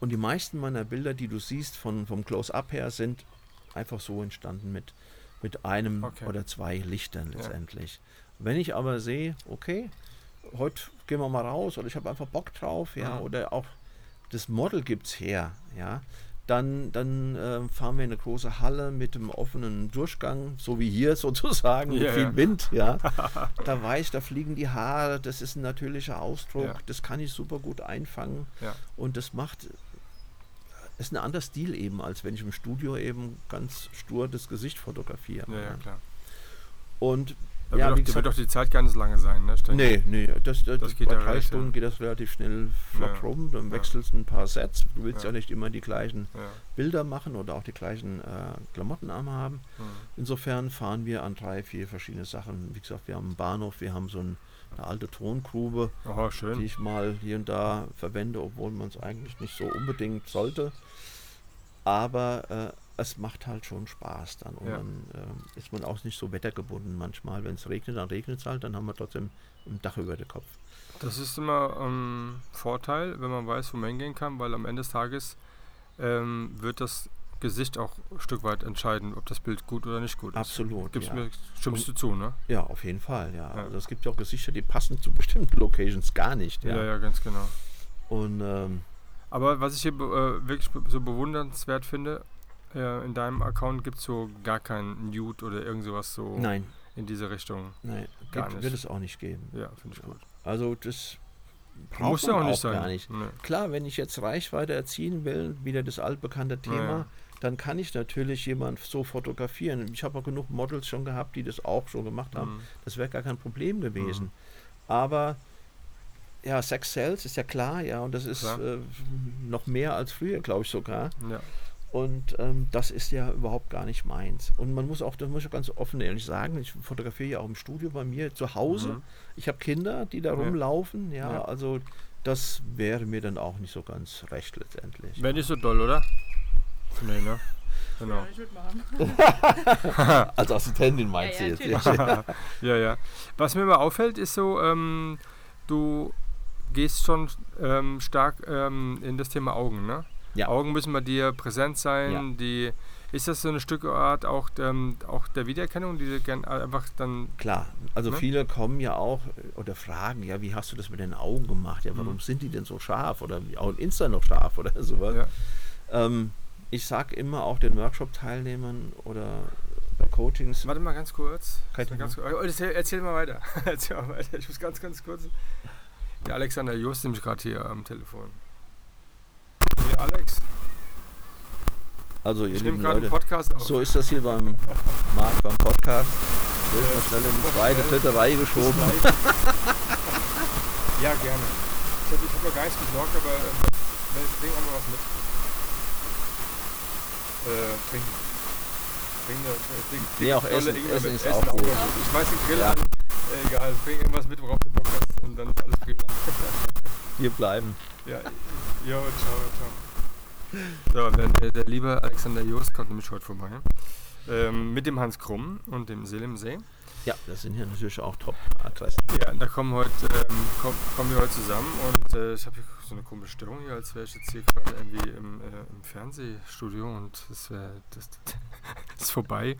Und die meisten meiner Bilder, die du siehst von, vom Close-Up her, sind einfach so entstanden mit, mit einem Okay. oder zwei Lichtern Ja. letztendlich. Wenn ich aber sehe, okay, heute gehen wir mal raus oder ich habe einfach Bock drauf, ja, Mhm. oder auch das Model gibt es her, ja, dann, dann äh, fahren wir in eine große Halle mit dem offenen Durchgang, so wie hier [laughs] sozusagen, mit Ja, viel ja. Wind, ja. [laughs] da weiß ich, da fliegen die Haare, das ist ein natürlicher Ausdruck, Ja. das kann ich super gut einfangen Ja. und das macht, ist ein anderer Stil eben, als wenn ich im Studio eben ganz stur das Gesicht fotografiere. Ja, ja, klar. Und Da Ja, wird, auch, auch die Zeit gar nicht so lange sein, ne? Ständig. Nee, nee, das, das, Das geht bei ja drei relativ- Stunden geht das relativ schnell flott Ja. rum. Dann Ja. wechselst du ein paar Sets. Du willst ja, Ja. nicht immer die gleichen Ja. Bilder machen oder auch die gleichen äh, Klamotten haben. Mhm. Insofern fahren wir an drei, vier verschiedene Sachen. Wie gesagt, wir haben einen Bahnhof, wir haben so ein, eine alte Tongrube, Oh, die ich mal hier und da verwende, obwohl man es eigentlich nicht so unbedingt sollte. Aber es macht halt schon Spaß dann. Und Ja. dann ähm, ist man auch nicht so wettergebunden manchmal. Wenn es regnet, dann regnet es halt, dann haben wir trotzdem ein Dach über den Kopf. Das ist immer ein Vorteil, wenn man weiß, wo man hingehen kann, weil am Ende des Tages ähm, wird das Gesicht auch ein Stück weit entscheiden, ob das Bild gut oder nicht gut ist. Absolut. Gibst ja. mir, stimmst du zu, ne? ja, auf jeden Fall, ja. Ja. Also es gibt ja auch Gesichter, die passen zu bestimmten Locations gar nicht. Ja, Ja. ja, ganz genau. Und ähm, Aber was ich hier äh, wirklich so bewundernswert finde, äh, in deinem Account gibt es so gar kein Nude oder irgend sowas so nein, in diese Richtung. nein, Gar gibt, nicht. wird es auch nicht geben. Ja, finde ich gut. Also das braucht Muss ja auch nicht sein. gar nicht. Nee. Klar, wenn ich jetzt Reichweite erzielen will, wieder das altbekannte Thema. Dann kann ich natürlich jemand so fotografieren. Ich habe auch genug Models schon gehabt, die das auch schon gemacht haben. Mhm. Das wäre gar kein Problem gewesen. Aber ja, Sex Sales ist ja klar, ja, und das ist äh, noch mehr als früher, glaube ich sogar. Ja. Und ähm, das ist ja überhaupt gar nicht meins. Und man muss auch, das muss ich auch ganz offen ehrlich sagen, ich fotografiere ja auch im Studio bei mir zu Hause. Mhm. Ich habe Kinder, die da Ja. rumlaufen, ja, Ja. also das wäre mir dann auch nicht so ganz recht letztendlich. Wäre nicht so doll, oder? Nee, ne? Genau. Ja, ich würde machen. [laughs] Als Assistentin meinst Ja, du ja, jetzt? [laughs] ja, ja. Was mir immer auffällt, ist so, ähm, du gehst schon ähm, stark ähm, in das Thema Augen, ne? Ja. Augen müssen bei dir präsent sein. Ja. Die, ist das so eine Stückart auch, ähm, auch der Wiedererkennung, die du gern einfach dann. Klar, also Ne? viele kommen ja auch äh, oder fragen, ja, wie hast du das mit den Augen gemacht? Ja, warum Mhm. sind die denn so scharf? Oder auch in Insta noch scharf oder sowas? Ja. Ähm, ich sage immer auch den Workshop-Teilnehmern oder bei Coachings, Warte mal ganz kurz. Kein Mal ganz, oh, erzähl, erzähl mal weiter. [laughs] erzähl mal weiter. Ich muss ganz, ganz kurz. Der Alexander Just nämlich gerade hier am Telefon. Hey Alex, also ihr ich lieben gerade einen Leute, Podcast auf. so ist das hier beim Marc beim Podcast. Wird mal schnell in die zweite, dritte Reihe geschoben. [laughs] ja, gerne. Ich habe ich hab noch gar nichts besorgt, aber äh, bring auch noch was mit. Äh, trinken. Bring, äh, bring, Nee, auch Essen- Ingwer Essen ist auch gut. Ich schmeiß den Grill Ja. an. Äh, egal, bring irgendwas mit, worauf du Bock hast und dann ist alles prima. [laughs] Wir bleiben. Ja, jo, ciao, ciao. So, der, der, liebe Alexander Jost kommt nämlich heute vorbei. Ähm, mit dem Hans Krumm und dem Selim See. Ja, das sind hier natürlich auch Top-Adressen. Ja, da kommen heute, ähm, komm, kommen wir heute zusammen und äh, ich habe hier so eine komische Stimmung hier, als wäre ich jetzt hier gerade irgendwie im, äh, im Fernsehstudio und das, wär, das, das [laughs] ist vorbei.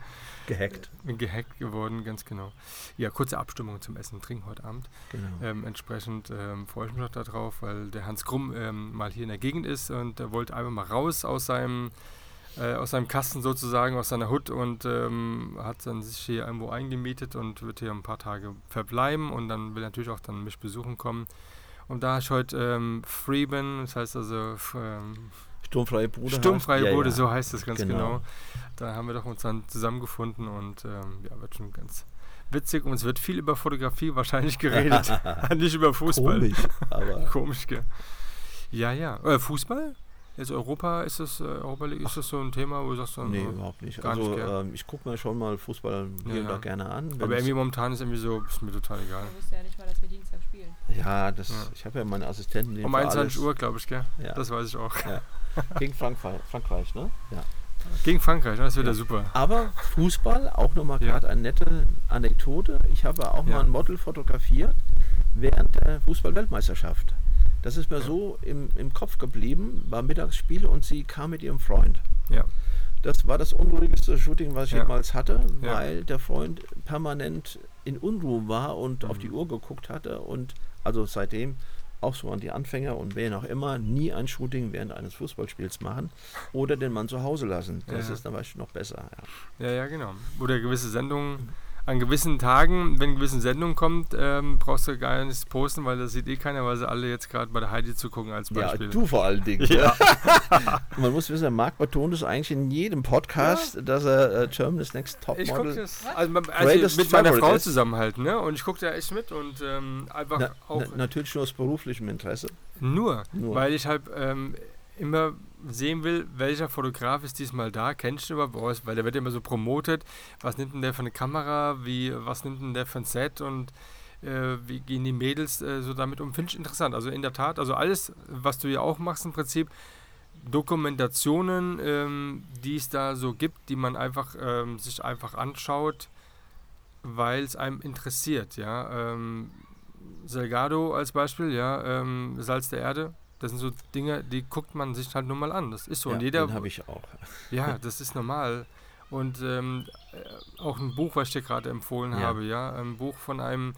Gehackt. Bin gehackt geworden, ganz genau. Ja, kurze Abstimmung zum Essen und Trinken heute Abend. Genau. Ähm, entsprechend ähm, freue ich mich noch darauf, weil der Hans Krumm ähm, mal hier in der Gegend ist und er wollte einfach mal raus aus seinem, äh, aus seinem Kasten sozusagen, aus seiner Hut und ähm, hat dann sich hier irgendwo eingemietet und wird hier ein paar Tage verbleiben und dann will er natürlich auch dann mich besuchen kommen. Und da ich heute ähm, free bin, das heißt also ähm, Sturmfreie Bude. sturmfreie heißt- ja, Bude, ja. so heißt es ganz genau. Genau. Da haben wir doch uns dann zusammengefunden und ähm, ja, wird schon ganz witzig und es wird viel über Fotografie wahrscheinlich geredet, [laughs] [laughs] nicht über Fußball. Komisch, aber [laughs] Komisch, gell? Ja, ja. Äh, Fußball? Jetzt Europa, ist das, äh, Europa League, ist das so ein Thema, wo du sagst, so, nee, äh, überhaupt nicht. gar Also nicht, ähm, ich gucke mir schon mal Fußball hier Ja, und ja. da gerne an. aber irgendwie momentan ist irgendwie so, ist mir total egal. Ich wusste ja nicht mal, dass wir Dienstag spielen. ja, das, Ja. ich habe ja meine Assistenten. Um für 21 alles- Uhr, glaube ich, gell? Ja. Das weiß ich auch. Gegen Frankreich, Frankreich, ne? Ja. Gegen Frankreich, das wird ja Ja. super. Aber Fußball, auch nochmal Ja. gerade eine nette Anekdote. Ich habe auch Ja. mal ein Model fotografiert während der Fußball-Weltmeisterschaft. Das ist mir so im, im Kopf geblieben, war Mittagsspiel und sie kam mit ihrem Freund. Ja. Das war das unruhigste Shooting, was ich Ja. jemals hatte, Ja. weil der Freund permanent in Unruhe war und Mhm. auf die Uhr geguckt hatte und also seitdem auch so an die Anfänger und wer noch immer nie ein Shooting während eines Fußballspiels machen oder den Mann zu Hause lassen. Das Ja. ist dann du, noch besser. Ja. Ja, ja, genau. Oder gewisse Sendungen, an gewissen Tagen, wenn gewisse Sendungen kommt, ähm, brauchst du gar nichts posten, weil das sieht eh keiner, weil sie alle jetzt gerade bei der Heidi zugucken als Ja, Beispiel. du vor allen Dingen. Ja. [laughs] Man muss wissen, Marc betont es eigentlich in jedem Podcast, dass er äh, Germany's Next Ich gucke Topmodel. das. Also, also mit meiner Frau ist- zusammen ne? Und ich gucke da echt mit und ähm, einfach Na, auch na, natürlich nur aus beruflichem Interesse. nur, Nur. weil ich halt ähm, immer sehen will, welcher Fotograf ist diesmal da, kennst du überhaupt, weil der wird ja immer so promotet, was nimmt denn der für eine Kamera, wie, was nimmt denn der für ein Set? Und äh, wie gehen die Mädels äh, so damit um, finde ich interessant. Also in der Tat, also alles, was du ja auch machst im Prinzip, Dokumentationen, ähm, die es da so gibt, die man einfach ähm, sich einfach anschaut, weil es einem interessiert, ja. Ähm, Salgado als Beispiel, ja, ähm, Salz der Erde, das sind so Dinge, die guckt man sich halt nur mal an. Das ist so. Ja, und jeder, den habe ich auch. [laughs] ja, das ist normal. Und ähm, äh, auch ein Buch, was ich dir gerade empfohlen Ja. habe, ja, ein Buch von einem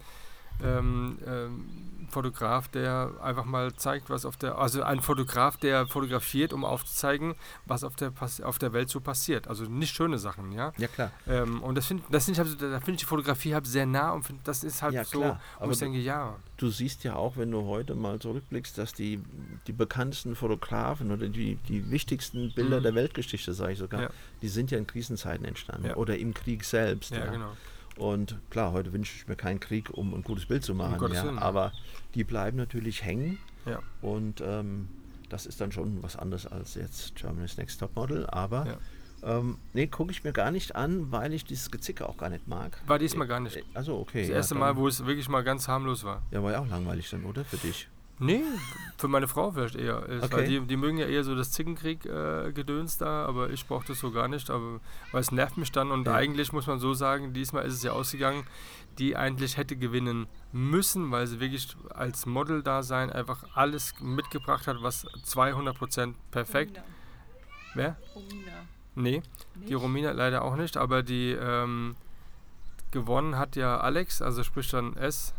ähm, ähm, Fotograf, der einfach mal zeigt, was auf der, also ein Fotograf, der fotografiert, um aufzuzeigen, was auf der auf der Welt so passiert. Also nicht schöne Sachen, ja. Ja, klar. Ähm, und das finde das find ich, halt da finde ich die Fotografie halt sehr nah und find, das ist halt Ja, so, klar. wo Aber ich denke, ja, Du siehst ja auch, wenn du heute mal zurückblickst, dass die, die bekanntesten Fotografen oder die, die wichtigsten Bilder Mhm. der Weltgeschichte, sage ich sogar, Ja. die sind ja in Krisenzeiten entstanden Ja. oder im Krieg selbst. ja, genau. Und klar, heute wünsche ich mir keinen Krieg, um ein gutes Bild zu machen, Gottes ja, aber die bleiben natürlich hängen Ja. und ähm, das ist dann schon was anderes als jetzt Germany's Next Top Model, aber Ja. ähm, nee, gucke ich mir gar nicht an, weil ich dieses Gezicke auch gar nicht mag. War diesmal gar nicht. Also okay. Das erste Mal, wo es wirklich mal ganz harmlos war. Ja, war ja auch langweilig dann, oder? Für dich. Nee, für meine Frau vielleicht eher. Es Okay. Weil die, die mögen ja eher so das Zickenkrieg-Gedöns da, aber ich brauche das so gar nicht. Aber weil es nervt mich dann und Ja. eigentlich muss man so sagen, diesmal ist es ja ausgegangen, die eigentlich hätte gewinnen müssen, weil sie wirklich als Model da sein einfach alles mitgebracht hat, was 200% perfekt. Romina. Wer? Romina. Nee, Nicht? die Romina leider auch nicht, aber die ähm, gewonnen hat ja Alex, also sprich dann S.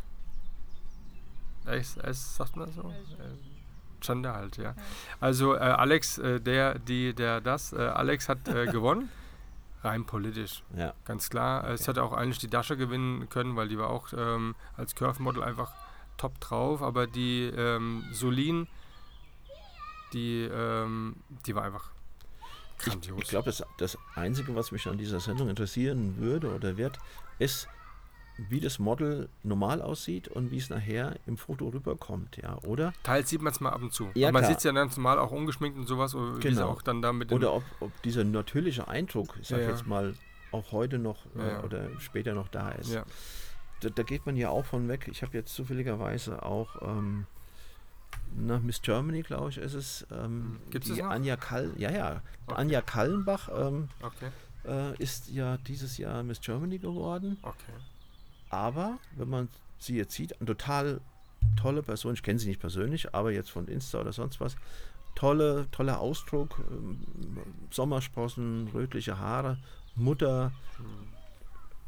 S, S sagt man so? Äh, Gender halt, ja. Also äh, Alex, äh, der, die, der, das, äh, Alex hat äh, gewonnen. [laughs] Rein politisch, Ja. ganz klar. Es hätte auch eigentlich die Dasche gewinnen können, weil die war auch ähm, als Curve-Model einfach top drauf. Aber die ähm, Solin, die, ähm, die war einfach grandios. Ich glaube, das, das Einzige, was mich an dieser Sendung interessieren würde oder wird, ist, wie das Model normal aussieht und wie es nachher im Foto rüberkommt, ja, oder? Teils sieht man es mal ab und zu. Ja, man sieht es ja ganz normal auch ungeschminkt und sowas, oder Genau. auch dann da mit dem Oder ob, ob dieser natürliche Eindruck, ich sag Ja, jetzt mal, auch heute noch Ja, äh, ja. oder später noch da ist. Da, da geht man ja auch von weg. Ich habe jetzt zufälligerweise auch ähm, nach Miss Germany, glaube ich, ist es, ähm, die das noch? Anja Kall, ja, ja, Okay. Anja Kallenbach ähm, Okay, äh, ist ja dieses Jahr Miss Germany geworden. okay. Aber wenn man sie jetzt sieht, eine total tolle Person, ich kenne sie nicht persönlich, aber jetzt von Insta oder sonst was, tolle, toller Ausdruck, ähm, Sommersprossen, rötliche Haare, Mutter,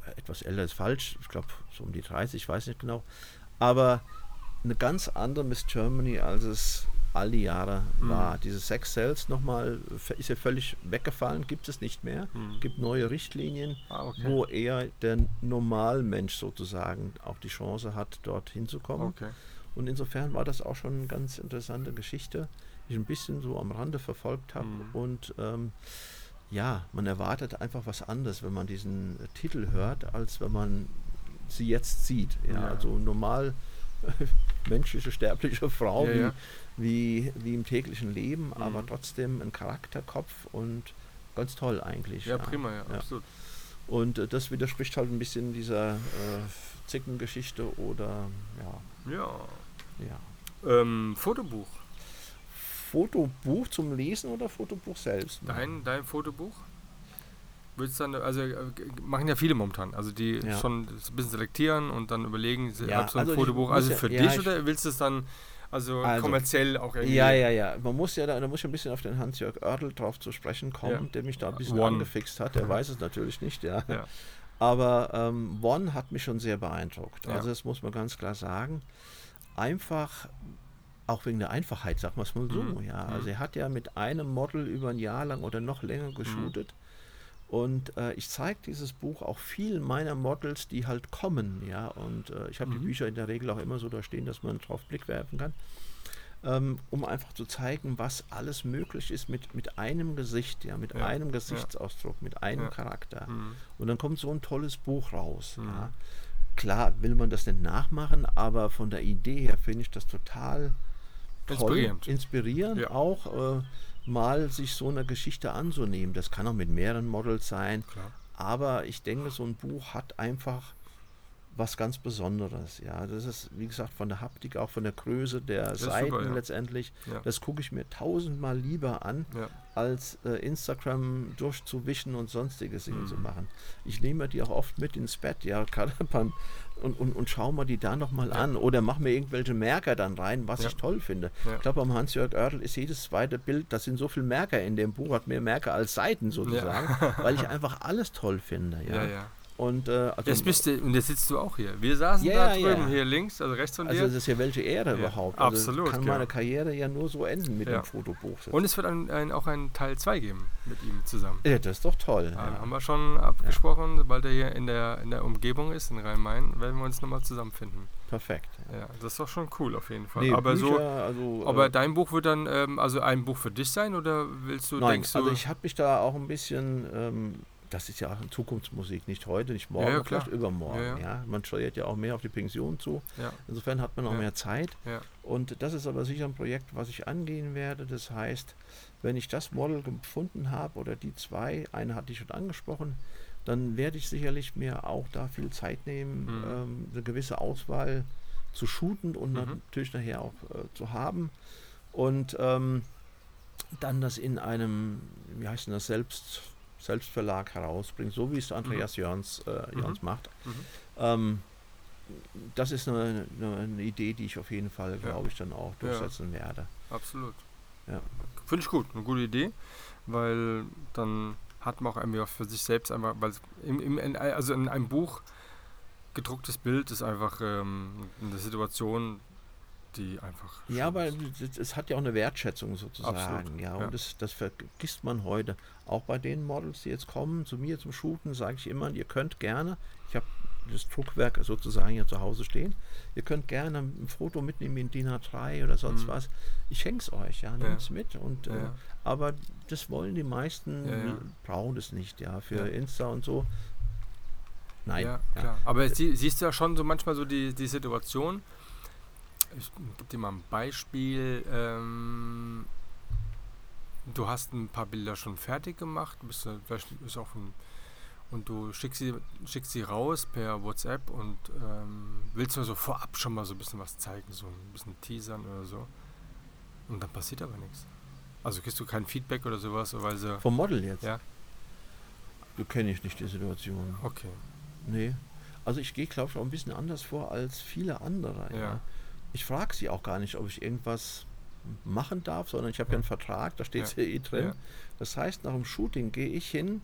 äh, etwas älter ist falsch, ich glaube so um die 30, ich weiß nicht genau, aber eine ganz andere Miss Germany, als es all die Jahre Mhm. war. Diese Sex Cells nochmal ist ja völlig weggefallen, gibt es nicht mehr, Mhm. gibt neue Richtlinien Ah, okay. wo eher der Normalmensch sozusagen auch die Chance hat, dort hinzukommen. Okay. Und insofern war das auch schon eine ganz interessante Geschichte, die ich ein bisschen so am Rande verfolgt habe. Mhm. Und ähm, ja, man erwartet einfach was anderes, wenn man diesen äh, Titel hört, als wenn man sie jetzt sieht. Ja, Ja. also normal [laughs] menschliche, sterbliche Frau, Ja, wie, ja. Wie, wie im täglichen Leben, Mhm. aber trotzdem ein Charakterkopf und ganz toll eigentlich. Ja, prima, ja, Ja. absolut. Und äh, das widerspricht halt ein bisschen dieser äh, Zickengeschichte oder ja, Ja. ja. Ähm, Fotobuch. Fotobuch zum Lesen oder Fotobuch selbst? Dein, dein Fotobuch? Willst dann, also äh, machen ja viele momentan. Also die Ja. schon ein bisschen selektieren und dann überlegen, Ja, hab so ein also ich Fotobuch. Also ja- für ja, dich ich- oder willst du es dann also, Also, kommerziell auch irgendwie? Ja, ja, ja. Man muss ja da, da muss ich ein bisschen auf den Hans-Jörg Oerdl drauf zu sprechen kommen, Ja. der mich da ein bisschen One. angefixt hat. Der weiß es natürlich nicht, ja. Ja. Aber ähm, One hat mich schon sehr beeindruckt. Also das muss man ganz klar sagen. Einfach, auch wegen der Einfachheit, sagen wir es mal so. Mhm. Ja. Mhm. Also er hat ja mit einem Model über ein Jahr lang oder noch länger geshootet. Und äh, ich zeige dieses Buch auch vielen meiner Models, die halt kommen, ja. Und äh, ich habe die Mhm. Bücher in der Regel auch immer so da stehen, dass man drauf Blick werfen kann. Ähm, um einfach zu zeigen, was alles möglich ist mit, mit einem Gesicht, ja, mit Ja, einem ja. Gesichtsausdruck, mit einem Ja. Charakter. Mhm. Und dann kommt so ein tolles Buch raus. Mhm. Ja. Klar will man das nicht nachmachen, aber von der Idee her finde ich das total toll, Inspirierend. inspirierend Ja. auch äh, mal sich so eine Geschichte anzunehmen. Das kann auch mit mehreren Models sein, Klar. aber ich denke, so ein Buch hat einfach was ganz Besonderes. Ja, das ist, wie gesagt, von der Haptik, auch von der Größe der ist Seiten super, ja. letztendlich. Ja. Das gucke ich mir tausendmal lieber an, Ja. als äh, Instagram durchzuwischen und sonstige Dinge Mhm. zu machen. Ich nehme die auch oft mit ins Bett, ja, [laughs] gerade beim und, und, und schaue mir die da nochmal Ja. an oder mache mir irgendwelche Merker dann rein, was Ja. ich toll finde. Ja. Ich glaube, beim Hans-Jörg Oertel ist jedes zweite Bild, das sind so viele Merker in dem Buch, hat mehr Merker als Seiten sozusagen, [laughs] weil ich einfach alles toll finde. Ja, ja. Und äh, also, Jetzt bist du, und jetzt sitzt du auch hier. Wir saßen Ja, da drüben, ja. hier links, also rechts von also dir. das ist ja welche Ehre überhaupt. absolut, Also kann ja. meine Karriere ja nur so enden mit dem Fotobuch. Und es wird ein, ein, auch einen Teil 2 geben mit ihm zusammen. ja, das ist doch toll. Ja. Haben wir schon abgesprochen, sobald er hier in der, in der Umgebung ist, in Rhein-Main, werden wir uns nochmal zusammenfinden. Perfekt. Ja. Das ist doch schon cool auf jeden Fall. Nee, aber so, Bücher, also, aber äh, dein Buch wird dann ähm, also ein Buch für dich sein oder willst du, Nein, denkst du, also ich habe mich da auch ein bisschen, ähm, das ist ja auch Zukunftsmusik, nicht heute, nicht morgen, Ja, ja, vielleicht übermorgen. Ja, Ja. Man steuert ja auch mehr auf die Pension zu. Insofern hat man auch mehr Zeit. Und das ist aber sicher ein Projekt, was ich angehen werde. Das heißt, wenn ich das Model gefunden habe oder die zwei, eine hatte ich schon angesprochen, dann werde ich sicherlich mir auch da viel Zeit nehmen, Mhm. ähm, eine gewisse Auswahl zu shooten und Mhm. natürlich nachher auch äh, zu haben. Und ähm, dann das in einem, wie heißt denn das, Selbst, Selbstverlag herausbringen, so wie es Andreas Jörns, äh, Jörns macht. mhm. Ähm, das ist eine, eine, Idee, die ich auf jeden Fall, Ja. glaube ich, dann auch Ja. durchsetzen werde. absolut. Ja. Finde ich gut, eine gute Idee, weil dann hat man auch irgendwie auch für sich selbst einfach, weil im, im, in, also in einem Buch gedrucktes Bild ist einfach ähm, eine Situation, die einfach. Ja, aber es, es hat ja auch eine Wertschätzung sozusagen. Absolut, Ja, ja. und das, das vergisst man heute. Auch bei den Models, die jetzt kommen, zu mir zum Shooten, sage ich immer, ihr könnt gerne, ich habe das Druckwerk sozusagen hier zu Hause stehen, ihr könnt gerne ein Foto mitnehmen in DIN A3 oder sonst Mhm. was. Ich schenke es euch, ja, nehmt es mit. Und, äh, Ja. Aber das wollen die meisten, Ja, ja. brauchen das nicht, ja, für Ja. Insta und so. Nein. Ja, klar. Aber sie, siehst du ja schon so manchmal so die, die Situation. Ich gebe dir mal ein Beispiel. Ähm, du hast ein paar Bilder schon fertig gemacht, bist vielleicht ist auch ein, und du schickst sie, schickst sie raus per WhatsApp und ähm, willst mir so vorab schon mal so ein bisschen was zeigen, so ein bisschen teasern oder so. Und dann passiert aber nichts. Also kriegst du kein Feedback oder sowas, weil sie. Vom Model jetzt? Ja. Du kenne ich nicht die Situation. Okay. Nee. Also ich gehe, glaube ich, auch ein bisschen anders vor als viele andere. Ja. Ja. Ich frage sie auch gar nicht, ob ich irgendwas machen darf, sondern ich habe ja. Ja. einen Vertrag, da steht es ja. eh drin. Ja. Das heißt, nach dem Shooting gehe ich hin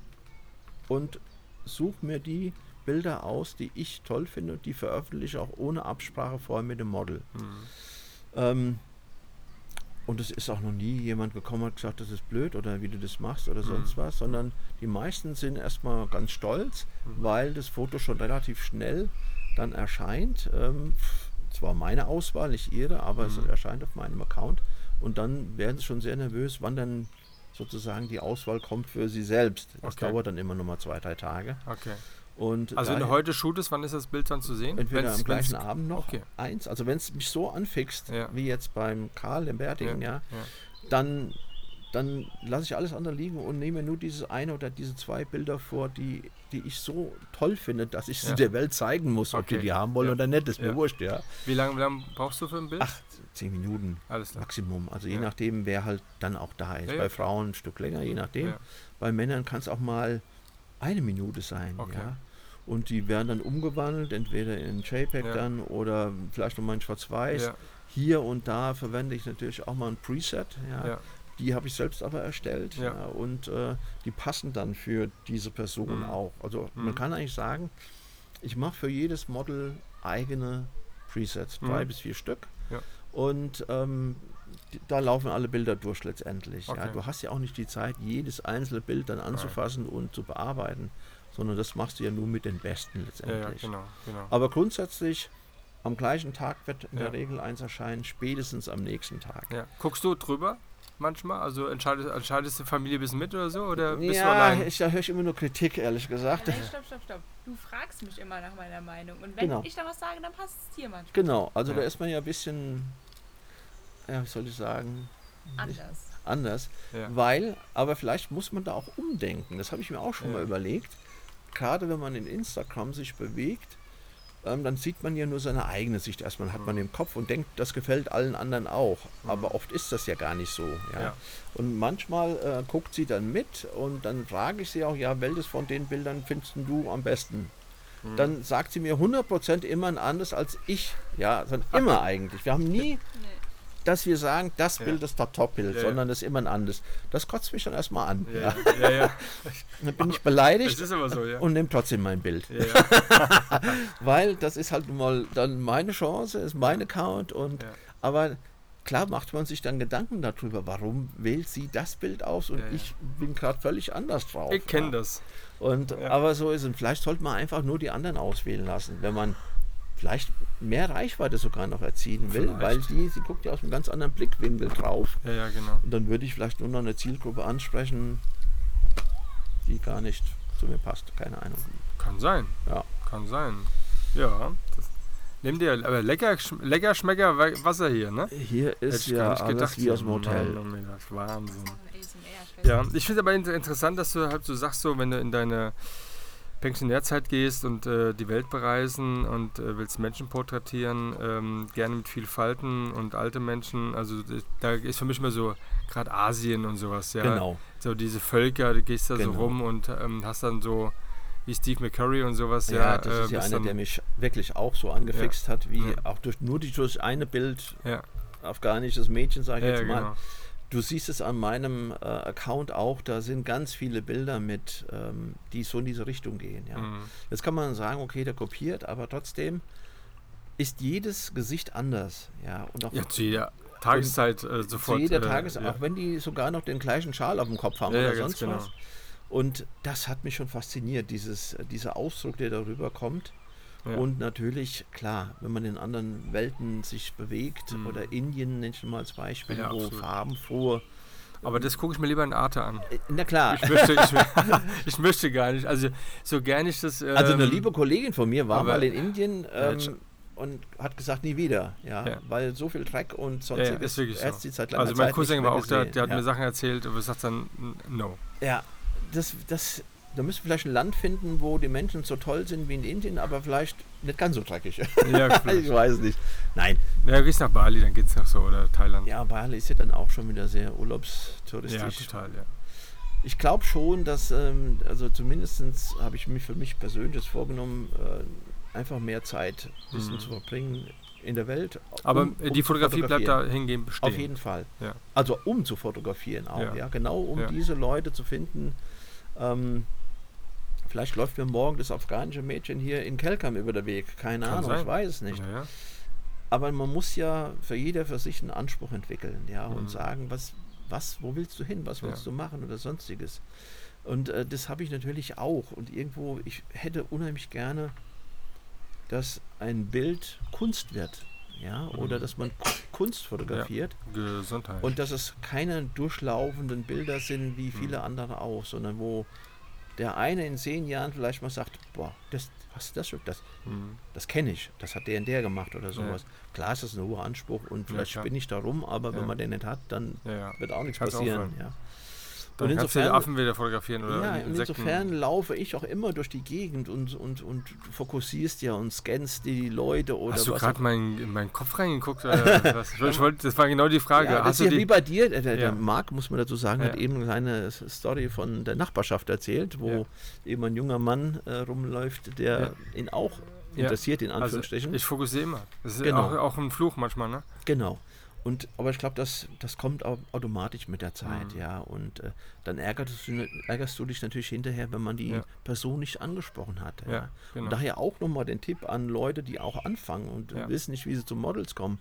und suche mir die Bilder aus, die ich toll finde und die veröffentliche auch ohne Absprache vorher mit dem Model. Mhm. Ähm, und es ist auch noch nie jemand gekommen und gesagt, das ist blöd oder wie du das machst oder Mhm. sonst was, sondern die meisten sind erstmal ganz stolz, Mhm. weil das Foto schon relativ schnell dann erscheint. Ähm, zwar meine Auswahl, nicht ihre, aber es Mhm. erscheint auf meinem Account. Und dann werden sie schon sehr nervös, wann dann sozusagen die Auswahl kommt für sie selbst. Das Okay. dauert dann immer noch mal zwei, drei Tage. Okay. Und Also wenn du heute shootest, wann ist das Bild dann zu sehen? Entweder Wenn's- am gleichen wenn's- Abend noch okay. eins. Also wenn es mich so anfixt, Ja. wie jetzt beim Karl im Bärtigen, ja, ja. dann, dann lasse ich alles andere liegen und nehme nur dieses eine oder diese zwei Bilder vor, die, die ich so toll finde, dass ich sie Ja. der Welt zeigen muss, ob Okay. die die haben wollen Ja. oder nicht, ist mir Ja. wurscht, ja. Wie lange, wie lange brauchst du für ein Bild? Acht, zehn Minuten Alles klar. Maximum. Also je nachdem, wer halt dann auch da ist. Bei Frauen ein Stück länger, je nachdem. Bei Männern kann es auch mal eine Minute sein, Okay. ja. Und die werden dann umgewandelt, entweder in JPEG dann oder vielleicht nochmal in Schwarz-Weiß. Hier und da verwende ich natürlich auch mal ein Preset. Ja. Die habe ich selbst aber erstellt. Ja. Ja. und äh, die passen dann für diese Person Mhm. auch. Also Mhm. man kann eigentlich sagen, ich mache für jedes Model eigene Presets, drei Mhm. bis vier Stück. Ja. Und ähm, die, da laufen alle Bilder durch letztendlich. Okay. Du hast ja auch nicht die Zeit, jedes einzelne Bild dann anzufassen und zu bearbeiten, sondern das machst du ja nur mit den besten letztendlich. genau, genau. Aber grundsätzlich, am gleichen Tag wird in Ja. der Regel eins erscheinen, spätestens am nächsten Tag. Ja. Guckst du drüber manchmal? Also entscheidest, entscheidest die Familie ein bisschen mit oder so? Oder bist du ja, allein? ich, da höre ich immer nur Kritik, ehrlich gesagt. Nein, stopp, stopp, stopp. Du fragst mich immer nach meiner Meinung. Und wenn Genau. ich da was sage, dann passt es dir manchmal Genau, also Ja. da ist man ja ein bisschen, ja, wie soll ich sagen, anders. anders. Ja. Weil, aber vielleicht muss man da auch umdenken. Das habe ich mir auch schon Ja. mal überlegt. Gerade wenn man in Instagram sich bewegt, ähm, dann sieht man ja nur seine eigene Sicht. Erstmal hat man im Kopf und denkt, das gefällt allen anderen auch. Aber oft ist das ja gar nicht so. Ja? Ja. Und manchmal äh, guckt sie dann mit und dann frage ich sie auch, ja, welches von den Bildern findest du am besten? Dann sagt sie mir 100% immer ein anderes als ich. Ja, sondern [laughs] immer eigentlich. Wir haben nie, dass wir sagen, das. Bild ist das Top-Bild, sondern das ist immer ein anderes. Das kotzt mich dann erstmal an. Ja, Ja. ja. [laughs] Dann bin ich beleidigt so, und nehme trotzdem mein Bild. ja. [laughs] Weil das ist halt nun mal dann meine Chance, ist mein Account und aber klar macht man sich dann Gedanken darüber, warum wählt sie das Bild aus und Ja, ja. ich bin gerade völlig anders drauf. Ich kenne ja. das. Und aber so ist es. Vielleicht sollte man einfach nur die anderen auswählen lassen, wenn man vielleicht mehr Reichweite sogar noch erzielen will, Vielleicht. weil die, sie guckt ja aus einem ganz anderen Blickwinkel drauf. Ja, ja, genau. Und dann würde ich vielleicht nur noch eine Zielgruppe ansprechen, die gar nicht zu mir passt. Keine Ahnung. Kann sein. Ja. Kann sein. Ja. Das, nimm dir, aber lecker, lecker Schmecker Wa- Wasser hier, ne? Hier ist ja alles gedacht. wie aus dem. Hotel. Mann, oh Wahnsinn. Ja, ich finde aber inter- interessant, dass du halt so sagst, so wenn du in deine Pensionärzeit gehst und äh, die Welt bereisen und äh, willst Menschen porträtieren, ähm, gerne mit viel Falten und alte Menschen, also da ist für mich immer so gerade Asien und sowas, ja. Genau. So diese Völker, du gehst da so Genau. rum und ähm, hast dann so wie Steve McCurry und sowas, Ja, ja. das äh, ist ja einer, der mich wirklich auch so angefixt hat, wie Ja. auch durch nur die, durch eine Bild Ja, afghanisches Mädchen, sage ich ja, jetzt ja mal. genau. Du siehst es an meinem äh, Account auch, da sind ganz viele Bilder mit, ähm, die so in diese Richtung gehen. Ja. Mhm. Jetzt kann man sagen, okay, der kopiert, aber trotzdem ist jedes Gesicht anders. Ja, und auch Ja, zu jeder Tageszeit äh, zu sofort. jeder äh, Tageszeit, ja. auch wenn die sogar noch den gleichen Schal auf dem Kopf haben Ja, oder sonst genau. was. Und das hat mich schon fasziniert, dieses, dieser Ausdruck, der darüber kommt. Ja. Und natürlich, klar, wenn man in anderen Welten sich bewegt, Mhm. oder Indien, nenne ich mal als Beispiel, Ja, wo absolut. farbenfrohe. Aber das gucke ich mir lieber in Arte an. Äh, Na klar, Ich möchte, ich, [laughs] [laughs] ich möchte gar nicht. Also so gern ich das. Ähm, also eine liebe Kollegin von mir war mal in Indien ähm, und hat gesagt, nie wieder. Ja, Ja. weil so viel Dreck und Ja, ja, sonstiges. ist so. die langer Also mein Zeit Cousin war auch da, der hat mir Sachen erzählt, aber sagt dann no. Ja, das, das, da müssen wir vielleicht ein Land finden, wo die Menschen so toll sind wie in Indien, aber vielleicht nicht ganz so dreckig. Ja, [laughs] ich weiß es nicht. Nein, ja, gehst nach Bali, dann geht's noch so oder Thailand. ja, Bali ist ja dann auch schon wieder sehr ja urlaubstouristisch. total, ja. Ich glaube schon, dass, ähm, also zumindest habe ich mich für mich persönlich vorgenommen, äh, einfach mehr Zeit ein bisschen Mhm. zu verbringen in der Welt. Aber um- äh, um die Fotografie bleibt da hingehend bestehen. Auf jeden Fall. Ja. Also um zu fotografieren auch, Ja. ja. Genau um Ja. diese Leute zu finden. Ähm, vielleicht läuft mir morgen das afghanische Mädchen hier in Kelkam über den Weg. Keine Kann Ahnung, sein. ich weiß es nicht. Ja, ja. Aber man muss ja für jeder für sich einen Anspruch entwickeln, ja, Mhm. und sagen, was, was, wo willst du hin, was willst Ja. du machen oder sonstiges. Und äh, das habe ich natürlich auch. Und irgendwo, ich hätte unheimlich gerne, dass ein Bild Kunst wird, ja, oder Mhm. dass man Ku- Kunst fotografiert. Gesundheit. Und dass es keine durchlaufenden Bilder sind wie Mhm. viele andere auch, sondern wo der eine in zehn Jahren vielleicht mal sagt, boah, das, was ist das schon? Das, Mhm. das kenne ich, das hat der und der gemacht oder sowas. Klar ist das ein hoher Anspruch und Ja, vielleicht klar. spinne ich da rum, aber Ja. wenn man den nicht hat, dann ja, ja. wird auch nichts Kann's passieren. aufhören. Dann Und kannst du die insofern- Affen wieder fotografieren oder Ja, und insofern laufe ich auch immer durch die Gegend und, und, und fokussierst ja und scannst die Leute oder Hast du gerade auch- mein, in meinen Kopf reingeguckt? Oder [laughs] was? Ich wollte- das war genau die Frage. Ja, das ist ja wie bei dir. Der, der, Ja. Marc, muss man dazu sagen, hat Ja. eben eine S- Story von der Nachbarschaft erzählt, wo eben ein junger Mann äh, rumläuft, der ihn auch interessiert, in also Anführungsstrichen. ich fokussiere immer. Das ist Genau. auch, auch ein Fluch manchmal, ne? genau. Und, aber ich glaube, das, das kommt au- automatisch mit der Zeit, Mhm. ja. Und äh, dann ärgerst du, ärgerst du dich natürlich hinterher, wenn man die Ja. Person nicht angesprochen hat. Ja. Ja, genau. Und daher auch nochmal den Tipp an Leute, die auch anfangen und Ja. wissen nicht, wie sie zu Models kommen.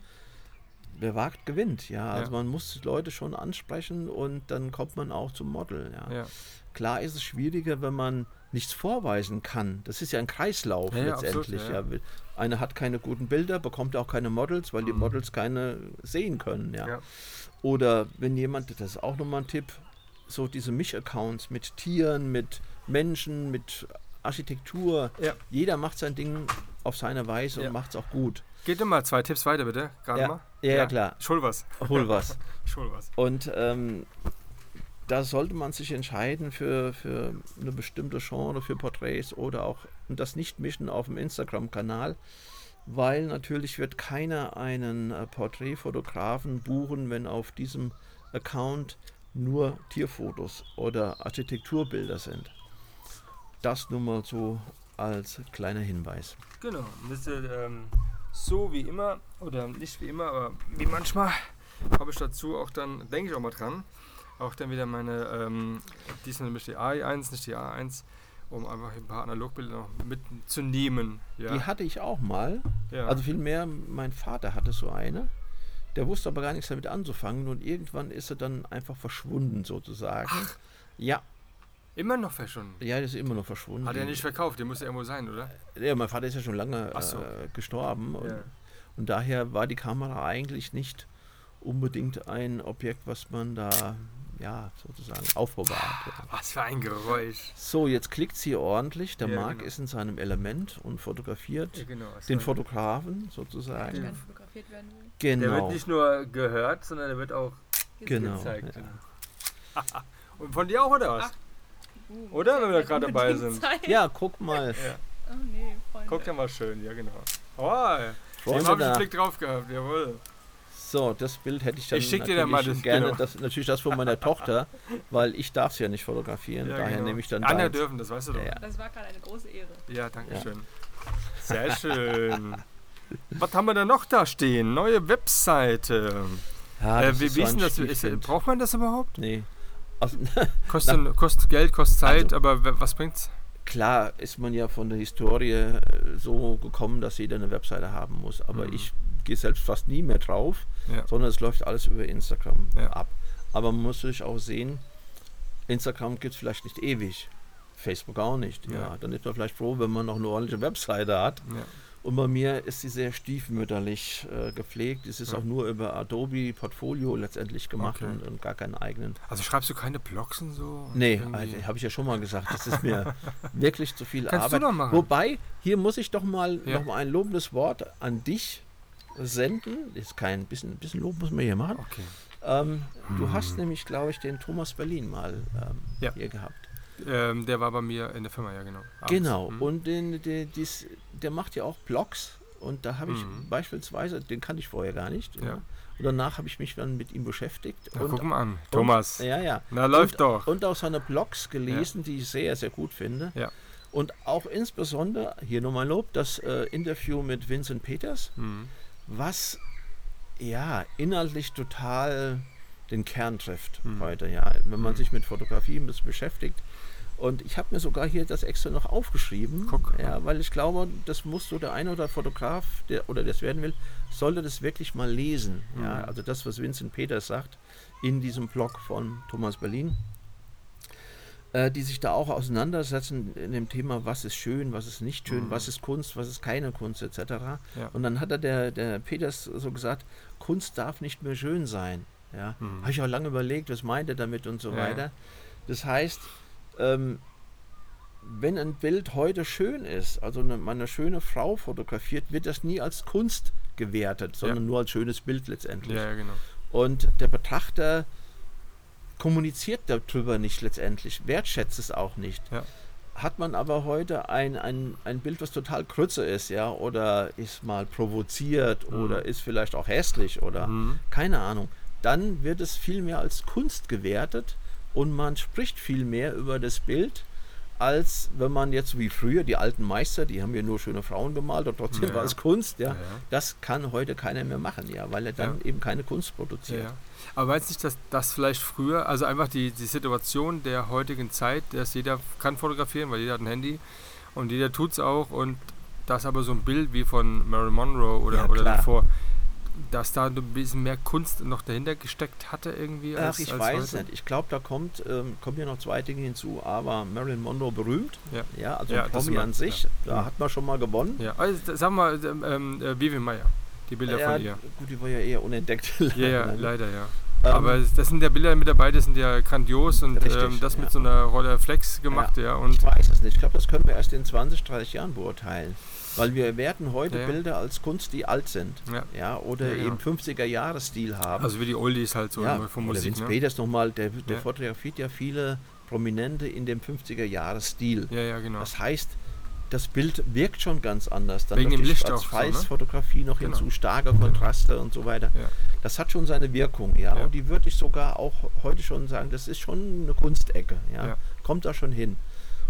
Wer wagt, gewinnt, ja. Also man muss die Leute schon ansprechen und dann kommt man auch zum Model, ja. Klar ist es schwieriger, wenn man nichts vorweisen kann. Das ist ja ein Kreislauf ja, absolut, letztendlich. ja, Einer hat keine guten Bilder, bekommt auch keine Models, weil die Mhm. Models keine sehen können. Ja. Ja. Oder wenn jemand, das ist auch nochmal ein Tipp, so diese Misch-Accounts mit Tieren, mit Menschen, mit Architektur. Ja. Jeder macht sein Ding auf seine Weise Ja. und macht es auch gut. Geht immer zwei Tipps weiter, bitte. Gerade Ja. mal. Ja, ja, klar. Ich hol was. Hol was. Ich [laughs] hol was. Und ähm, da sollte man sich entscheiden für, für eine bestimmte Genre, für Porträts oder auch das nicht mischen auf dem Instagram-Kanal, weil natürlich wird keiner einen äh, Porträtfotografen buchen, wenn auf diesem Account nur Tierfotos oder Architekturbilder sind. Das nur mal so als kleiner Hinweis. Genau, das ist ähm, so wie immer, oder nicht wie immer, aber wie manchmal habe ich dazu auch dann, denke ich auch mal dran, auch dann wieder meine, ähm, diesmal nämlich die AI1, nicht die A1, um einfach ein paar Analogbilder noch mitzunehmen. Ja. Die hatte ich auch mal. ja. Also vielmehr, mein Vater hatte so eine. Der wusste aber gar nichts damit anzufangen und irgendwann ist er dann einfach verschwunden sozusagen. Ja, Immer noch verschwunden. ja, der ist immer noch verschwunden. Hat er nicht verkauft, der muss ja irgendwo sein, oder? Ja, mein Vater ist ja schon lange Ach so. äh, gestorben und, Ja. und daher war die Kamera eigentlich nicht unbedingt ein Objekt, was man da ja sozusagen aufbewahrt. Was für ein Geräusch. So, jetzt klickt sie ordentlich. Der Ja, Marc genau. ist in seinem Element und fotografiert Ja, genau. den Fotografen Der sozusagen. dann fotografiert werden will. Der wird Genau. nicht nur gehört, sondern der wird auch Genau. gezeigt. ja. [laughs] Und von dir auch, oder was? Uh, Oder, wenn wir da gerade dabei sind? Zeit. Ja, guck mal. Ja. Oh nee, Freunde. Guck ja mal schön, ja genau. Oh. Freunde Dem habe ich einen. Blick drauf gehabt, jawohl. So, das Bild hätte ich dann Ich dir dann mal natürlich das, gerne, genau. das, natürlich das von meiner [laughs] Tochter, weil ich darf es ja nicht fotografieren, Ja, daher genau. nehme ich dann Andere deins. dürfen, das weißt du doch. Ja, Ja, ja. Das war gerade eine große Ehre. danke schön. Sehr schön. [laughs] Was haben wir da noch da stehen? Neue Webseite. Ja, äh, ist wie so ist ein denn das? Ist, Stiefkind. braucht man das überhaupt? Nee. Also, [laughs] Kostet, kostet Geld, kostet Zeit, Also- aber was bringt's? klar ist man ja von der Historie äh, so gekommen, dass jeder eine Webseite haben muss, aber Mhm. ich gehe selbst fast nie mehr drauf, Ja. sondern es läuft alles über Instagram Ja. ab. Aber man muss sich auch sehen, Instagram gibt es vielleicht nicht ewig. Facebook auch nicht. Ja. Dann ist man vielleicht froh, wenn man noch eine ordentliche Webseite hat. Und bei mir ist sie sehr stiefmütterlich äh, gepflegt. Es ist Ja. auch nur über Adobe Portfolio letztendlich gemacht Okay. und, und gar keinen eigenen. Also schreibst du keine Blogs und so? Nee, Irgendwie? also, habe ich ja schon mal gesagt. Das ist mir [laughs] wirklich zu viel Kannst du Arbeit. doch machen. Wobei, hier muss ich doch mal Ja. noch mal ein lobendes Wort an dich senden. Ist kein bisschen, bisschen Lob muss man hier machen. Okay. Ähm, Du hast nämlich, glaube ich, den Thomas Berlin mal ähm, Ja. hier gehabt. Ähm, der war bei mir in der Firma, ja genau. Abends. Genau. Mhm. Und den, den, dies, der macht ja auch Blogs. Und da habe ich Mhm. beispielsweise, den kannte ich vorher gar nicht. Ja. Und danach habe ich mich dann mit ihm beschäftigt. Na, und, guck mal an. Thomas. Und, ja, ja. Na, läuft und, doch. Und auch seine Blogs gelesen, die ich sehr, sehr gut finde. Ja. Und auch insbesondere, hier nochmal Lob, das äh, Interview mit Vincent Peters, Mhm. Was ja inhaltlich total den Kern trifft Mhm. heute, ja, wenn man Mhm. sich mit Fotografie ein bisschen beschäftigt. Und ich habe mir sogar hier das extra noch aufgeschrieben, Guck. ja, weil ich glaube, das muss so der eine oder Fotograf, der oder das werden will, sollte das wirklich mal lesen. Ja, Mhm. also das, was Vincent Peters sagt in diesem Blog von Thomas Berlin, äh, die sich da auch auseinandersetzen in dem Thema, was ist schön, was ist nicht schön, Mhm. was ist Kunst, was ist keine Kunst, etc. Ja. Und dann hat er der, der Peters so gesagt, Kunst darf nicht mehr schön sein. Ja, Mhm. habe ich auch lange überlegt, was meint er damit und so Ja, weiter. Das heißt, ähm, wenn ein Bild heute schön ist, also eine, eine schöne Frau fotografiert, wird das nie als Kunst gewertet, sondern nur als schönes Bild letztendlich. Ja, ja, genau. Und der Betrachter kommuniziert darüber nicht letztendlich, wertschätzt es auch nicht. Ja. Hat man aber heute ein, ein, ein Bild, was total krütze ist, ja, oder ist mal provoziert Mhm. oder ist vielleicht auch hässlich oder Mhm. keine Ahnung, dann wird es viel mehr als Kunst gewertet und man spricht viel mehr über das Bild, als wenn man jetzt wie früher, die alten Meister, die haben ja nur schöne Frauen gemalt und trotzdem Ja. war es Kunst, ja. Ja. Das kann heute keiner mehr machen, ja, weil er dann Ja. eben keine Kunst produziert. ja. Aber meinst du nicht, dass das vielleicht früher, also einfach die, die Situation der heutigen Zeit, dass jeder kann fotografieren, weil jeder hat ein Handy und jeder tut es auch und das aber so ein Bild wie von Marilyn Monroe oder, oder davor, dass da ein bisschen mehr Kunst noch dahinter gesteckt hatte irgendwie? Ach, Als, ich als weiß heute? nicht. Ich glaube, da kommt, ähm, kommen ja noch zwei Dinge hinzu. Aber Marilyn Monroe berühmt, Ja. ja, also Ja, Promi an sich, ja. da Mhm. hat man schon mal gewonnen. Ja, also, wir mal, ähm, äh, Vivian Meyer, die Bilder ja, von ihr. gut, die war ja eher unentdeckt. [laughs] Ja, ja, leider. ja. Ähm, Aber das sind ja Bilder mit dabei, die sind ja grandios und Richtig, ähm, das ja. mit so einer Rolle Flex gemacht, ja. und ich weiß es nicht. Ich glaube, das können wir erst in 20, 30 Jahren beurteilen. Weil wir werten heute Ja. Bilder als Kunst, die alt sind. Ja. Ja, oder Ja, genau. eben 50er-Jahres-Stil haben. Also wie die Oldies halt so ja, von oder Musik. Vince Ne? Peters nochmal, der, der fotografiert ja viele Prominente in dem 50er-Jahres-Stil. Ja, ja, genau. Das heißt, das Bild wirkt schon ganz anders. Dann Wegen dem Licht auch so, ne? Noch Genau. hinzu, starke Kontraste und so weiter. Ja. Das hat schon seine Wirkung, ja. Ja. Und die würde ich sogar auch heute schon sagen, das ist schon eine Kunstecke, ja. Ja. Kommt da schon hin.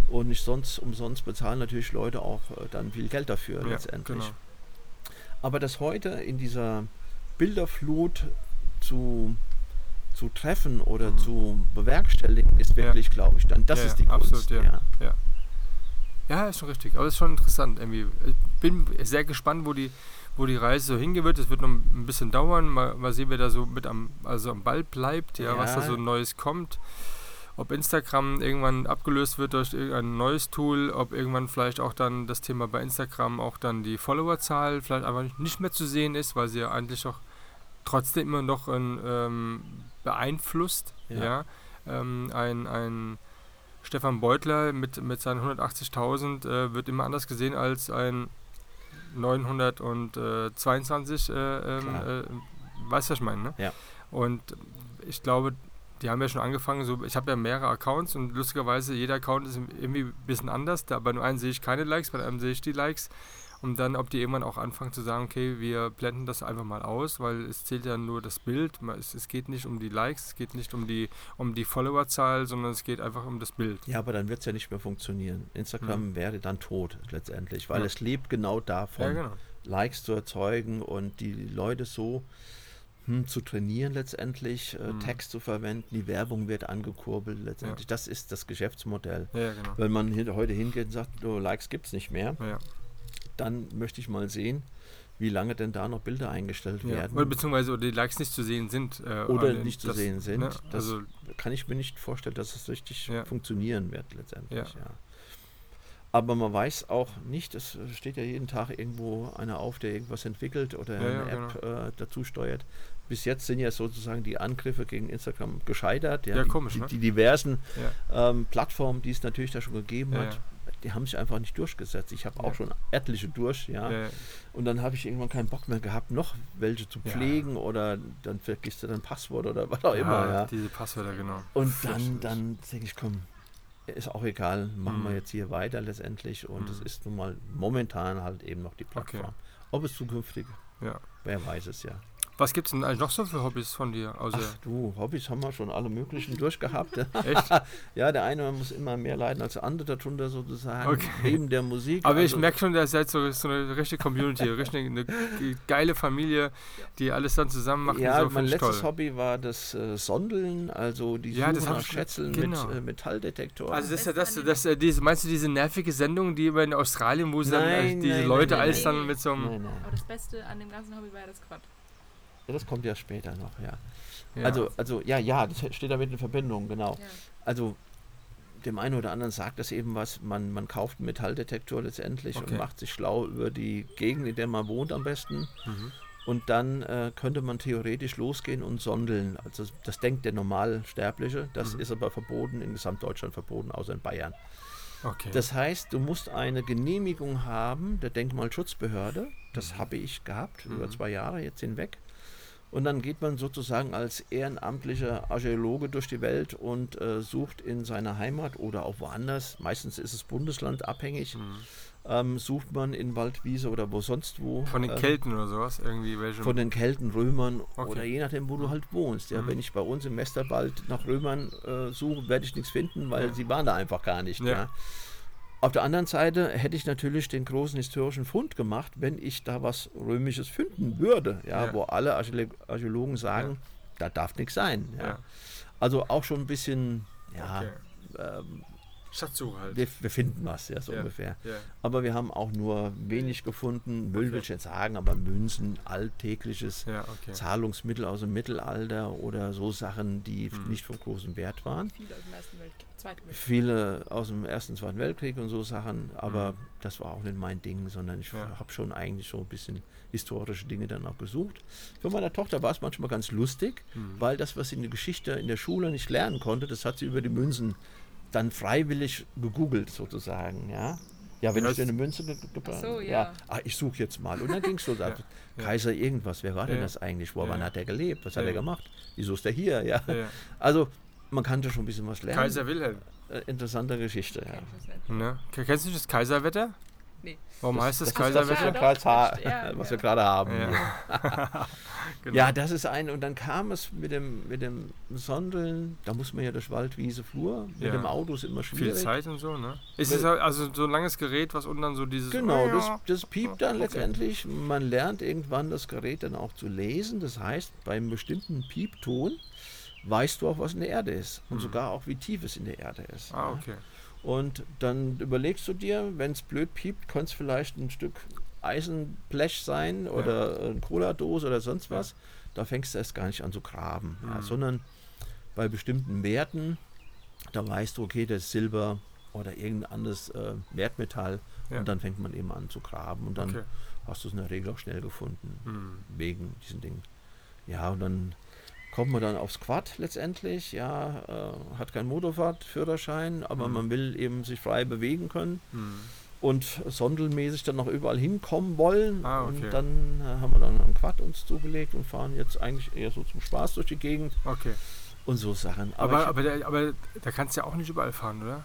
Und nicht sonst umsonst bezahlen natürlich Leute auch äh, dann viel Geld dafür ja, letztendlich. genau. Aber das heute in dieser Bilderflut zu, zu treffen oder Mhm. zu bewerkstelligen, ist Ja. wirklich, glaube ich, dann das Ja, ist die ja, Kunst. absolut, ja. Ja, ist schon richtig. Aber es ist schon interessant irgendwie. Ich bin sehr gespannt, wo die, wo die Reise so hingehen wird. Es wird noch ein bisschen dauern. Mal, mal sehen, wer da so mit am, also am Ball bleibt, ja, was da Ja. so Neues kommt. Ob Instagram irgendwann abgelöst wird durch irgendein neues Tool, ob irgendwann vielleicht auch dann das Thema bei Instagram auch dann die Followerzahl vielleicht einfach nicht mehr zu sehen ist, weil sie ja eigentlich auch trotzdem immer noch ein, ähm, beeinflusst. Ja. Ja. Ähm, ein, ein Stefan Beutler mit, mit seinen 180.000 äh, wird immer anders gesehen als ein 922. Äh, ähm, äh, weißt du, was ich meine? Ne? Ja. Und ich glaube, die haben ja schon angefangen, so, ich habe ja mehrere Accounts und lustigerweise jeder Account ist irgendwie ein bisschen anders. Da, bei dem einen sehe ich keine Likes, bei anderen sehe ich die Likes. Und dann, ob die irgendwann auch anfangen zu sagen, okay, wir blenden das einfach mal aus, weil es zählt ja nur das Bild. Es, es geht nicht um die Likes, es geht nicht um die, um die Followerzahl, sondern es geht einfach um das Bild. Ja, aber dann wird es ja nicht mehr funktionieren. Instagram wäre dann tot letztendlich, weil Ja. es lebt genau davon, Ja, genau. Likes zu erzeugen und die Leute so hm, zu trainieren letztendlich, äh, Mhm. Text zu verwenden, die Werbung wird angekurbelt letztendlich. Das ist das Geschäftsmodell. Ja, ja, genau. Wenn man hin, heute hingeht und sagt, oh, Likes gibt es nicht mehr, Ja, dann möchte ich mal sehen, wie lange denn da noch Bilder eingestellt ja. werden. Oder beziehungsweise die Likes nicht zu sehen sind. Äh, Oder den- nicht zu das, sehen sind. Ne? Das Also, kann ich mir nicht vorstellen, dass es richtig Ja. funktionieren wird letztendlich. Ja. Ja. Aber man weiß auch nicht, es steht ja jeden Tag irgendwo einer auf, der irgendwas entwickelt oder Ja, ja, eine App äh, dazu steuert. Bis jetzt sind ja sozusagen die Angriffe gegen Instagram gescheitert. Ja, die, komisch, die, ne? die diversen ja. ähm, Plattformen, die es natürlich da schon gegeben Ja, hat, die haben sich einfach nicht durchgesetzt. Ich habe auch Ja. schon etliche durch, ja. Ja, ja. Und dann habe ich irgendwann keinen Bock mehr gehabt, noch welche zu Ja. pflegen oder dann vergisst du dein Passwort oder [laughs] was auch immer, ja. Diese Passwörter, genau. Und dann, dann denke ich, komm, ist auch egal, machen wir Mhm. jetzt hier weiter letztendlich. Und es Mhm. ist nun mal momentan halt eben noch die Plattform. Ob es zukünftig, Ja. wer weiß es ja. Was gibt es denn eigentlich noch so für Hobbys von dir? Außer, Ach du, Hobbys haben wir schon alle möglichen [laughs] durchgehabt. Echt? [laughs] ja, der eine muss immer mehr leiden als der andere darunter sozusagen, Okay. neben der Musik. Aber ich Also- merke schon, ihr seid so, so eine richtige Community, [laughs] richtig eine ge- geile Familie, die alles dann zusammen machen. Ja, so mein ich letztes toll. Hobby war das äh, Sondeln, also die Ja, das Suche nach ich- Schätzeln genau. mit äh, Metalldetektor. Also das ist ja Beste das, an das, äh, diese, meinst du diese nervige Sendung, die immer in Australien, wo sie dann Nein, äh, diese nein, Leute nein, alles nein. dann mit so einem... nein, nein. Aber das Beste an dem ganzen Hobby war ja das Quad. Ja, das kommt ja später noch, ja. Ja. Also, also ja, ja, das steht damit in Verbindung, genau. Ja. Also dem einen oder anderen sagt das eben was, man, man kauft einen Metalldetektor letztendlich Okay. und macht sich schlau über die Gegend, in der man wohnt am besten. Mhm. Und dann äh, könnte man theoretisch losgehen und sondeln. Also das denkt der Normalsterbliche. Das Mhm. ist aber verboten, in Gesamtdeutschland verboten, außer in Bayern. Okay. Das heißt, du musst eine Genehmigung haben der Denkmalschutzbehörde. Das habe ich gehabt, über Mhm. zwei Jahre jetzt hinweg. Und dann geht man sozusagen als ehrenamtlicher Archäologe durch die Welt und äh, sucht in seiner Heimat oder auch woanders, meistens ist es bundeslandabhängig, Mhm. ähm, sucht man in Waldwiese oder wo sonst wo. Von den ähm, Kelten oder sowas, irgendwie welche... Von den Kelten, Römern Okay. oder je nachdem, wo du halt wohnst. Ja, Mhm. Wenn ich bei uns im Westerwald nach Römern äh, suche, werde ich nichts finden, weil Ja. sie waren da einfach gar nicht. Ja. Ja. Auf der anderen Seite hätte ich natürlich den großen historischen Fund gemacht, wenn ich da was Römisches finden würde, ja, Ja. wo alle Archäolo- Archäologen sagen, da darf nichts sein. Ja. Ja. Also auch schon ein bisschen, ja, Okay. ähm, Schatzsuche halt. wir, wir finden was, ja, so Ja. ungefähr. Ja. Aber wir haben auch nur wenig gefunden, Müll will ich jetzt sagen, aber Münzen, alltägliches Ja, okay. Zahlungsmittel aus dem Mittelalter oder so Sachen, die Mhm. nicht von großem Wert waren. Viele aus dem Ersten Weltkrieg, Zweiten Weltkrieg. Viele aus dem Ersten, Zweiten Weltkrieg und so Sachen, aber Mhm. das war auch nicht mein Ding, sondern ich Ja. habe schon eigentlich so ein bisschen historische Dinge dann auch gesucht. Für meine Tochter war es manchmal ganz lustig, Mhm. weil das, was sie in der Geschichte in der Schule nicht lernen konnte, das hat sie über die Münzen dann freiwillig gegoogelt sozusagen, ja. Ja, wenn Ja, ich dir eine Münze ge gebracht Ach so, ja. Ah, ich suche jetzt mal. Und dann ging es so. [laughs] sagte, Kaiser irgendwas, wer war denn Ja. das eigentlich? Wo, Ja. wann hat er gelebt? Was hat Ja. er gemacht? Wieso ist er hier? Ja. Ja, ja. Also, man kannte schon ein bisschen was lernen. Kaiser Wilhelm. Äh, interessante Geschichte, ja. Kennst du das Kaiserwetter? Nee. Warum heißt es das, was Kaiserwetter? ha- das- ja, was ja. wir gerade haben. Ja. [laughs] genau. Ja, das ist ein. Und dann kam es mit dem, mit dem Sondeln, da muss man ja durch Wald, Wiese, Flur. Mit Ja. dem Auto ist immer Viel schwierig. Zeit und so, ne? Ist es halt also so ein langes Gerät, was unten dann so dieses. Genau, das, Ja. das piept dann Okay. letztendlich. Man lernt irgendwann das Gerät dann auch zu lesen. Das heißt, beim bestimmten Piepton weißt du auch, was in der Erde ist. Und sogar auch, wie tief es in der Erde ist. Hm. Ah, ja. okay. Und dann überlegst du dir, wenn es blöd piept, könnte es vielleicht ein Stück Eisenblech sein oder eine Cola-Dose oder sonst was. Da fängst du erst gar nicht an zu graben. Ja, Mhm. sondern bei bestimmten Werten, da weißt du, okay, das ist Silber oder irgendein anderes äh, Wertmetall. Ja. Und dann fängt man eben an zu graben. Und dann Okay. hast du es in der Regel auch schnell gefunden. Hm. Wegen diesen Dingen. Ja, und dann kommt man dann aufs Quad letztendlich. Ja, äh, hat keinen Motorradführerschein, aber Mhm. man will eben sich frei bewegen können Hm. und sondelmäßig dann noch überall hinkommen wollen. Ah, okay. Und dann äh, haben wir dann ein Quad uns zugelegt und fahren jetzt eigentlich eher so zum Spaß durch die Gegend Okay. und so Sachen. Aber, ich- aber, der, aber da kannst du ja auch nicht überall fahren, oder?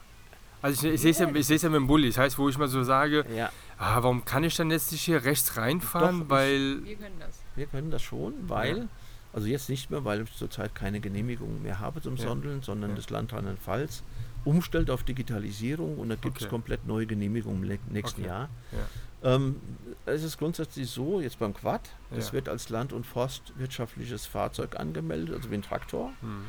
Also ich, ich sehe es ja, ich ja mit dem Bulli. Das heißt, wo ich mal so sage, ja, ah, warum kann ich dann jetzt nicht hier rechts reinfahren? Doch, ich- weil. Wir können das. wir können das schon, weil, Ja. Also jetzt nicht mehr, weil ich zurzeit keine Genehmigung mehr habe zum Ja. Sondeln, sondern Ja. das Land Rheinland-Pfalz umstellt auf Digitalisierung und da gibt es Okay. komplett neue Genehmigungen im nächsten Okay. Jahr. Ja. Ähm, es ist grundsätzlich so, jetzt beim Quad, das wird als land- und forstwirtschaftliches Fahrzeug angemeldet, also wie ein Traktor. Hm.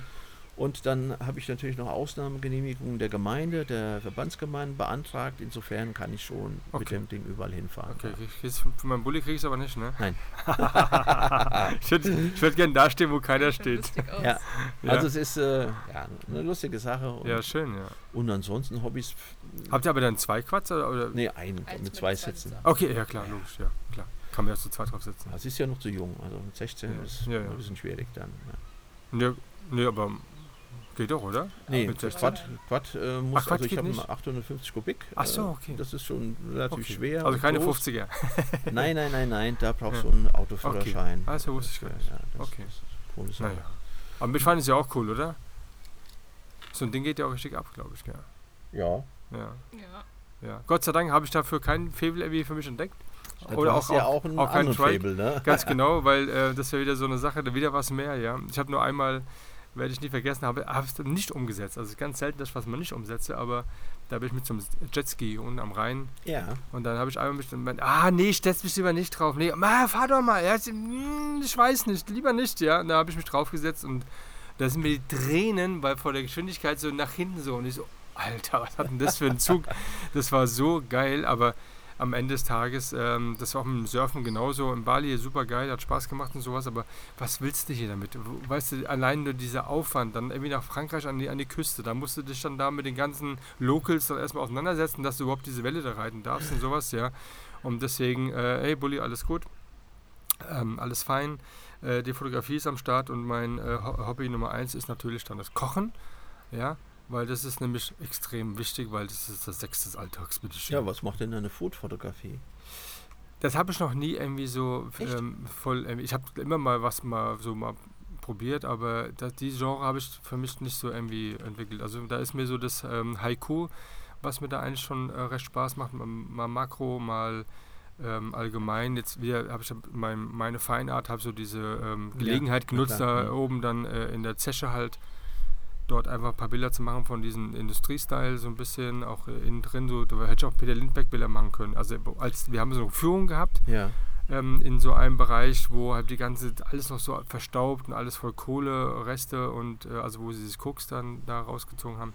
Und dann habe ich natürlich noch Ausnahmegenehmigungen der Gemeinde, der Verbandsgemeinden beantragt. Insofern kann ich schon mit Okay. dem Ding überall hinfahren. Okay, ja. ich für meinen Bulli kriege ich es aber nicht, ne? Nein. [laughs] ich würde würd gerne da stehen, wo keiner steht. Ja, Ja. also es ist äh, ja, eine lustige Sache. Und, Ja, schön, ja. und ansonsten Hobbys. Habt ihr aber dann zwei Quads? Oder, oder? Nee, ein Eins mit zwei. Sitzer. Okay, ja klar, logisch, ja, klar. Kann man erst zu zweit drauf sitzen. Das ist ja noch zu jung. Also mit 16 Ja. ist Ja, ja. ein bisschen schwierig dann. Ja. Nee, nee, aber geht doch, oder? Nee, mit das 16? Quad, Quad äh, muss, Ach, Quad also ich habe nicht? 850 Kubik. Ach so, äh, okay. Das ist schon relativ Okay. schwer. Also keine groß. 50er. [laughs] Nein, nein, nein, nein, da brauchst Ja. du einen Autoführerschein. Ah, das wusste ich gar nicht. Ja, das Okay. ist. Naja. Aber mitfahren ist ja auch cool, oder? So ein Ding geht ja auch richtig ab, glaube ich, gell? Ja. Ja, Ja. ja. Gott sei Dank habe ich dafür keinen Fevel irgendwie für mich entdeckt. Oder auch, ja auch einen auch keinen anderen Trike. Fable, ne? Ganz [laughs] genau, weil äh, das wäre wieder so eine Sache, da wieder was mehr, ja. Ich habe nur einmal, werde ich nie vergessen, habe habe es nicht umgesetzt. Also ganz selten, das, was man nicht umsetze, aber da bin ich mit einem Jetski unten am Rhein Ja. und dann habe ich einmal mich ah nee, setz mich lieber nicht drauf. Nee, ma, fahr doch mal. Ja, hm, ich weiß nicht, lieber nicht, ja. Und da habe ich mich draufgesetzt und da sind mir die Tränen, weil vor der Geschwindigkeit so nach hinten so und ich so, Alter, was hat denn das für ein Zug? [laughs] Das war so geil, aber am Ende des Tages, ähm, das war auch mit dem Surfen genauso. In Bali super geil, hat Spaß gemacht und sowas, aber was willst du hier damit? Weißt du, allein nur dieser Aufwand, dann irgendwie nach Frankreich an die, an die Küste, da musst du dich dann da mit den ganzen Locals dann erstmal auseinandersetzen, dass du überhaupt diese Welle da reiten darfst und sowas, ja. Und deswegen, äh, hey Bulli, alles gut, ähm, alles fein. Äh, die Fotografie ist am Start und mein äh, Ho- Hobby Nummer eins ist natürlich dann das Kochen, ja. Weil das ist nämlich extrem wichtig, weil das ist das Sechste des Alltags, bitteschön. Ja, was macht denn eine Food-Fotografie? Das habe ich noch nie irgendwie so ähm, voll. Ähm, ich habe immer mal was mal so mal probiert, aber das, die Genre habe ich für mich nicht so irgendwie entwickelt. Also da ist mir so das ähm, Haiku, was mir da eigentlich schon äh, recht Spaß macht, mal, mal Makro, mal ähm, allgemein. Jetzt wieder habe ich mein, meine Feinart, habe so diese ähm, Ja, Gelegenheit na genutzt, da ja. oben dann äh, in der Zeche halt dort einfach ein paar Bilder zu machen von diesem Industriestyle so ein bisschen, auch äh, innen drin so, da hätte ich auch Peter Lindbeck Bilder machen können. Also als wir haben so eine Führung gehabt Ja. ähm, in so einem Bereich, wo halt die ganze alles noch so verstaubt und alles voll Kohle, Reste und äh, also wo sie sich Koks dann da rausgezogen haben.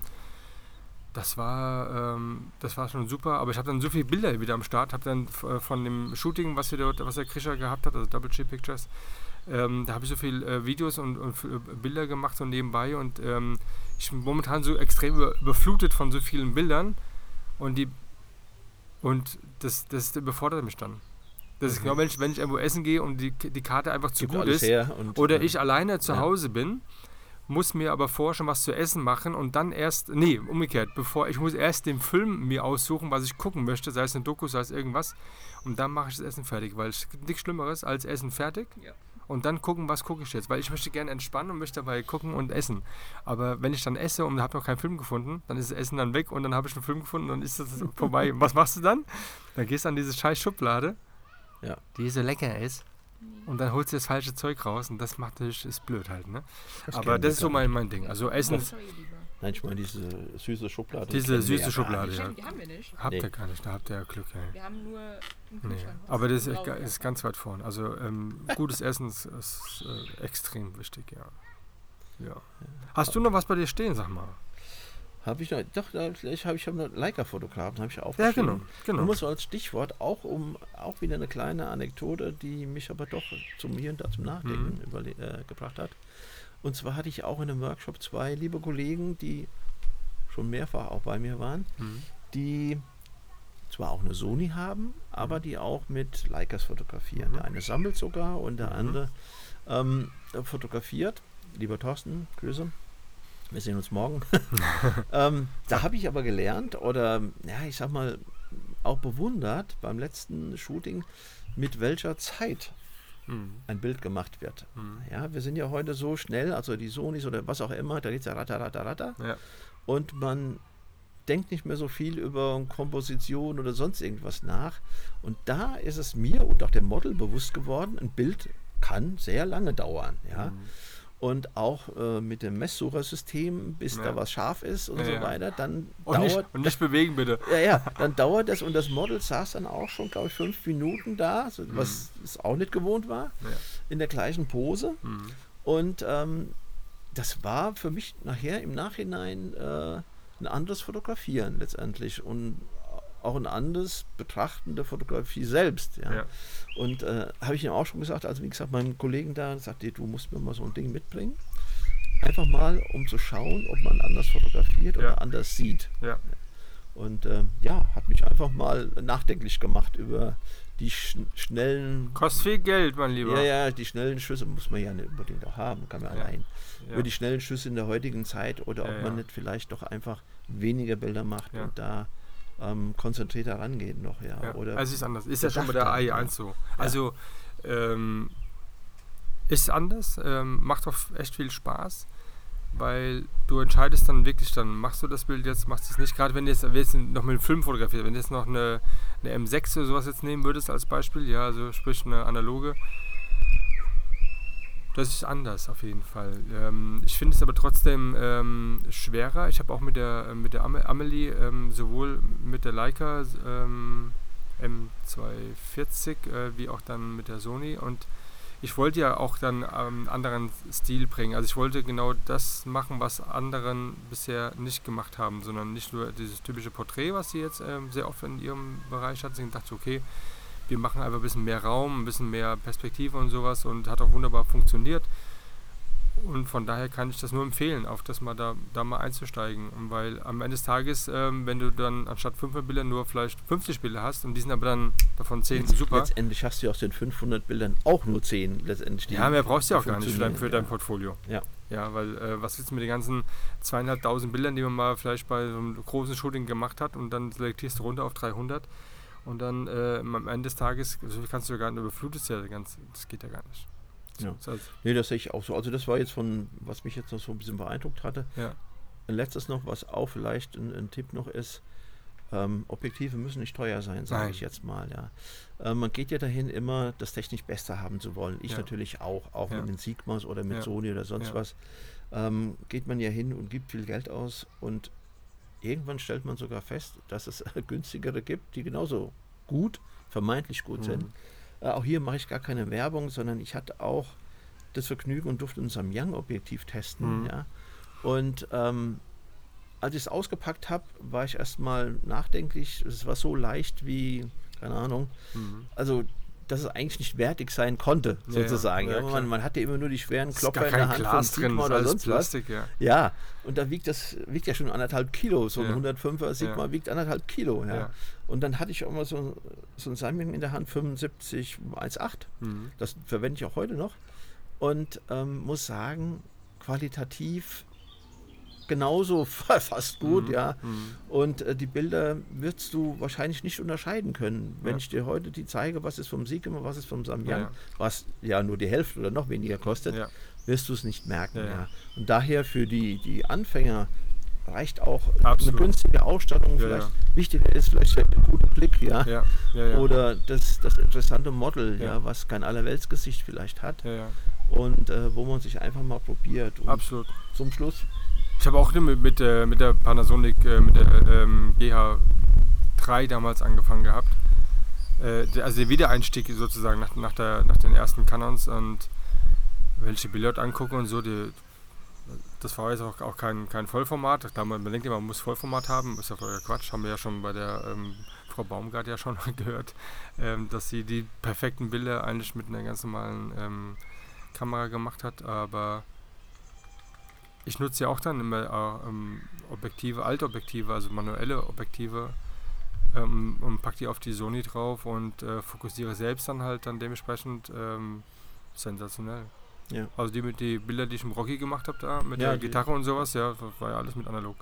Das war, ähm, das war schon super, aber ich habe dann so viele Bilder wieder am Start, habe dann äh, von dem Shooting, was wir dort, was der Krischer gehabt hat, also Double G Pictures, ähm, da habe ich so viele äh, Videos und, und äh, Bilder gemacht so nebenbei und ähm, ich bin momentan so extrem über, überflutet von so vielen Bildern und die und das, das überfordert mich dann. Das ist Mhm. genau, wenn ich, wenn ich irgendwo essen gehe und die, die Karte einfach zu Gibt gut ist und, oder äh, ich alleine zu ja. Hause bin muss mir aber vorher schon was zu essen machen und dann erst, nee, umgekehrt, bevor ich muss erst den Film mir aussuchen, was ich gucken möchte, sei es ein Doku, sei es irgendwas, und dann mache ich das Essen fertig, weil es gibt nichts Schlimmeres als Essen fertig Ja. Und dann gucken, was gucke ich jetzt, weil ich möchte gerne entspannen und möchte dabei gucken und essen. Aber wenn ich dann esse und habe noch keinen Film gefunden, dann ist das Essen dann weg und dann habe ich einen Film gefunden und dann ist das vorbei. [laughs] was machst du dann? Dann gehst du an diese scheiß Schublade, Ja. die so lecker ist. Und dann holst du das falsche Zeug raus und das macht natürlich, ist blöd halt, ne? Das Aber das ist so mein, mein Ding. Also Essen, lieber? Nein, ich meine diese süße Schublade. Diese süße ja Schublade, ja. Die haben wir nicht. habt ihr Nee. gar nicht, da habt ihr ja Glück, ey. Wir haben nur einen Nee, aber das ist, ja. ist ganz weit vorn. Also ähm, gutes Essen ist, ist äh, extrem wichtig, ja. ja. Hast du noch was bei dir stehen, sag mal? Habe ich noch, doch, vielleicht habe ich hab Leica-Fotografen, habe ich Ja, aufgeschrieben. genau. genau. Nur so als Stichwort, auch um auch wieder eine kleine Anekdote, die mich aber doch zum hier und da zum Nachdenken Mhm. überle- äh, gebracht hat. Und zwar hatte ich auch in einem Workshop zwei liebe Kollegen, die schon mehrfach auch bei mir waren, Mhm. die zwar auch eine Sony haben, aber die auch mit Leicas fotografieren. Mhm. Der eine sammelt sogar und der Mhm. andere ähm, fotografiert. Lieber Thorsten, Grüße. Wir sehen uns morgen. [laughs] ähm, da habe ich aber gelernt oder, ja, ich sag mal, auch bewundert beim letzten Shooting, mit welcher Zeit Mhm. ein Bild gemacht wird. Mhm. Ja, wir sind ja heute so schnell, also die Sonys oder was auch immer, da geht es ja ratter, ratter, ratter. Ja. Und man denkt nicht mehr so viel über Komposition oder sonst irgendwas nach. Und da ist es mir und auch dem Model bewusst geworden, ein Bild kann sehr lange dauern. Ja. Mhm. Und auch äh, mit dem Messsuchersystem, bis Ja. da was scharf ist und Ja, so ja. weiter, dann Und, nicht, dauert und nicht bewegen, bitte. ja, ja, dann dauert das und das Model saß dann auch schon, glaube ich, fünf Minuten da, so, was es auch nicht gewohnt war, in der gleichen Pose. Mhm. Und ähm, das war für mich nachher im Nachhinein äh, ein anderes Fotografieren letztendlich und auch ein anderes Betrachten der Fotografie selbst. Ja. Ja. Und äh, habe ich ihm auch schon gesagt, also wie gesagt, meinem Kollegen da, sagte, du musst mir mal so ein Ding mitbringen. Einfach mal, um zu schauen, ob man anders fotografiert Ja. oder anders sieht. Ja. Und ähm, ja, hat mich einfach mal nachdenklich gemacht über die schn schnellen Kostet viel Geld, mein Lieber. ja, ja, die schnellen Schüsse muss man ja nicht unbedingt auch haben, kann man Ja. allein. Ja. Über die schnellen Schüsse in der heutigen Zeit oder Ja, ob man ja. nicht vielleicht doch einfach weniger Bilder macht Ja. und da ähm, konzentrierter rangeht noch, ja. Ja, Oder also ist anders. Ist ja schon bei der bedachter, AI1 ja. so. Also ähm, ist anders, ähm, macht auch echt viel Spaß, weil du entscheidest dann wirklich, dann machst du das Bild jetzt, machst du es nicht. Gerade wenn du jetzt, wenn du jetzt noch mit dem Film fotografierst, wenn du jetzt noch eine, eine M6 oder sowas jetzt nehmen würdest als Beispiel, ja, also sprich eine analoge, das ist anders auf jeden Fall. Ähm, ich finde es aber trotzdem ähm, schwerer. Ich habe auch mit der, äh, mit der Ame- Amelie ähm, sowohl mit der Leica ähm, M240 äh, wie auch dann mit der Sony und ich wollte ja auch dann ähm, anderen Stil bringen. Also ich wollte genau das machen, was anderen bisher nicht gemacht haben, sondern nicht nur dieses typische Porträt, was sie jetzt ähm, sehr oft in ihrem Bereich hat. Sie dachte, okay, wir machen einfach ein bisschen mehr Raum, ein bisschen mehr Perspektive und sowas und hat auch wunderbar funktioniert. Und von daher kann ich das nur empfehlen, auf das mal da, da mal einzusteigen. Und Weil am Ende des Tages, ähm, wenn du dann anstatt 500 Bilder nur vielleicht 50 Bilder hast und die sind aber dann davon 10 Letzt- super. Letztendlich hast du ja aus den 500 Bildern auch nur 10 letztendlich. die Ja, mehr brauchst du ja auch gar nicht für dein, für dein ja. Portfolio. Ja. Ja, weil äh, was willst du mit den ganzen zweieinhalbtausend Bildern, die man mal vielleicht bei so einem großen Shooting gemacht hat und dann selektierst du runter auf 300 und dann äh, am Ende des Tages, so viel kannst du ja gar nicht, überflutest ja ganz, das geht ja gar nicht. Ja. Heißt, Nee, das sehe ich auch so. Also das war jetzt von, was mich jetzt noch so ein bisschen beeindruckt hatte. ja. Ein letztes noch, was auch vielleicht ein, ein Tipp noch ist, ähm, Objektive müssen nicht teuer sein, sage ich jetzt mal. Ja. Äh, man geht ja dahin immer, das technisch Beste haben zu wollen. Ich Ja. natürlich auch, auch Ja. mit den Sigmas oder mit. Sony oder sonst was. Ähm, geht man ja hin und gibt viel Geld aus und irgendwann stellt man sogar fest, dass es [laughs] günstigere gibt, die genauso gut, vermeintlich gut sind. Mhm. Äh, auch hier mache ich gar keine Werbung, sondern ich hatte auch das Vergnügen und durfte unser Young-Objektiv testen. Mhm. Ja. Und ähm, als ich es ausgepackt habe, war ich erstmal nachdenklich. Es war so leicht wie, keine Ahnung, Mhm. also dass es eigentlich nicht wertig sein konnte, Ja, sozusagen. Ja, Ja, man, man hatte immer nur die schweren gar in der Hand Glas drin, Sigma oder sonst was. Plastik, ja. Ja, und da wiegt das wiegt ja schon anderthalb Kilo. So ein Ja. 105er Sigma wiegt anderthalb Kilo. Ja. Ja. Und dann hatte ich auch mal so, so ein Samyang in der Hand, 75 1,8. Mhm. Das verwende ich auch heute noch. Und ähm, muss sagen, qualitativ genauso [laughs] fast gut, Mhm, ja. mhm. Und äh, die Bilder wirst du wahrscheinlich nicht unterscheiden können. Wenn Ja. ich dir heute die zeige, was ist vom Sigma, was ist vom Samyang, Ja, was ja nur die Hälfte oder noch weniger kostet, Ja. wirst du es nicht merken. Ja. Und daher für die, die Anfänger reicht auch Absolut. eine günstige Ausstattung. Vielleicht wichtiger ist vielleicht der gute Blick, ja. Oder das, das interessante Model, ja. Was kein Allerweltsgesicht vielleicht hat. Und äh, wo man sich einfach mal probiert. Und Absolut. zum Schluss Ich habe auch mit, mit, äh, mit der Panasonic, äh, mit der ähm, GH3 damals angefangen gehabt. Äh, also der Wiedereinstieg sozusagen nach, nach, der, nach den ersten Canons und welche Bilder dort angucken und so, die, das war jetzt auch, auch kein, kein Vollformat. Klar, man, denkt immer, man muss Vollformat haben, ist ja voll Quatsch, haben wir ja schon bei der ähm, Frau Baumgart ja schon [laughs] gehört, ähm, dass sie die perfekten Bilder eigentlich mit einer ganz normalen ähm, Kamera gemacht hat, aber ich nutze ja auch dann immer äh, ähm, Objektive, alte Objektive, also manuelle Objektive ähm, und packe die auf die Sony drauf und äh, fokussiere selbst dann halt dann dementsprechend ähm, sensationell. Ja. Also die, mit die Bilder, die ich im Rocky gemacht habe da, mit Ja, der Gitarre und sowas, ja, war ja alles mit analog.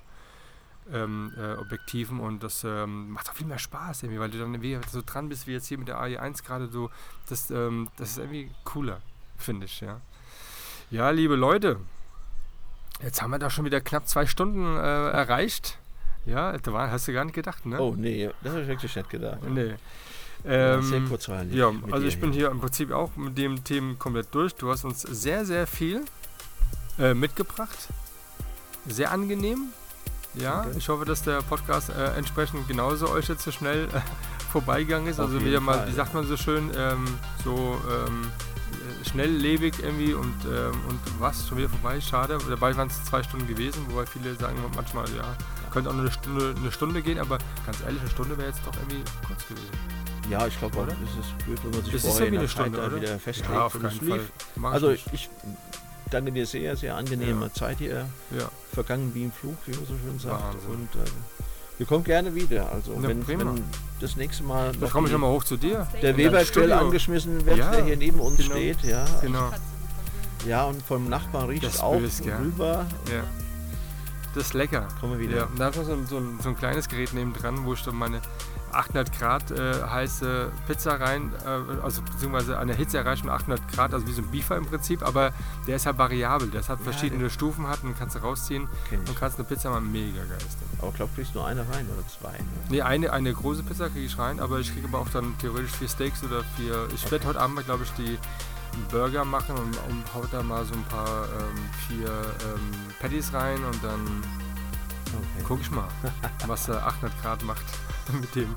Ähm, äh, Objektiven und das ähm, macht auch viel mehr Spaß irgendwie, weil du dann irgendwie so dran bist wie jetzt hier mit der AE1 gerade so, das, ähm, das ist irgendwie cooler, finde ich, ja. Ja, liebe Leute, jetzt haben wir da schon wieder knapp zwei Stunden äh, erreicht. Ja, da war, hast du gar nicht gedacht, ne? Oh nee, das habe ich wirklich nicht gedacht. Nee. Ja, sehr Ähm, kurzweilig. ja, also ich bin hier im Prinzip auch mit dem Themen komplett durch. Du hast uns sehr, sehr viel äh, mitgebracht. Sehr angenehm. Ja, Danke. ich hoffe, dass der Podcast äh, entsprechend genauso euch jetzt so schnell äh, [laughs] vorbeigegangen ist. Auf also wieder mal, Fall. wie sagt man so schön, ähm, so ähm, äh, schnelllebig irgendwie und, ähm, und was, schon wieder vorbei, schade. Dabei waren es zwei Stunden gewesen, wobei viele sagen manchmal, ja, könnte auch nur eine Stunde, eine Stunde gehen, aber ganz ehrlich, eine Stunde wäre jetzt doch irgendwie kurz gewesen. Ja, ich glaube, Oder? es ist gut, wenn man sich Das ist ja vorher der Zeit Stunde, oder? wieder festlegt. Ja, auf keinen Fall. ich Also nicht. ich danke dir sehr, sehr angenehme Ja. Zeit hier. ja. Vergangen wie im Flug, wie man so schön sagt. Wahnsinn. Und äh, wir kommen gerne wieder. Also Na, wenn, wenn das nächste Mal Da noch komme ich nochmal hoch zu dir. der Webergrill angeschmissen wird, Ja, der hier neben uns genau. steht. Ja, Genau. ja, und vom Nachbarn riecht Das es auch rüber. Ja. Das ist lecker. Kommen wir wieder. Ja, und da ist noch so ein, so, ein, so ein kleines Gerät neben dran, wo ich dann meine 800 Grad äh, heiße Pizza rein, äh, also beziehungsweise eine Hitze erreicht von 800 Grad, also wie so ein Beefer im Prinzip, aber der ist halt variabel, der hat Ja, verschiedene der- Stufen hat und kannst du rausziehen und kannst eine Pizza mal mega geil Ding. Aber ich glaube, kriegst nur eine rein oder zwei. Ne? Nee, eine, eine große Pizza kriege ich rein, aber ich kriege aber auch dann theoretisch vier Steaks oder vier. Ich werde heute Abend glaube ich, die Burger machen und, und hau da mal so ein paar ähm, vier ähm, Patties rein und dann Okay. guck ich mal, [laughs] was er 800 Grad macht [laughs] mit dem.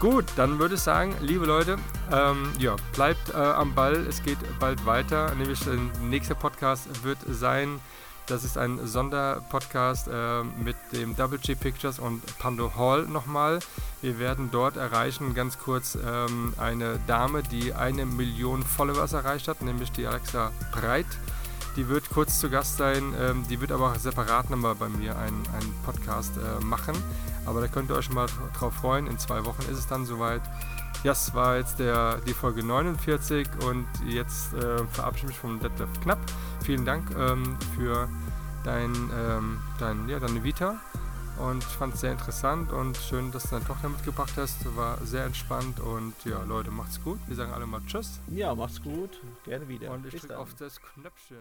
Gut, dann würde ich sagen, liebe Leute, ähm, ja, bleibt äh, am Ball. Es geht bald weiter. Nämlich der nächste Podcast wird sein. Das ist ein Sonderpodcast äh, mit dem Double G Pictures und Pando Hall nochmal. Wir werden dort erreichen, ganz kurz, ähm, eine Dame, die eine Million Followers erreicht hat, nämlich die Alexa Breit. Die wird kurz zu Gast sein. Ähm, die wird aber auch separat nochmal bei mir einen, Podcast äh, machen. Aber da könnt ihr euch schon mal drauf freuen. In zwei Wochen ist es dann soweit. Das war jetzt der, die Folge 49 und jetzt äh, verabschiede ich mich vom Detlef Knapp. Vielen Dank ähm, für dein, ähm, dein, ja, deine Vita und ich fand es sehr interessant und schön, dass du deine Tochter mitgebracht hast. War sehr entspannt und ja, Leute, macht's gut. Wir sagen alle mal Tschüss Ja, macht's gut. Gerne wieder. und ich drücke auf das Knöpfchen.